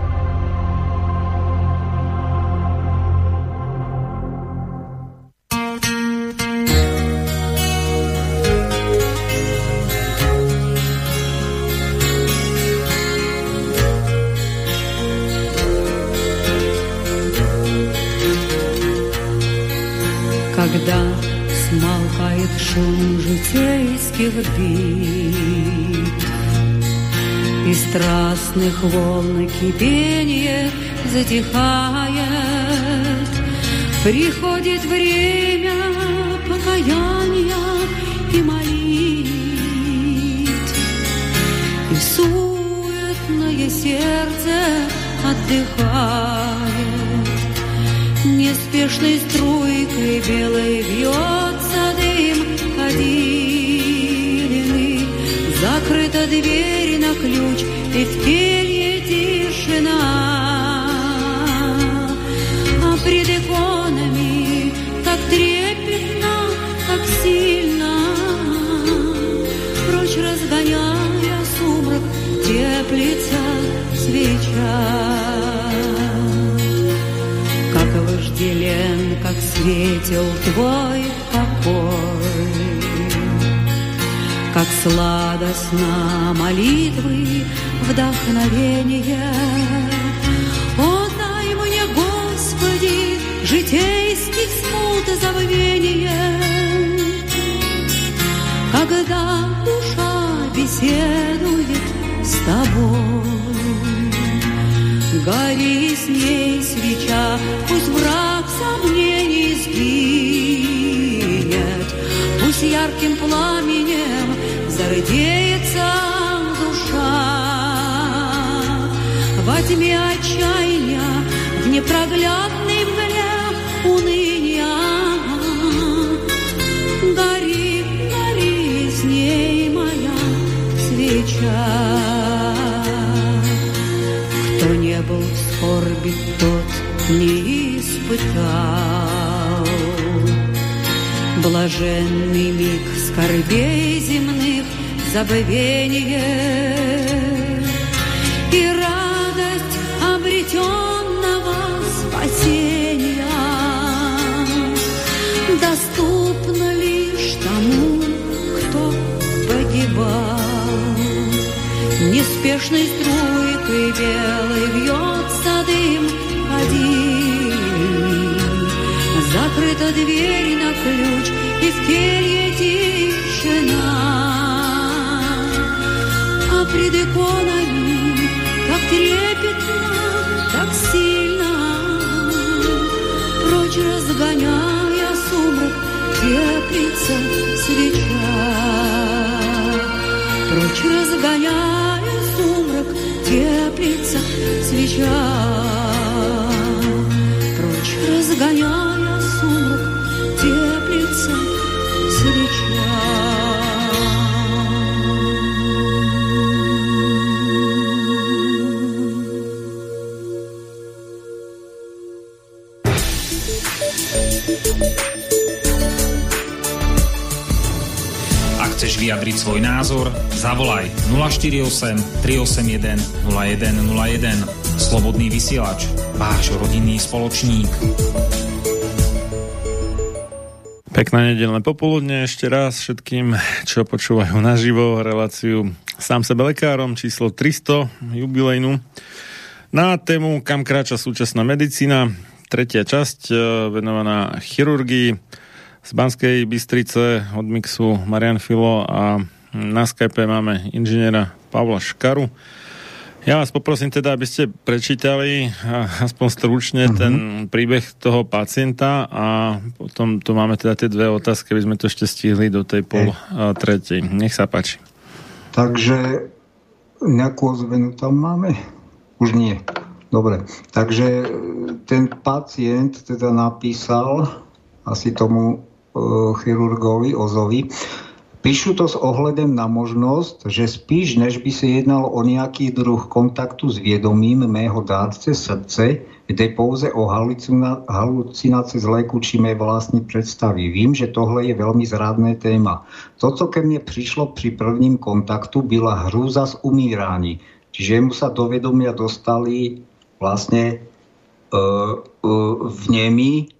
Когда смолкает шум житейских бит. И страстных волн кипение затихает. Приходит время покаяния и молитв. И суетное сердце отдыхает Неспешной струйкой белой вьется дым кадильный. Закрыта дверь на ключ, и в келье тишина. А пред иконами так трепетно, так сильно, Прочь разгоняя сумрак, теплится свеча вожделен, как светил твой покой. Как сладостна молитвы вдохновение. О, дай мне, Господи, житейских смут забвение, Когда душа беседует с тобой. Гори с ней свеча, пусть враг сомнений сгинет, Пусть ярким пламенем зародеется душа. Во тьме отчаяния, в непроглядной мгле уныния, испытал. Блаженный миг скорбей земных забвение. И радость обретенного спасения. Доступна лишь тому, кто погибал. Неспешной струйкой белой вьется Закрыта дверь на ключ, и в келье тишина. А пред иконами так трепетно, так сильно, Прочь разгоняя сумрак, теплится свеча. Прочь разгоняя сумрак, теплится свеча. Svoj názor, zavolaj 048 381 0101. Slobodný vysielač, váš rodinný spoločník. Pekné nedelné popoludne ešte raz všetkým, čo počúvajú naživo reláciu sám sebe lekárom číslo 300 jubilejnu na tému Kam kráča súčasná medicína tretia časť e, venovaná chirurgii z Banskej Bystrice od mixu Marian Filo a na Skype máme inžiniera Pavla Škaru. Ja vás poprosím teda, aby ste prečítali aspoň stručne uh-huh. ten príbeh toho pacienta a potom tu máme teda tie dve otázky, aby sme to ešte stihli do tej pol uh, tretej. Nech sa páči. Takže nejakú ozvenu tam máme? Už nie. Dobre. Takže ten pacient teda napísal asi tomu chirurgovi Ozovi, Píšu to s ohledem na možnosť, že spíš, než by se jednalo o nejaký druh kontaktu s viedomím mého dárce srdce, jde pouze o halucinácie z léku či mé vlastní představy. Vím, že tohle je veľmi zrádné téma. To, co ke mne prišlo pri prvním kontaktu, byla hrúza z umírání. Čiže mu sa do vedomia dostali vlastne uh, uh, vnemy,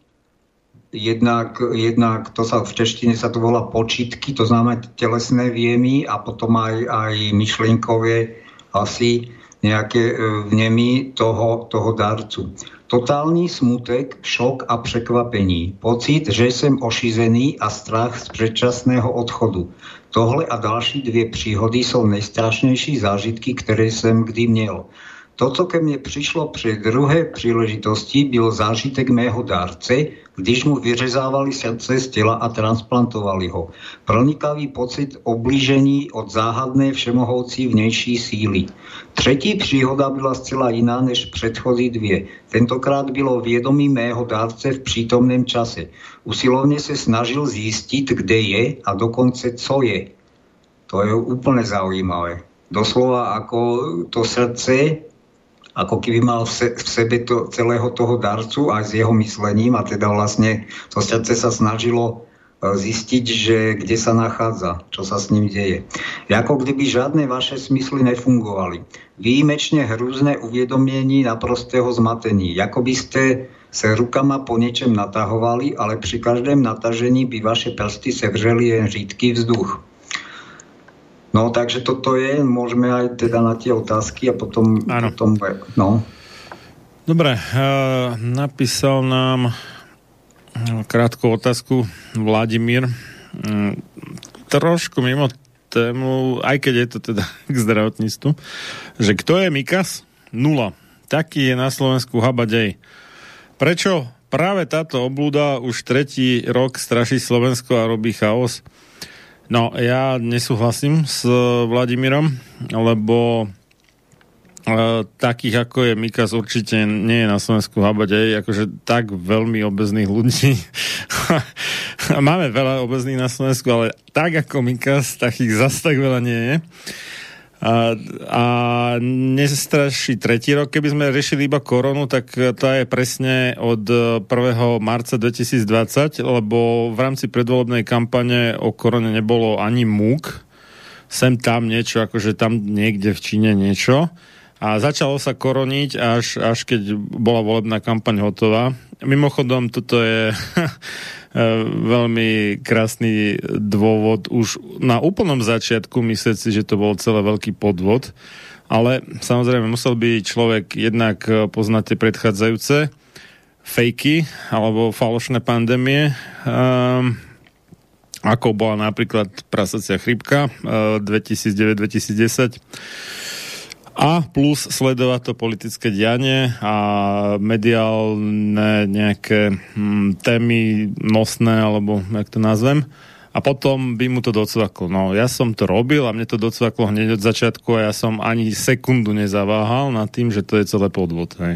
jednak, jednak to sa v češtine sa to volá počitky, to znamená telesné viemy a potom aj, aj myšlienkové asi nejaké e, vnemy toho, toho darcu. Totálny smutek, šok a překvapení. Pocit, že jsem ošizený a strach z předčasného odchodu. Tohle a další dvě příhody jsou nejstrašnější zážitky, které jsem kdy měl. To, co ke mne prišlo pri druhé príležitosti, byl zážitek mého dárce, když mu vyřezávali srdce z tela a transplantovali ho. Pronikavý pocit oblížení od záhadné všemohoucí vnější síly. Třetí příhoda byla zcela jiná než předchozí dvě. Tentokrát bylo vědomí mého dárce v přítomném čase. Usilovně se snažil zjistit, kde je a dokonce co je. To je úplne zaujímavé. Doslova ako to srdce ako keby mal v, se, v sebe to, celého toho darcu aj s jeho myslením a teda vlastne to srdce sa snažilo e, zistiť, že kde sa nachádza, čo sa s ním deje. Ako kdyby žiadne vaše smysly nefungovali. Výjimečne hrúzne uviedomiení prostého zmatení. Ako by ste se rukama po niečem natahovali, ale pri každém natažení by vaše prsty sevřeli jen řídky vzduch. No, takže toto je, môžeme aj teda na tie otázky a potom... Áno. potom no. Dobre, uh, napísal nám krátku otázku Vladimír. Um, trošku mimo tému, aj keď je to teda k zdravotníctvu, že kto je Mikas? Nula. Taký je na Slovensku habadej. Prečo práve táto oblúda už tretí rok straší Slovensko a robí chaos? No, ja nesúhlasím s eh, Vladimírom, lebo uh, takých ako je Mikas určite nie je na Slovensku habať akože tak veľmi obezných ľudí. Máme veľa obezných na Slovensku, ale tak ako Mikas, takých zas tak veľa nie je. A, a nestraší tretí rok. Keby sme riešili iba koronu, tak to je presne od 1. marca 2020, lebo v rámci predvolebnej kampane o korone nebolo ani múk. Sem tam niečo, akože tam niekde v Číne niečo. A začalo sa koroniť, až, až keď bola volebná kampaň hotová. Mimochodom, toto je E, veľmi krásny dôvod. Už na úplnom začiatku myslieť si, že to bol celé veľký podvod, ale samozrejme musel by človek jednak poznať tie predchádzajúce fejky alebo falošné pandémie, um, ako bola napríklad prasacia chrypka uh, 2009-2010 a plus sledovať to politické dianie a mediálne nejaké hm, témy nosné, alebo jak to nazvem. A potom by mu to docvaklo. No, ja som to robil a mne to docvaklo hneď od začiatku a ja som ani sekundu nezaváhal nad tým, že to je celé podvod. Hej.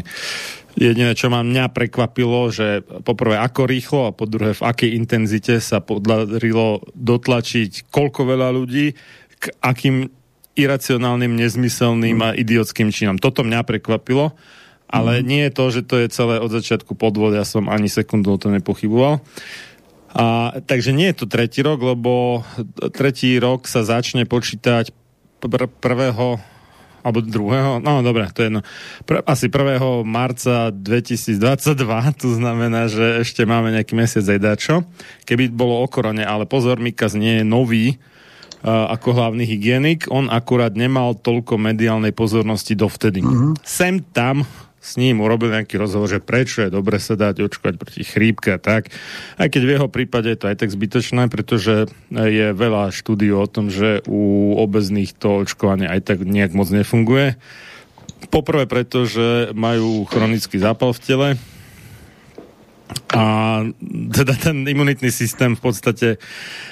Jediné, čo ma mňa prekvapilo, že poprvé ako rýchlo a po druhé v akej intenzite sa podarilo dotlačiť koľko veľa ľudí k akým iracionálnym, nezmyselným a idiotským činom. Toto mňa prekvapilo, ale mm. nie je to, že to je celé od začiatku podvod, ja som ani sekundu o to nepochyboval. A, takže nie je to tretí rok, lebo tretí rok sa začne počítať pr- prvého alebo druhého, no dobre, to je jedno. Pr- asi 1. marca 2022, to znamená, že ešte máme nejaký mesiac aj dačo. Keby bolo o korone, ale pozor, Mikas nie je nový, ako hlavný hygienik. On akurát nemal toľko mediálnej pozornosti dovtedy. Mm-hmm. Sem tam s ním urobil nejaký rozhovor, že prečo je dobre sa dať očkovať proti chrípke a tak. Aj keď v jeho prípade je to aj tak zbytočné, pretože je veľa štúdií o tom, že u obezných to očkovanie aj tak nejak moc nefunguje. Poprvé preto, že majú chronický zápal v tele, a teda ten imunitný systém v podstate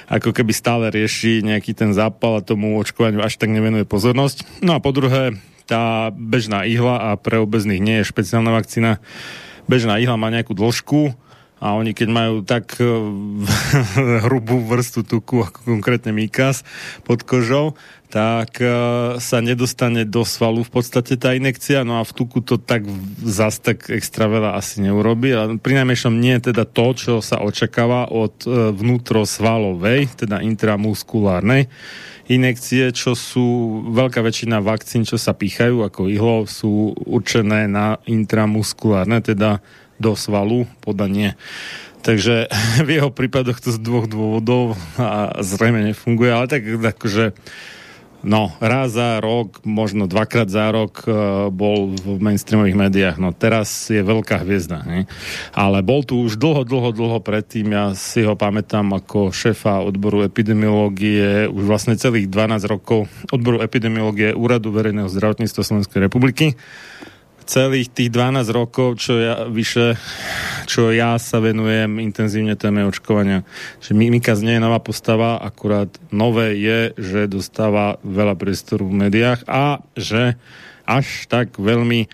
ako keby stále rieši nejaký ten zápal a tomu očkovaniu až tak nevenuje pozornosť. No a po druhé, tá bežná ihla a pre obezných nie je špeciálna vakcína. Bežná ihla má nejakú dĺžku a oni keď majú tak uh, hrubú vrstu tuku, ako konkrétne Mikas pod kožou, tak uh, sa nedostane do svalu v podstate tá inekcia, no a v tuku to tak zas tak extra veľa asi neurobi. A pri najmenšom nie teda to, čo sa očakáva od uh, vnútrosvalovej, teda intramuskulárnej inekcie, čo sú veľká väčšina vakcín, čo sa pýchajú ako ihlo, sú určené na intramuskulárne, teda do svalu podanie. Takže v jeho prípadoch to z dvoch dôvodov a zrejme nefunguje, ale tak akože No, raz za rok, možno dvakrát za rok uh, bol v mainstreamových médiách. No teraz je veľká hviezda. Ne? Ale bol tu už dlho, dlho, dlho predtým. Ja si ho pamätám ako šéfa odboru epidemiológie už vlastne celých 12 rokov odboru epidemiológie Úradu verejného zdravotníctva Slovenskej republiky celých tých 12 rokov, čo ja vyše, čo ja sa venujem intenzívne téme očkovania. Že Mikaz nie je nová postava, akurát nové je, že dostáva veľa priestoru v médiách a že až tak veľmi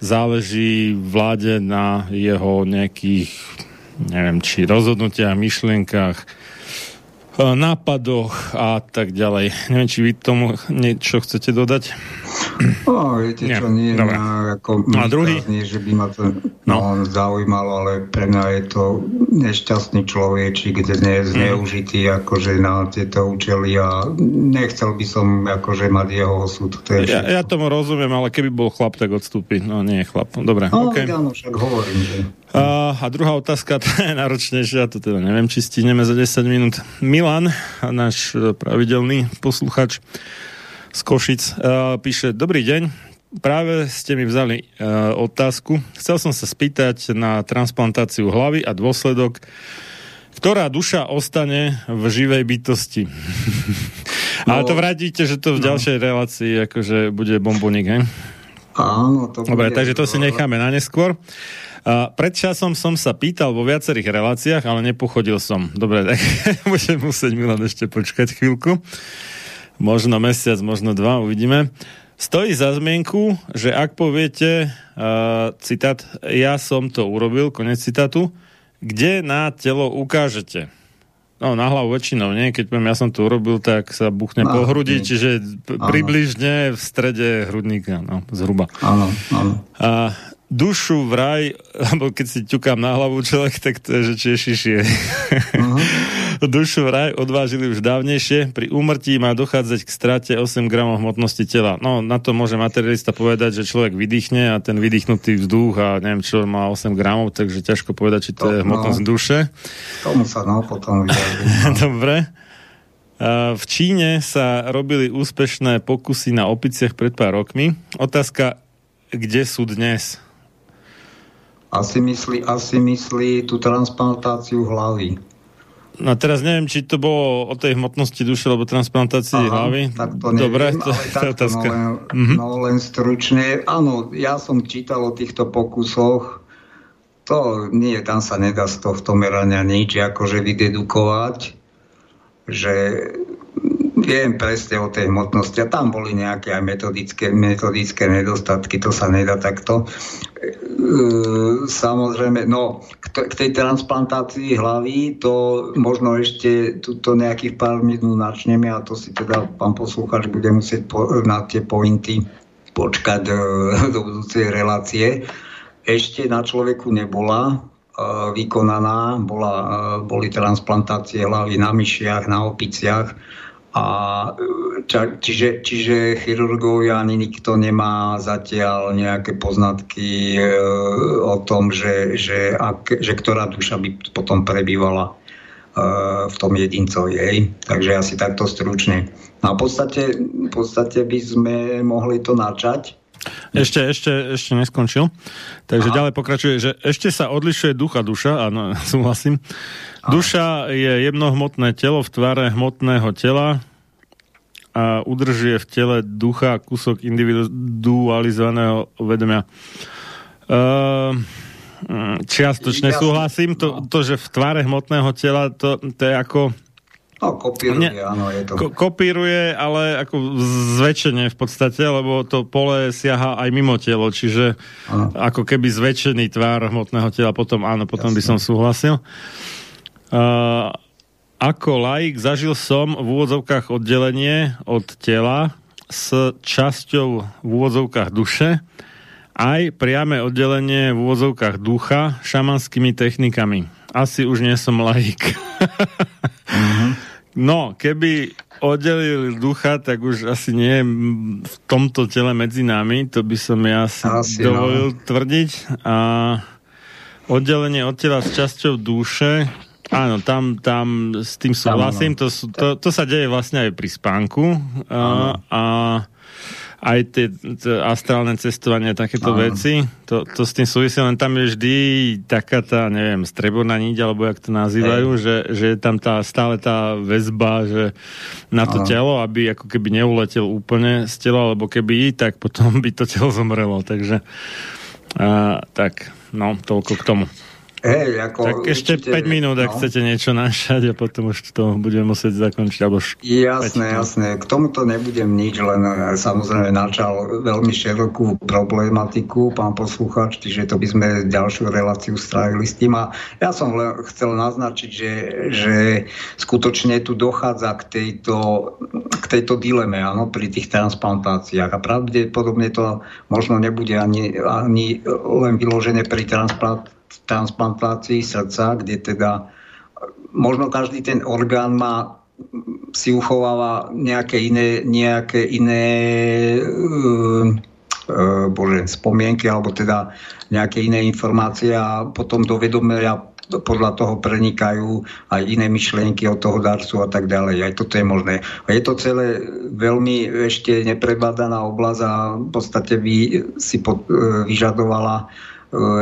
záleží vláde na jeho nejakých neviem, či rozhodnutiach, myšlienkach, nápadoch a tak ďalej. Neviem, či vy tomu niečo chcete dodať? No, viete nie. čo, nie Dobre. na, ako a druhý? Nie, že by ma to no. no. zaujímalo, ale pre mňa je to nešťastný človečík, kde nie je mhm. zneužitý mm. akože na tieto účely a nechcel by som akože mať jeho osud. To je ja, ja tomu rozumiem, ale keby bol chlap, tak odstúpi. No nie je chlap. Dobre. No, okay. áno, však hovorím, že... A, a druhá otázka, tá je náročnejšia, to teda neviem, či stihneme za 10 minút. Milan, náš pravidelný posluchač, z Košic. Uh, píše, dobrý deň, práve ste mi vzali uh, otázku. Chcel som sa spýtať na transplantáciu hlavy a dôsledok, ktorá duša ostane v živej bytosti. No, Ale to vrátíte, že to v no. ďalšej relácii akože bude bombonik, hej? Áno, to Dobre, bude... takže to si necháme na neskôr. Pred časom som sa pýtal vo viacerých reláciách, ale nepochodil som. Dobre, tak budem musieť Milan ešte počkať chvíľku možno mesiac, možno dva, uvidíme. Stojí za zmienku, že ak poviete uh, citát, ja som to urobil, konec citátu, kde na telo ukážete? No, na hlavu väčšinou nie. Keď poviem, ja som to urobil, tak sa buchne no, po hrudi, čiže p- približne v strede hrudníka, no, zhruba. Áno, áno. A dušu v raj, lebo keď si ťukám na hlavu človek, tak to je, že či je šišie. Uh-huh. dušu v raj odvážili už dávnejšie. Pri úmrtí má dochádzať k strate 8 gramov hmotnosti tela. No, na to môže materialista povedať, že človek vydýchne a ten vydýchnutý vzduch a neviem čo má 8 gramov, takže ťažko povedať, či to, to je hmotnosť no, duše. Tomu sa no potom Dobre. V Číne sa robili úspešné pokusy na opiciach pred pár rokmi. Otázka, kde sú dnes? Asi myslí, asi myslí tú transplantáciu hlavy. No teraz neviem, či to bolo o tej hmotnosti duše, alebo transplantácii Aha, hlavy. Tak to neviem, Dobre, to, ale je otázka. No len, mm-hmm. no len stručne. Áno, ja som čítal o týchto pokusoch. To nie, tam sa nedá z tohto merania nič akože vydedukovať, že viem presne o tej hmotnosti a tam boli nejaké aj metodické, metodické nedostatky, to sa nedá takto. E, samozrejme, no, k tej transplantácii hlavy, to možno ešte tuto nejakých pár minút načneme a to si teda pán poslúchač bude musieť po, na tie pointy počkať e, do budúcej relácie. Ešte na človeku nebola e, vykonaná, bola, boli transplantácie hlavy na myšiach, na opiciach, a ča, čiže, čiže chirurgovia ani nikto nemá zatiaľ nejaké poznatky e, o tom, že, že, ak, že ktorá duša by potom prebývala e, v tom jedincovi. Hej. Takže asi takto stručne. No a v podstate, v podstate by sme mohli to načať. Ešte, ešte, ešte neskončil. Takže Aha. ďalej pokračuje, že ešte sa odlišuje ducha duša, áno, súhlasím. Duša je jemnohmotné telo v tvare hmotného tela a udržuje v tele ducha kúsok individualizovaného vedomia. Uh, čiastočne súhlasím. To, to, že v tvare hmotného tela, to, to je ako No, kopíruje, áno, je to. Ko- kopíruje, ale ako zväčšenie v podstate, lebo to pole siaha aj mimo telo, čiže ano. ako keby zväčšený tvár hmotného tela, potom áno, potom Jasne. by som súhlasil. Uh, ako laik zažil som v úvodzovkách oddelenie od tela s časťou v úvodzovkách duše, aj priame oddelenie v úvodzovkách ducha šamanskými technikami. Asi už nie som laik. mm-hmm. No, keby oddelili ducha, tak už asi nie v tomto tele medzi nami, to by som ja si asi, dovolil no. tvrdiť. A oddelenie od tela s časťou duše, áno, tam, tam s tým súhlasím, to, to, to sa deje vlastne aj pri spánku. A, a aj tie, tie astrálne cestovanie, takéto Aha. veci, to, to s tým súvisí, len tam je vždy taká tá, neviem, streborná niť, alebo jak to nazývajú, že, že je tam tá, stále tá väzba, že na to Aha. telo, aby ako keby neuletel úplne z tela, alebo keby tak potom by to telo zomrelo, takže a, tak, no, toľko k tomu. Hej, ako tak ešte určite, 5 minút, ak no. chcete niečo našať a potom už to budeme musieť zakončiť. Alebo š- jasné, 5, jasné. K tomuto nebudem nič, len e, samozrejme načal veľmi širokú problematiku pán poslucháč, čiže to by sme ďalšiu reláciu strávili s tým. A ja som len chcel naznačiť, že, že skutočne tu dochádza k tejto, k tejto dileme áno, pri tých transplantáciách. A pravdepodobne to možno nebude ani, ani len vyložené pri transplantácii transplantácii srdca, kde teda možno každý ten orgán má si uchováva nejaké iné, nejaké iné uh, uh, bože, spomienky alebo teda nejaké iné informácie a potom do vedomia podľa toho prenikajú aj iné myšlienky od toho darcu a tak ďalej. Aj toto je možné. A je to celé veľmi ešte neprebadaná oblasť a v podstate by si pod, uh, vyžadovala E,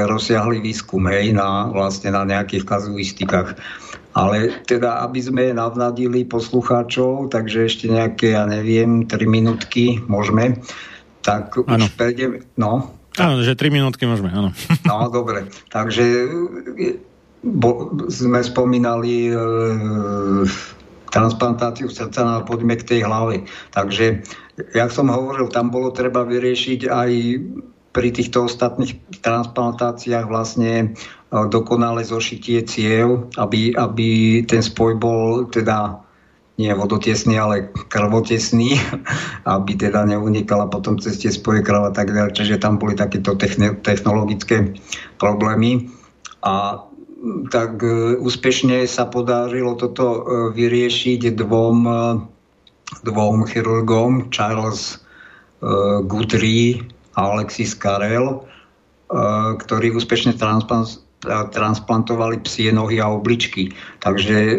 rozsiahly výskum hej, na, vlastne na nejakých kazuistikách. Ale teda, aby sme navnadili poslucháčov, takže ešte nejaké, ja neviem, 3 minútky môžeme, tak ano. už prejdeme, no. Áno, že 3 minútky môžeme, áno. No, dobre. Takže bo, sme spomínali e, transplantáciu srdca, no poďme k tej hlave. Takže, jak som hovoril, tam bolo treba vyriešiť aj pri týchto ostatných transplantáciách vlastne e, dokonale zošitie ciev, aby, aby ten spoj bol teda nie vodotesný, ale krvotesný, aby teda neunikala potom cez tie spoje krv a tak ďalej. Čiže tam boli takéto technologické problémy. A tak e, úspešne sa podarilo toto e, vyriešiť dvom, dvom chirurgom, Charles Guthrie Alexis Karel, e, ktorí úspešne transplantovali psie nohy a obličky. Takže e,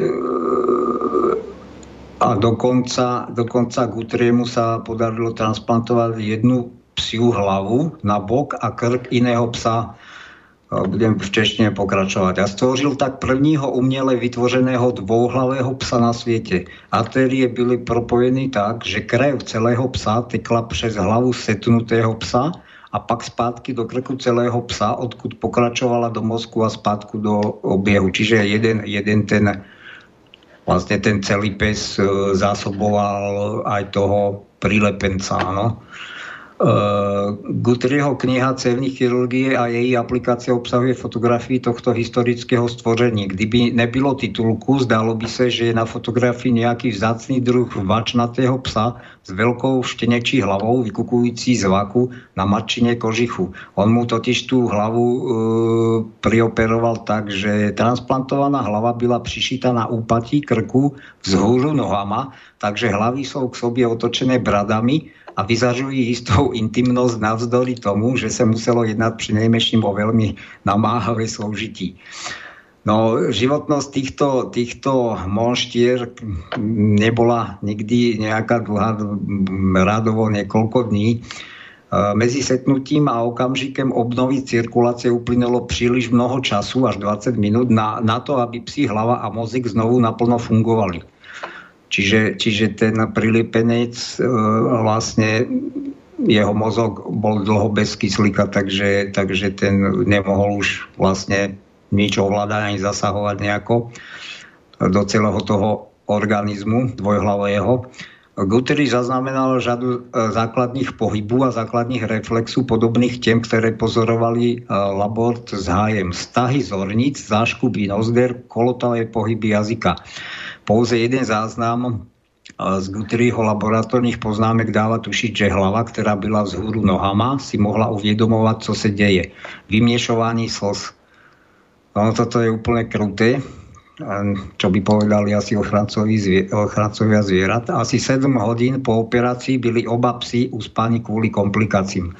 a dokonca, dokonca Gutriemu sa podarilo transplantovať jednu psiu hlavu na bok a krk iného psa budem v češtine pokračovať. A stvořil tak prvního uměle vytvořeného dvouhlavého psa na světě. Artérie byly propojeny tak, že krev celého psa tekla přes hlavu setnutého psa a pak zpátky do krku celého psa, odkud pokračovala do mozku a zpátku do oběhu. Čiže jeden, jeden ten vlastne ten celý pes e, zásoboval aj toho prílepenca. No. Uh, Gutrieho kniha Cevní chirurgie a její aplikácia obsahuje fotografii tohto historického stvoření. Kdyby nebylo titulku, zdálo by se, že je na fotografii nejaký vzácný druh vačnatého psa s veľkou štenečí hlavou, vykukující z vaku na matčine kožichu. On mu totiž tú hlavu uh, prioperoval tak, že transplantovaná hlava byla přišita na úpatí krku vzhůru nohama, takže hlavy sú k sobě otočené bradami a vyzažujú istou intimnosť navzdory tomu, že sa muselo jednať pri nejmenším o veľmi namáhavé soužití. No, životnosť týchto, týchto monštier nebola nikdy nejaká dlhá, radovo niekoľko dní. E, medzi setnutím a okamžikem obnovy cirkulácie uplynulo príliš mnoho času, až 20 minút, na, na to, aby psi hlava a mozek znovu naplno fungovali. Čiže, čiže ten prilipenec e, vlastne jeho mozog bol dlho bez kyslíka, takže, takže ten nemohol už vlastne nič ovládať ani zasahovať nejako do celého toho organizmu dvojhlavého. Guterres zaznamenal žadu e, základných pohybu a základných reflexu podobných tém, ktoré pozorovali e, Labort s hájem. Stahy zornic, záškuby nozder, kolotavé pohyby jazyka. Pouze jeden záznam e, z Guterryho laboratórnych poznámek dáva tušiť, že hlava, ktorá byla vzhůru nohama, si mohla uviedomovať, co se deje. Vymiešovanie slz. No, toto je úplne kruté čo by povedali asi ochrancovia zvierat. Asi 7 hodín po operácii byli oba psi uspáni kvôli komplikáciám.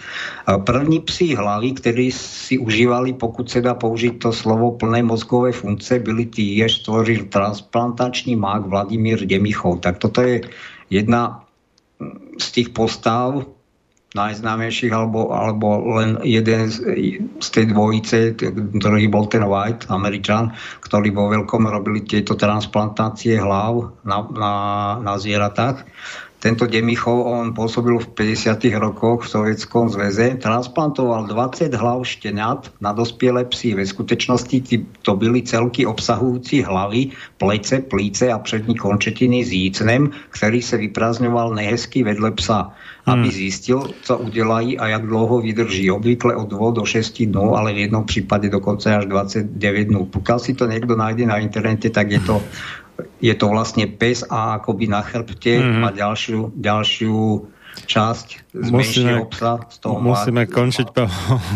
První psi hlavy, ktorí si užívali, pokud sa dá použiť to slovo plné mozkové funkce, byli tí, jež stvoril transplantačný mák Vladimír Demichov. Tak toto je jedna z tých postav, najznámejších, alebo, alebo len jeden z, z tej dvojice, ktorý bol ten White, Američan, ktorý vo veľkom robili tieto transplantácie hlav na, na, na zvieratách. Tento Demichov, on pôsobil v 50. rokoch v Sovietskom zväze, transplantoval 20 hlav štenat na dospiele psy. Ve skutečnosti to byli celky obsahujúci hlavy, plece, plíce a přední končetiny s jícnem, ktorý sa vyprázdňoval nehezky vedle psa aby hmm. zistil, co udělají a jak dlouho vydrží. Obvykle od 2 do 6 dnů, ale v jednom případě dokonce až 29 dnů. Pokud si to někdo najde na internete, tak je to, je to vlastně pes a akoby na chrbte hmm. má ďalšiu, ďalšiu časť z musíme, obsa. Z toho musíme mladú. končiť, Pavel.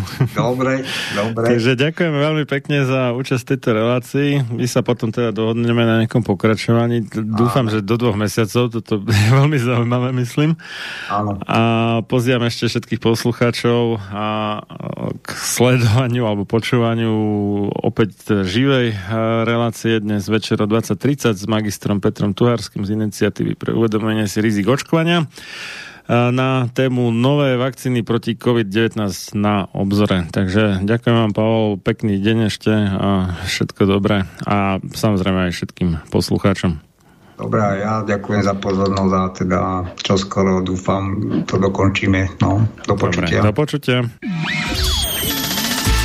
Dobre, dobre. Takže ďakujeme veľmi pekne za účasť tejto relácii. My sa potom teda dohodneme na nejakom pokračovaní. Dúfam, Áno. že do dvoch mesiacov. Toto je veľmi zaujímavé, myslím. Áno. A pozývam ešte všetkých poslucháčov a k sledovaniu alebo počúvaniu opäť živej relácie dnes večer o 20.30 s magistrom Petrom Tuharským z iniciatívy pre uvedomenie si rizik očkovania na tému nové vakcíny proti COVID-19 na obzore. Takže ďakujem vám, Pavel, pekný deň ešte a všetko dobré a samozrejme aj všetkým poslucháčom. Dobré, ja ďakujem za pozornosť a teda čo skoro dúfam to dokončíme. No, do počutia. Dobre, do počutia.